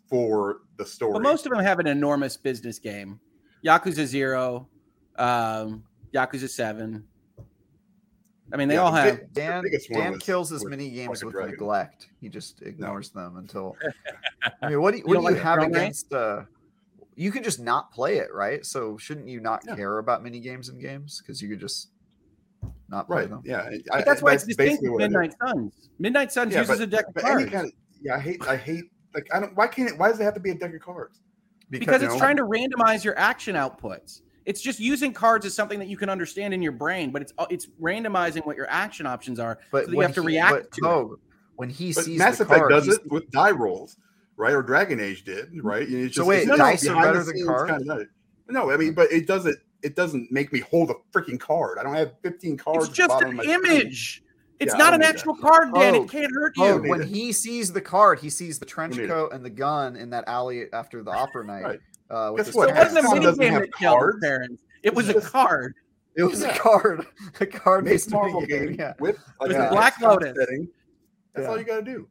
for the story, But most of them have an enormous business game. Yakuza Zero, um, Yakuza Seven. I mean, they Yeah, all have. Dan, Dan kills his was mini games with Dragon. neglect. He just ignores them until. I mean, what do you, You what don't you like have against? Uh, you can just not play it, right? So shouldn't you not Yeah. care about mini games and games because you could just not play right? them? Yeah, I, But that's why it's distinct basically with what Midnight Suns. Midnight Suns Yeah, uses but- a deck of cards kind of yeah, I hate I hate like I don't. Why can't it? Why does it have to be a deck of cards? because you it's know- trying to randomize your action outputs. It's just using cards as something that you can understand in your brain, but it's uh, it's randomizing what your action options are, but so that you have to he- react but, to it. When he But sees Mass the Effect card, does it with die rolls, right? Or Dragon Age did, right? It's So wait, it's just dice are better than cards? kinda. No, I mean, but it doesn't. It doesn't make me hold a freaking card. I don't have 15 cards. It's just an of my screen. image. It's Yeah, not don't an actual that. card, Dan. Oh, it can't hurt Oh, you. need when it. he sees the card, he sees the trench need it. coat and the gun in that alley after the opera night. Right. Uh, with Guess what? So it wasn't a Xbox mini game that killed cards. parents. It was a card. It was Yeah. a card, a card based Marvel mini game. game Yeah. with like was a Black Xbox Lotus. That's Yeah. all you got to do,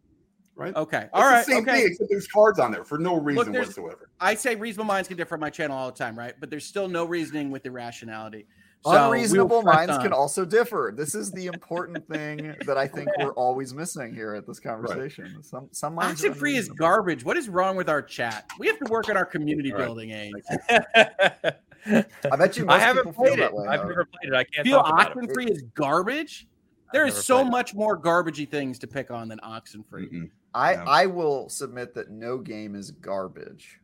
right? Okay. It's All right. the same okay. thing, except there's cards on there for no reason there's- whatsoever. I say reasonable minds can differ on my channel all the time, right? But there's still no reasoning with irrationality. So Unreasonable minds on. can also differ. This is the important thing that I think we're always missing here at this conversation. Some some minds are Oxenfree is garbage. What is wrong with our chat? We have to work on our community All right. building, eh? Abe. I bet you most I haven't people feel played it. that way. I've though. never played it. I can't Feel talk about oxen it. free is garbage? There is so played it. much more garbagey things to pick on than Oxenfree. Mm-mm. I Yeah. I will submit that no game is garbage.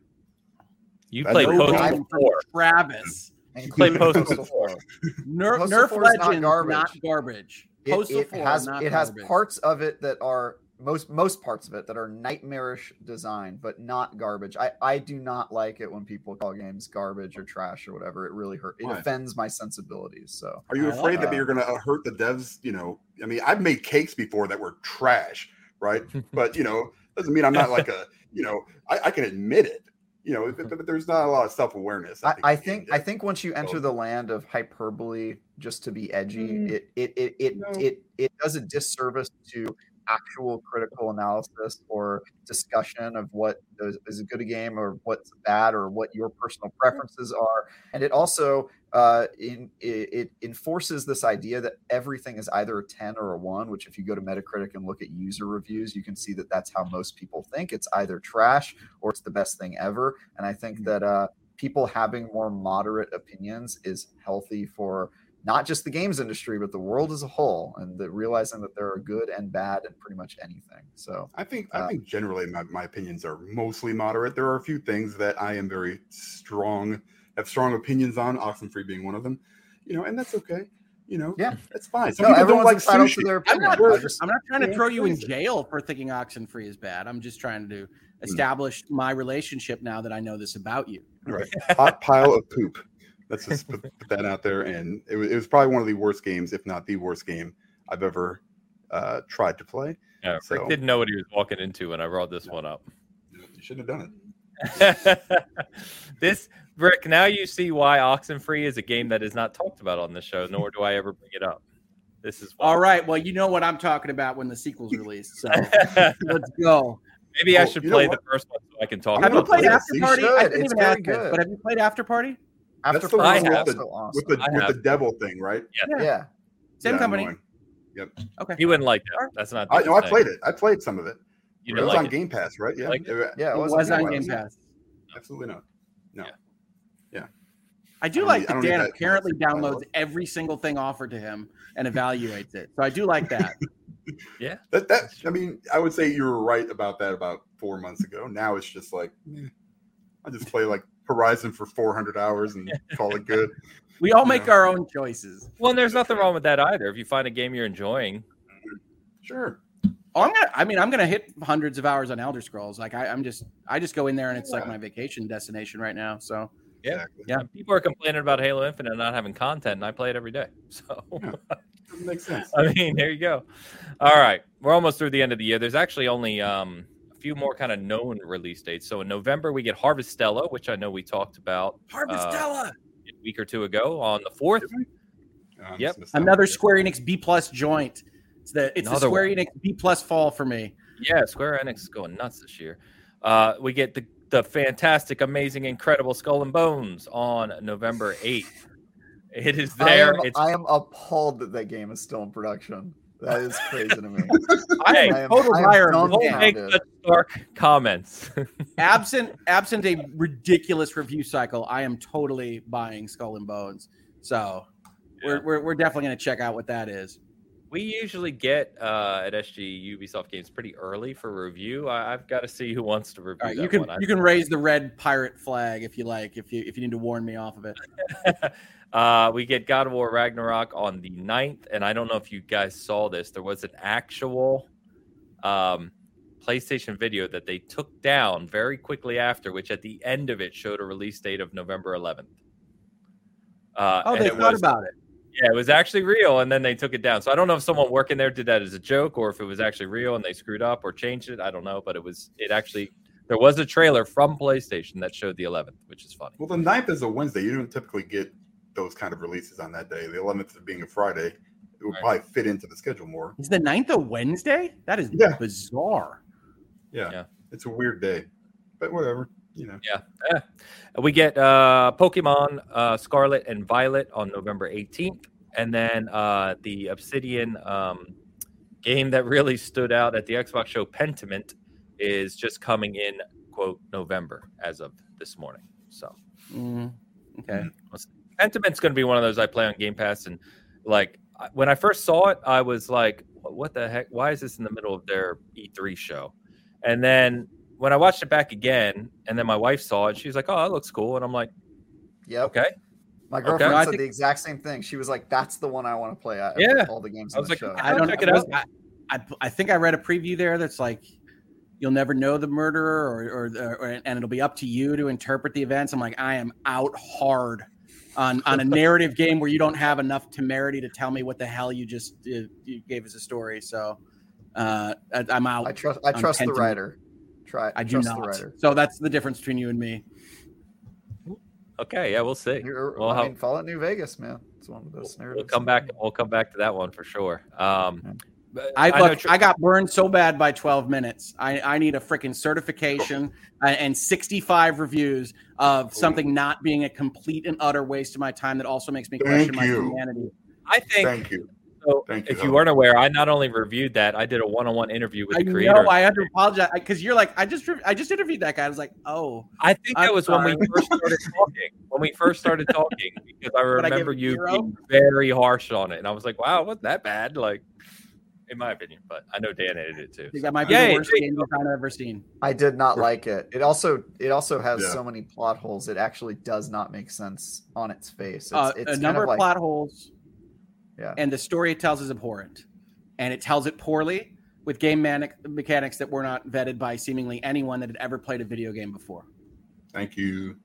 You That's played no Postal problem. Four. Travis. play including Postal Four. Nerf, Postal Nerf 4 is not Legends, garbage. not garbage. It, Postal it 4 has not it has parts of it that are most most parts of it that are nightmarish design, but not garbage. I I do not like it when people call games garbage or trash or whatever. It really hurt. It Why? offends my sensibilities. So Are you I afraid like that you're going to hurt the devs? You know, I mean, I've made cakes before that were trash, right? but you know, doesn't mean I'm not like a, you know, I, I can admit it. You know, but, but there's not a lot of self awareness. I, I think. I think once you enter So- the land of hyperbole just to be edgy, Mm. it it it it, No. it it does a disservice to actual critical analysis or discussion of what is, is a good game or what's bad or what your personal preferences are, and it also uh, in, it, it enforces this idea that everything is either a 10 or a 1 which if you go to metacritic and look at user reviews you can see that that's how most people think it's either trash or it's the best thing ever and i think Mhm. that uh, people having more moderate opinions is healthy for not just the games industry but the world as a whole and the, realizing that there are good and bad in pretty much anything so I think Uh, I think generally my, my opinions are mostly moderate. There are a few things that I am very strong, have strong opinions on. Oxenfree being one of them, you know, and that's okay. You know, Yeah. that's fine. Some no, people don't everyone's like entitled sushi. to their I'm not, just, I'm not trying to throw you in jail for thinking Oxenfree is bad. I'm just trying Hmm. to establish my relationship now that I know this about you. Right. Hot pile of poop. Let's just put, put that out there. And it was, it was probably one of the worst games, if not the worst game I've ever uh, tried to play. Yeah, Rick didn't know what he was walking into when I brought this one up. You shouldn't have done it. this Rick, now you see why Oxenfree is a game that is not talked about on the show, nor do I ever bring it up. This is why. All right. Well, you know what I'm talking about when the sequel's released. So let's go. Maybe I should play the first one so I can talk Have you about played it. Afterparty? I should. didn't It's even ask very this, good. but have you played Afterparty? after That's the I Party is have. also awesome. With the with the devil thing, right? yeah Same Yeah, company. annoying. Okay. You wouldn't like that. That's not. I the know. I played it. I played some of it. You it was like on it. Game Pass, right? Yeah. Like it? yeah It was, was on Game Game Pass. Pass. Absolutely not. No. Yeah. I do I don't like need- that Dan that apparently constant downloads every single thing offered to him and evaluates it. So I do like that. Yeah. That that I mean, I would say you were right about that about four months ago. Now it's just like eh, I just play like Horizon for 400 hours and call it good. We all make Yeah. our own choices. Well, and there's nothing wrong with that either. If you find a game you're enjoying, Sure. Oh, I'm gonna. I mean, I'm gonna hit hundreds of hours on Elder Scrolls. Like I, I'm just. I just go in there and it's like my vacation destination right now. So Yeah. Exactly. Yeah. people are complaining about Halo Infinite not having content, and I play it every day. So Yeah. Makes sense. I mean, there you go. All right, we're almost through the end of the year. There's actually only um, a few more kind of known release dates. So in November we get Harvestella, which I know we talked about Harvestella. a week or two ago on the fourth. Um, Yep. Another Square Enix B plus joint. It's the it's Another the Square one. Enix B plus fall for me. Yeah, Square Enix is going nuts this year. Uh, we get the the fantastic, amazing, incredible Skull and Bones on November eighth. It is I there. am, it's I am appalled that that game is still in production. That is crazy to me. hey, I am, total I am liar. don't make such dark comments. absent absent a ridiculous review cycle, I am totally buying Skull and Bones. So Yeah. we're, we're we're definitely gonna check out what that is. We usually get uh, at SG Ubisoft games pretty early for review. I, I've got to see who wants to review right, you can one. You can raise the red pirate flag if you like, if you if you need to warn me off of it. uh, we get God of War Ragnarok on the 9th. And I don't know if you guys saw this. There was an actual um, PlayStation video that they took down very quickly after, which at the end of it showed a release date of November 11th. Uh, Oh, they thought was- about it. Yeah, it was actually real, and then they took it down. So I don't know if someone working there did that as a joke, or if it was actually real and they screwed up or changed it. I don't know, but it was. It actually there was a trailer from PlayStation that showed the 11th, which is funny. Well, the 9th is a Wednesday. You don't typically get those kind of releases on that day. The 11th being a Friday, it would Right. probably fit into the schedule more. Is the 9th a Wednesday? That is Yeah. bizarre. Yeah. Yeah. It's a weird day, but whatever. You know, yeah. We get uh, Pokemon uh, Scarlet and Violet on November 18th, and then uh, the Obsidian um, game that really stood out at the Xbox show, Pentiment, is just coming in quote November as of this morning. So Mm, okay. Pentiment's going to be one of those I play on Game Pass, and like when I first saw it, I was like, "What the heck? Why is this in the middle of their E3 show?" And then when I watched it back again, and then my wife saw it, she was like, "Oh, that looks cool," and I'm like, "Yeah, "Okay." My girlfriend No, I said think- the exact same thing. She was like, "That's the one I want to play." At Yeah. all the games I was the like, show. I don't check it know. out. I, I, I think I read a preview there that's like you'll never know the murderer or, or, or and it'll be up to you to interpret the events. I'm like, I am out hard on on a narrative game where you don't have enough temerity to tell me what the hell you just uh, you gave us a story. So uh, I, I'm out. I trust. I trust the Pentiment. writer. Try. I do trust not. the writer. So that's the difference between you and me. Okay, yeah, we'll see. You're- Well, I how- mean, Fallout New Vegas, man. It's one of the We'll, we'll come back. We'll come back to that one for sure. Um, but I look, I got burned so bad by 12 minutes. I, I need a freaking certification uh, and 65 reviews of something not being a complete and utter waste of my time that also makes me question Thank my humanity. I think. thank you. So, Thank if you Howard. weren't aware, I not only reviewed that, I did a one-on-one interview with I the creator. know I had to apologize because you're like I just re- I just interviewed that guy. I was like, oh, I think that I'm was when we first started talking. When we first started talking, because I Would I remember you zero? being very harsh on it, and I was like, "Wow, wasn't that bad?" Like, in my opinion, but I know Dan edited it too. I think so. that might be Yay, the worst Jake. game design I've ever seen. I did not like it. It also it also has Yeah. so many plot holes. It actually does not make sense on its face. It's, Uh, it's a kind number of of like plot holes, Yeah. and the story it tells is abhorrent, and it tells it poorly with game manic- mechanics that were not vetted by seemingly anyone that had ever played a video game before. Thank you.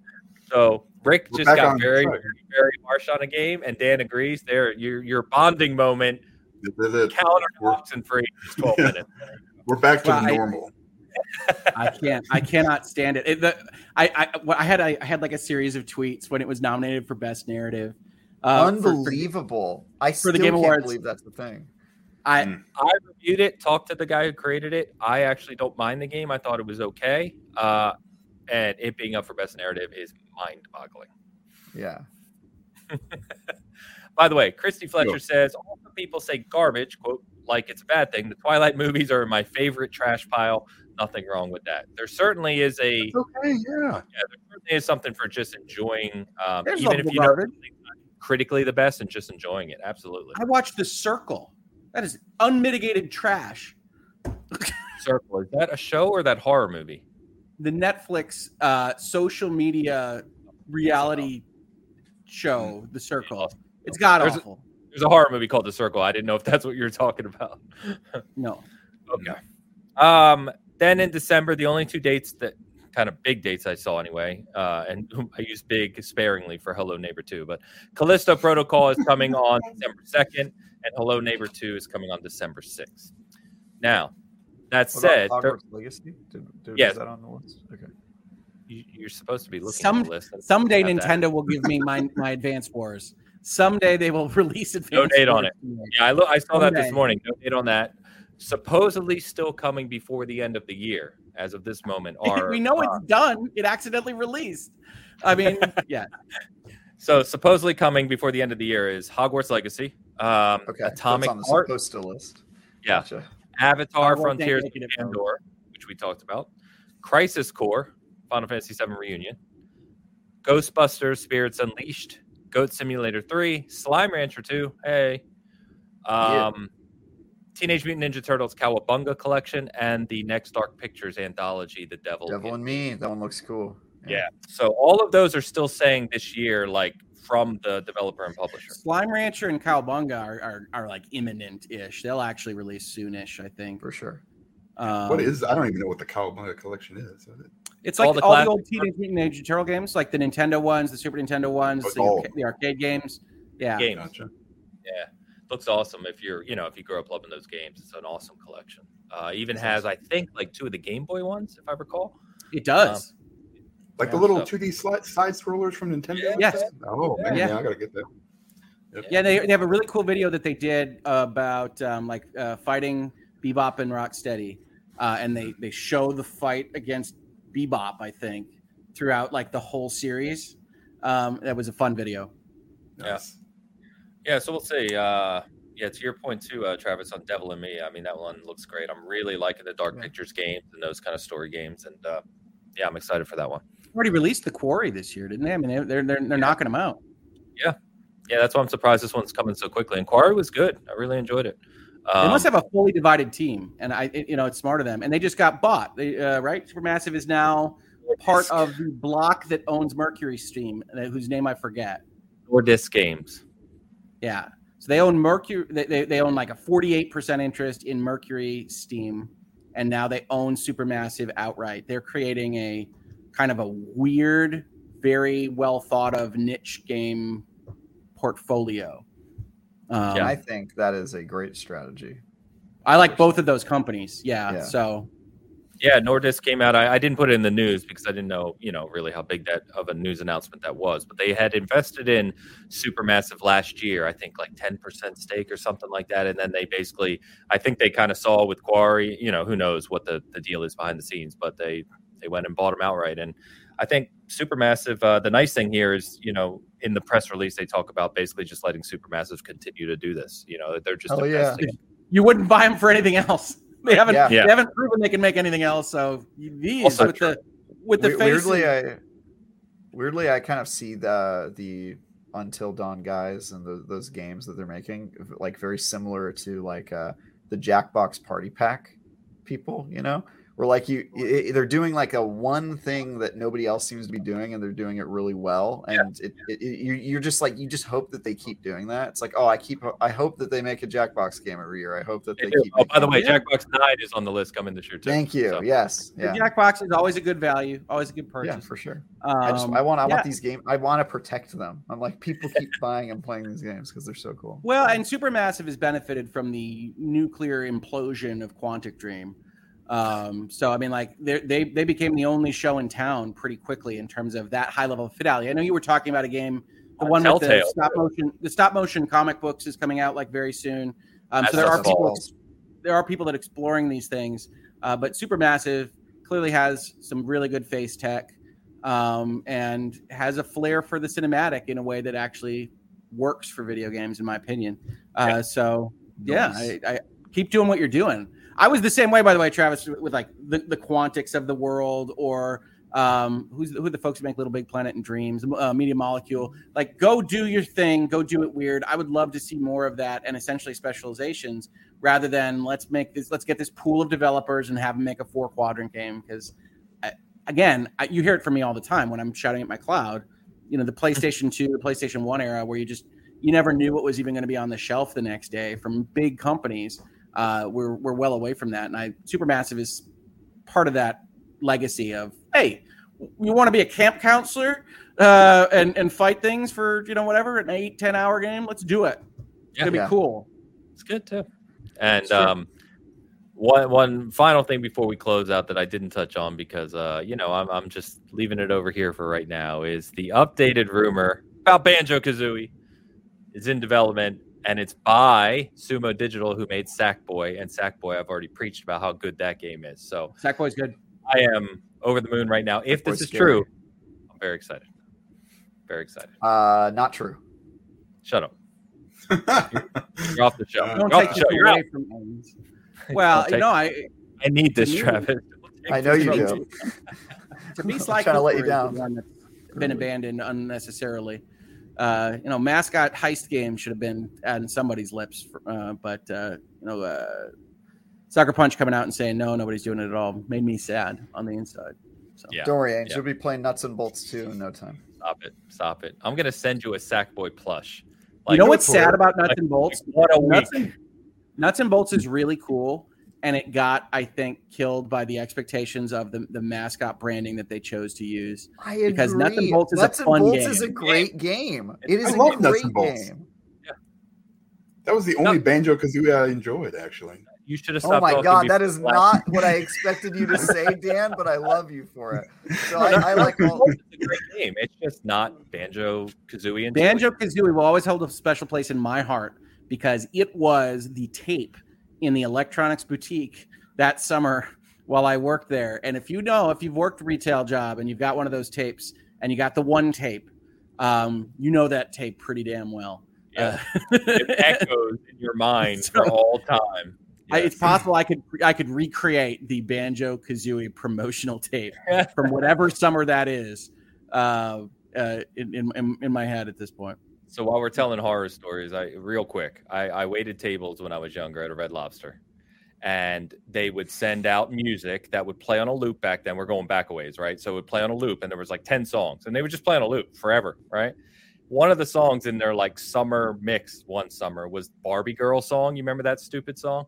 So Rick We're just got very, very, very harsh on a game, and Dan agrees. There, your your bonding moment. This is it. Calendar We're, and free. Twelve Yeah. minutes. we're back to Well, normal. I can't. I cannot stand it. it the, I, I, what I had, I, I had like a series of tweets when it was nominated for best narrative. Uh, for- for- unbelievable. I for the still Game can't Awards. believe that's the thing. I, Mm. I reviewed it, talked to the guy who created it. I actually don't mind the game. I thought it was okay. Uh, and it being up for best narrative is mind-boggling. Yeah. By the way, Christy Fletcher Sure. says all the people say garbage, quote, like it's a bad thing. The Twilight movies are my favorite trash pile. Nothing wrong with that. There certainly is a It's okay. Yeah. yeah, there certainly is something for just enjoying, um, There's even if you know garbage. something's not critically the best and just enjoying it. Absolutely. I watched The Circle. That is unmitigated trash. Circle is that a show or that horror movie? The Netflix uh, social media reality show, The Circle. It's god There's a- awful. There's a horror movie called The Circle. I didn't know if that's what you're talking about. No. Okay. Um, then in December, the only two dates that kind of big dates I saw anyway, uh, and I use big sparingly for Hello Neighbor 2, but Callisto Protocol is coming on December 2nd. and Hello Neighbor 2 is coming on December 6th. Now, that What about said, there- Hogwarts Legacy. Did, did, Yes. Was that on the list? Okay. you, you're supposed to be looking Some- at the list. and Someday have that. Nintendo will give me my my Advance Wars. Someday they will release Advance date on Wars. Yeah, I, lo- I saw that this Someday. morning. No date on that. Supposedly still coming before the end of the year, as of this moment. Are we know uh, it's done. It accidentally released. I mean, yeah. so supposedly coming before the end of the year is Hogwarts Legacy, um, Okay. Atomic That's on the Heart, supposed to list. Yeah. Gotcha. Avatar Hogwarts Frontiers making of it. Pandora, which we talked about, Crisis Core, Final Fantasy VII Reunion, Ghostbusters Spirits Unleashed, Goat Simulator 3, Slime Rancher 2, hey, Yeah. Teenage Mutant Ninja Turtles Cowabunga Collection, and the Next Dark Pictures anthology, The Devil. Devil in and Me. That one looks cool. Yeah. So all of those are still saying this year, like from the developer and publisher. Slime Rancher and Cowabunga are, are, are like imminent ish. They'll actually release soonish, I think. For sure. Um, what is? I don't even know what the Cowabunga collection is. is it? It's all like the all the, old Teenage Mutant Ninja Turtle games, like the Nintendo ones, the Super Nintendo ones, It's the, the arcade games. Yeah. Games. Gotcha. Yeah. Looks awesome if you're, you know, if you grew up loving those games. It's an awesome collection. Uh, even has, I think, like two of the Game Boy ones, if I recall. It does. Like the little so- 2D slide, side scrollers from Nintendo. Yes. Oh man, Yeah. yeah. I gotta get that. yeah, they, they have a really cool video that they did about um, like uh, fighting Bebop and Rocksteady, uh, and they they show the fight against Bebop, I think, throughout like the whole series. Um, that was a fun video. Nice. Yeah, so we'll see. Uh, yeah, to your point too, uh, Travis, on Devil and Me. I mean, that one looks great. I'm really liking the Dark Yeah. Pictures games and those kind of story games, and uh, yeah, I'm excited for that one. Already released the Quarry this year, didn't they? I mean, they're they're they're, they're knocking them out. Yeah, yeah, that's why I'm surprised this one's coming so quickly. And Quarry was good. I really enjoyed it. They Um, must have a fully divided team, and I, it, you know, it's smart of them. And they just got bought, they, uh, right? Supermassive is now part of the block that owns Mercury Steam, uh, whose name I forget. Nordisk Games. Yeah, so they own Mercury. They, they, they own like a forty-eight percent interest in Mercury Steam, and now they own Supermassive outright. They're creating a kind of a weird, very well thought of niche game portfolio. Um, I think that is a great strategy. I like both of those companies. Yeah. Yeah. So Yeah, Nordisk came out. I, I didn't put it in the news because I didn't know, you know, really how big that of a news announcement that was. But they had invested in Supermassive last year, I think like 10% stake or something like that. And then they basically, I think they kind of saw with Quarry, you know, who knows what the, the deal is behind the scenes, but they they went and bought them outright. And I think Supermassive, uh, the nice thing here is, you know, in the press release, they talk about basically just letting Supermassive continue to do this. You know, they're just Oh, yeah. you wouldn't buy them for anything else. They haven't. Yeah. Yeah. They haven't proven they can make anything else. So these Also with the with the We- face. weirdly, I weirdly I kind of see the the Until Dawn guys and the, those games that they're making like very similar to like uh, the Jackbox Party Pack people. You know, where like you i- they're doing like a one thing that nobody else seems to be doing, and they're doing it really well. And it, it, it you you're just like you just hope that they keep doing that. It's like oh, I keep I hope that they make a Jackbox game every year. I hope that They they keep. Oh, by the way, making- Jackbox Nine is on the list coming this year too. Thank you. So- Yes. the Yeah. Jackbox is always a good value, always a good purchase. Yeah, for sure. Um, I just I want I yeah. want these games. I want to protect them. I'm like people keep buying and playing these games because they're so cool. Well, and Supermassive has benefited from the nuclear implosion of Quantic Dream. Um, so I mean, like they they they became the only show in town pretty quickly in terms of that high level of fidelity. I know you were talking about a game, the one with the stop motion. The stop motion comic books is coming out like very soon. Um, so there are people there are people that are exploring these things, uh, but Supermassive clearly has some really good face tech um, and has a flair for the cinematic in a way that actually works for video games, in my opinion. Uh, so yeah, Nice. I, I keep doing what you're doing. I was the same way, by the way, Travis, with like the, the Quantics of the world, or um, who's who are the folks who make Little Big Planet and Dreams, uh, Media Molecule. Like, go do your thing, go do it weird. I would love to see more of that, and essentially specializations, rather than let's make this, let's get this pool of developers and have them make a four quadrant game. Because again, I, you hear it from me all the time when I'm shouting at my cloud. You know, the PlayStation Two, the PlayStation One era, where you just you never knew what was even going to be on the shelf the next day from big companies. Uh, we're we're well away from that, and I Supermassive is part of that legacy of hey, you want to be a camp counselor uh, and and fight things for you know whatever an eight ten hour game? Let's do it. It's Yeah. gonna be Yeah. cool. It's good too. And It's um, one one final thing before we close out that I didn't touch on because uh, you know I'm I'm just leaving it over here for right now is the updated rumor about Banjo Kazooie is in development and it's by Sumo Digital who made Sackboy and Sackboy I've already preached about how good that game is. So Sackboy's good. I am over the moon right now. If this is scary. true, I'm very excited. Very excited. Uh, not true. Shut up. You're off the show. Don't take the show. You're out. away from Ames. Well, you know, I I need this, you- Travis. I know you do. to be I'm trying to let you Cooper is the down. been abandoned unnecessarily. Uh, you know, mascot heist game should have been on somebody's lips, for, uh, but uh, you know, uh, Sucker Punch coming out and saying no, nobody's doing it at all made me sad on the inside. So Yeah. Don't worry, Ames. Yeah. You'll be playing nuts and bolts too in no time. Stop it. Stop it. I'm gonna send you a Sackboy plush. you know what's sad about Nuts like, and Bolts? What a week. Nuts and, Nuts and Bolts is really cool, and it got, I think, killed by the expectations of the, the mascot branding that they chose to use. I Because agree. Nuts and Bolts is a Nuts and fun Bolts game. is a great game. It is I a love Nuts great and Bolts. game. That was the only Banjo Kazooie I uh, enjoyed, actually. You should have Oh my god, that is the not what I expected you to say, Dan. But I love you for it. So I, I like all. It's a great game. It's just not Banjo Kazooie and Banjo Kazooie will always hold a special place in my heart because it was the tape in the electronics boutique that summer while I worked there. And if you know, if you've worked a retail job and you've got one of those tapes and you got the one tape, um, you know that tape pretty damn well. Yeah. Uh, it echoes in your mind for all time. I, it's possible I could I could recreate the Banjo Kazooie promotional tape from whatever summer that is uh, uh, in, in in my head at this point. So while we're telling horror stories, I real quick, I, I waited tables when I was younger at a Red Lobster, and they would send out music that would play on a loop back then. We're going back a ways, right? So it would play on a loop, and there was like ten songs, and they would just play on a loop forever, right? One of the songs in their like summer mix one summer was Barbie Girl song. You remember that stupid song?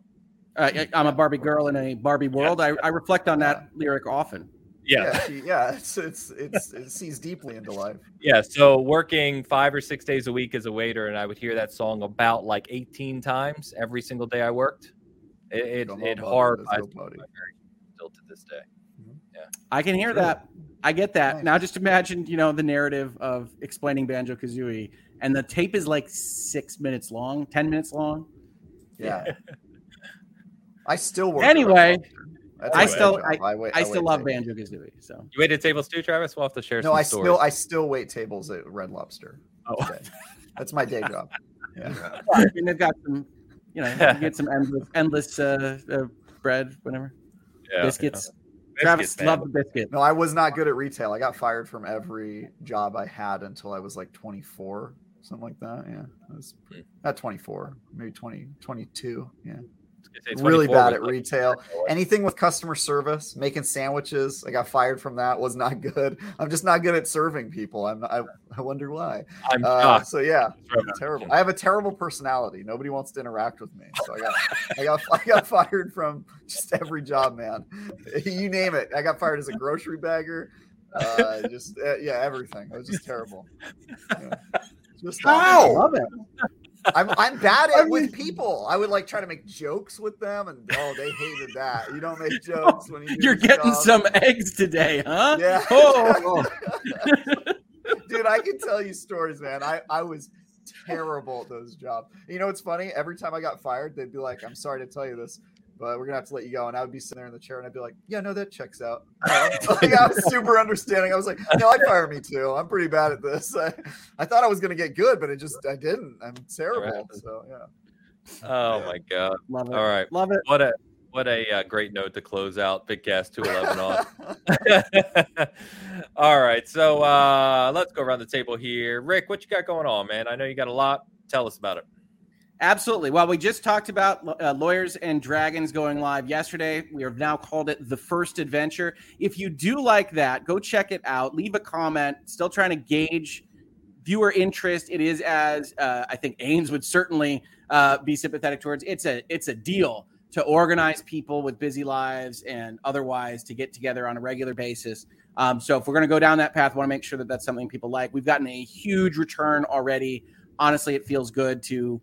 Uh, I'm a Barbie girl in a Barbie world. I, I reflect on that lyric often. Yeah, Yeah, she- yeah. It's it's it's it sees deeply into life. Yeah, so working five or six days a week as a waiter, and I would hear that song about like 18 times every single day I worked. It it, Go it home, horrifies me let's go, buddy. still to this day. Mm-hmm. Yeah. I can hear Sure. that. I get that. Nice. Now just imagine, you know, the narrative of explaining Banjo Kazooie, and the tape is like six minutes long, ten minutes long. Yeah. I still work. Anyway, at Red Lobster. That's I still- job. I, wait, I still wait love tables. Banjo Kazooie. So You waited tables too, Travis? We'll have to share No, some I stories. still I still wait tables at Red Lobster. oh, Okay. That's my day job. Yeah. I mean, they've got some, you know, you get some endless, endless uh, uh, bread, whatever, Yeah, biscuits. yeah. Travis Biscuits, loved the biscuit. No, I was not good at retail. I got fired from every job I had until I was like 24, something like that. Yeah. I was Hmm. not 24, maybe 20, 22. Yeah. It's Really bad at retail. Anything with customer service, making sandwiches, I got fired from that. Was not good. I'm just not good at serving people. I'm not, I, I wonder why. I'm Uh, so yeah, Travis. terrible. I have a terrible personality. Nobody wants to interact with me. So I got, I got, I got fired from just every job, man. You name it. I got fired as a grocery bagger. Uh, just uh, yeah, everything. It was just terrible. Yeah. Just I love it. I'm I'm bad at I it with people. I would like try to make jokes with them, and oh, they hated that. You don't make oh, jokes when you. You're getting some eggs today, huh? Yeah. Oh, dude i can tell you stories man i i was terrible at those jobs you know what's funny every time i got fired they'd be like i'm sorry to tell you this but we're gonna have to let you go and i would be sitting there in the chair and i'd be like yeah no that checks out like, i was super understanding i was like no i'd fire me too i'm pretty bad at this i, I thought i was gonna get good but it just i didn't i'm terrible happens. so yeah Oh my god! love it. All right, Love it. what a what a uh, great note to close out Big Cast 211 on. All right, so uh, let's go around the table here. Rick, what you got going on, man? I know you got a lot. Tell us about it. Absolutely. Well, we just talked about uh, Lawyers and Dragons going live yesterday. We have now called it the first adventure. If you do like that, go check it out. Leave a comment. Still trying to gauge viewer interest. It is as uh, I think Ames would certainly uh, be sympathetic towards. It's a it's a deal to organize people with busy lives and otherwise to get together on a regular basis. Um, so if we're going to go down that path, want to make sure that that's something people like. We've gotten a huge return already. Honestly, it feels good to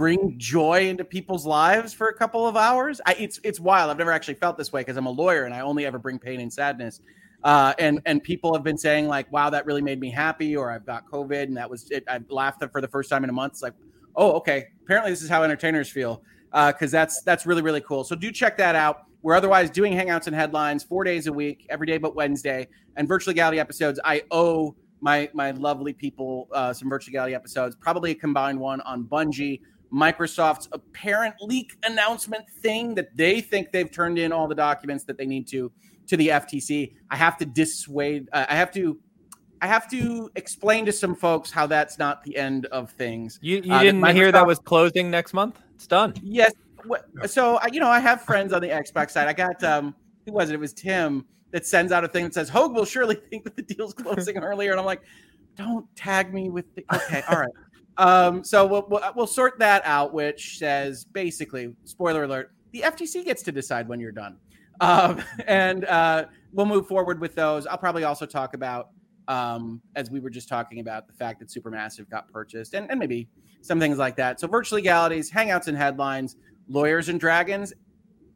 bring joy into people's lives for a couple of hours. I, it's it's wild. I've never actually felt this way because I'm a lawyer and I only ever bring pain and sadness. Uh, and and people have been saying like, "Wow, that really made me happy," or "I've got COVID and that was it." I laughed for the first time in a month. It's like, oh, okay. Apparently, this is how entertainers feel because uh, that's that's really really cool. So do check that out. We're otherwise doing hangouts and headlines four days a week, every day but Wednesday, and virtual legality episodes. I owe my my lovely people uh, some virtual legality episodes, probably a combined one on Bungie Microsoft's apparent leak announcement thing that they think they've turned in all the documents that they need to to the FTC. I have to dissuade. Uh, I have to. I have to explain to some folks how that's not the end of things. You, you uh, didn't Microsoft, hear that was closing next month? It's done. Yes. So you know, I have friends on the Xbox side. I got um, who was it? It was Tim that sends out a thing that says Hogue will surely think that the deal's closing earlier, and I'm like, don't tag me with the. Okay, all right. Um, so we'll, we'll, we'll sort that out, which says basically, spoiler alert: the FTC gets to decide when you're done, um, and uh, we'll move forward with those. I'll probably also talk about, um, as we were just talking about, the fact that Supermassive got purchased, and, and maybe some things like that. So virtual legalities, hangouts and headlines, lawyers and dragons,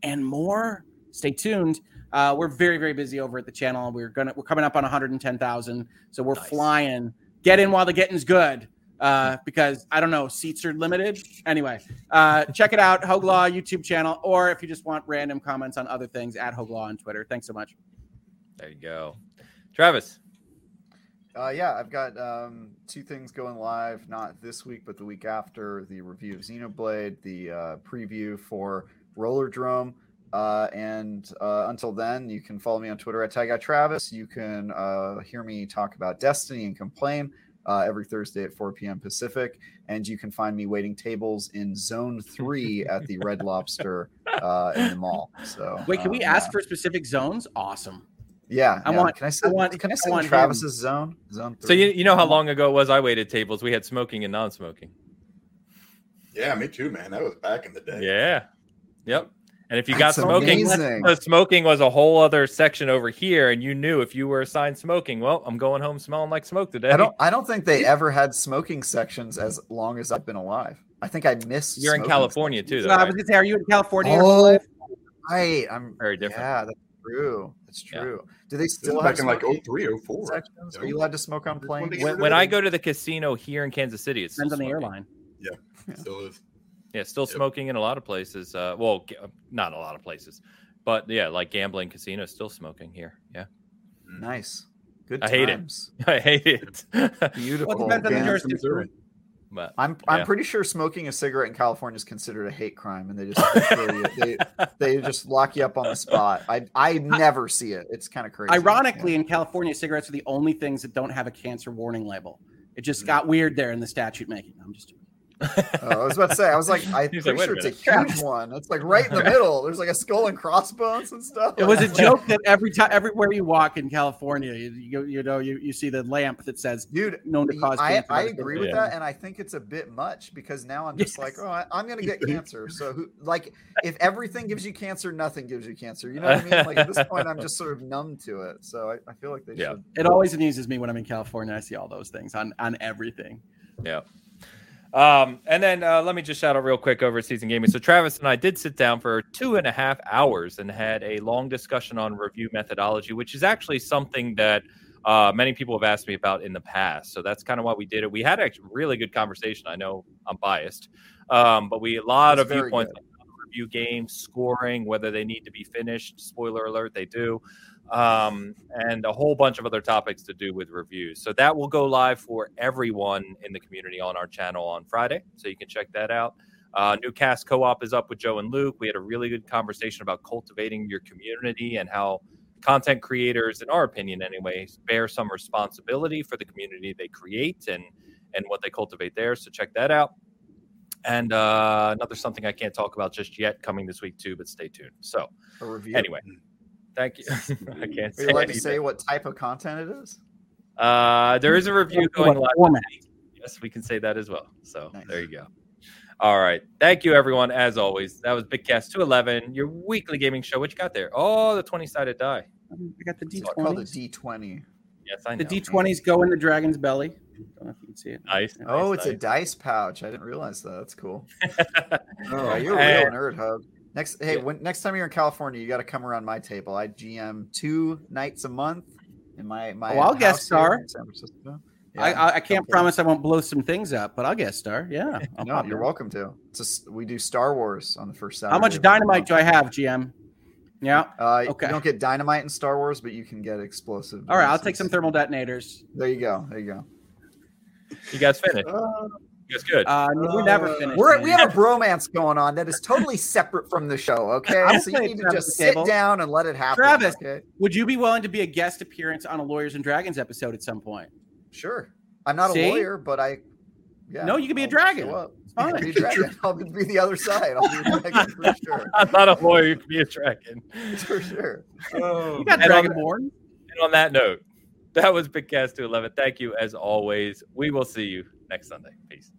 and more. Stay tuned. Uh, we're very very busy over at the channel. We're gonna we're coming up on 110,000, so we're nice. flying. Get in while the getting's good uh, because I don't know, seats are limited. Anyway, uh, check it out, Hoglaw YouTube channel, or if you just want random comments on other things, at Hoglaw on Twitter. Thanks so much. There you go, Travis. Uh, yeah, I've got um, two things going live, not this week, but the week after the review of Xenoblade, the uh, preview for Rollerdrome. Uh, and uh, until then, you can follow me on Twitter at Tag Travis. You can uh, hear me talk about Destiny and complain uh, every Thursday at 4 p.m. Pacific. And you can find me waiting tables in Zone 3 at the Red Lobster uh, in the mall. So, wait, can we um, ask for specific zones? Awesome. Yeah, I yeah. want. Can I say? I want, can I say Travis's him. zone? Zone. Three? So you, you know how long ago it was I waited tables? We had smoking and non-smoking. Yeah, me too, man. That was back in the day. Yeah. Yep. And if you got smoking, the smoking was a whole other section over here, and you knew if you were assigned smoking, well, I'm going home smelling like smoke today. I don't. I don't think they ever had smoking sections as long as I've been alive. I think I missed. You're in California sections. too, though. So right? I was gonna say, are you in California? Oh, right. I'm very different. Yeah, that's true. That's true. Yeah. Do they still back in like 03, 04? Sections? Are you allowed to smoke on planes? When, when I go to the casino here in Kansas City, it's depends on the airline. Yeah, still is. Yeah, still yep. smoking in a lot of places. Uh, well, g- uh, not a lot of places, but yeah, like gambling casinos, still smoking here. Yeah, nice. Good. I hate it. I hate it. Beautiful. Well, depends on the jurisdiction. But, I'm yeah. I'm pretty sure smoking a cigarette in California is considered a hate crime, and they just they, they just lock you up on the spot. I I never see it. It's kind of crazy. Ironically, yeah. in California, cigarettes are the only things that don't have a cancer warning label. It just mm-hmm. got weird there in the statute making. I'm just oh, I was about to say, I was like, I'm pretty like, sure it's a huge one. It's like right in the middle. There's like a skull and crossbones and stuff. It was a joke that every time, everywhere you walk in California, you, you, you know, you, you see the lamp that says, "Dude, known to cause." I, I agree with yeah. that, and I think it's a bit much because now I'm just yes. like, oh, I, am gonna get cancer. So, who, like, if everything gives you cancer, nothing gives you cancer. You know what I mean? Like at this point, I'm just sort of numb to it. So I, I feel like they yeah. should. It always amuses me when I'm in California. I see all those things on on everything. Yeah. Um, and then uh, let me just shout out real quick over at Seasoned Gaming. So Travis and I did sit down for two and a half hours and had a long discussion on review methodology, which is actually something that uh, many people have asked me about in the past. So that's kind of why we did it. We had a really good conversation. I know I'm biased, um, but we a lot that's of viewpoints on review games, scoring, whether they need to be finished. Spoiler alert, they do um, and a whole bunch of other topics to do with reviews. So that will go live for everyone in the community on our channel on Friday. So you can check that out. Uh, new cast co-op is up with Joe and Luke. We had a really good conversation about cultivating your community and how content creators, in our opinion, anyway, bear some responsibility for the community they create and and what they cultivate there. So check that out. And uh, another something I can't talk about just yet coming this week too, but stay tuned. So a review. anyway. Thank you. I can't. Are you allowed to say what type of content it is? Uh, there is a review going live. Yes, we can say that as well. So nice. there you go. All right. Thank you, everyone. As always, that was Big Cast 211, your weekly gaming show. What you got there? Oh, the 20 sided die. I got the D20. It's called a D20. Yes, I know. The D20s go in the dragon's belly. Don't know if you can see it. Nice. Oh, nice, it's a dice pouch. I didn't realize that. That's cool. Oh, you're a And- real nerd, Hug. Next, hey, Yeah. when next time you're in California, you got to come around my table. I GM two nights a month in my my. Oh, I'll guest star. in San Francisco. I, Yeah, I, I can't promise I won't blow some things up, but I'll guest star. Yeah. I'll No, you're in. welcome to. It's just, we do Star Wars on the first Saturday. How much dynamite do I have, GM? Yeah. Uh, Okay. You don't get dynamite in Star Wars, but you can get explosive. All right. I'll take some thermal detonators. There you go. There you go. You guys finished. Uh, You guys good. Uh, we never finished. We're, we have a bromance going on that is totally separate from the show. Okay, so you need to just sit table. down and let it happen. Travis. Okay, Would you be willing to be a guest appearance on a Lawyers and Dragons episode at some point? sure. I'm not See? a lawyer, but I. Yeah, No, you can be a I'll dragon. show up. It's You can fine. be a dragon. I'll be the other side. I'll be a dragon for sure. I'm not a lawyer. You can be a dragon. For sure. You got And on- Dragonborn. And on that note, that was Big Cast 211. Thank you as always. We will see you next Sunday. Peace.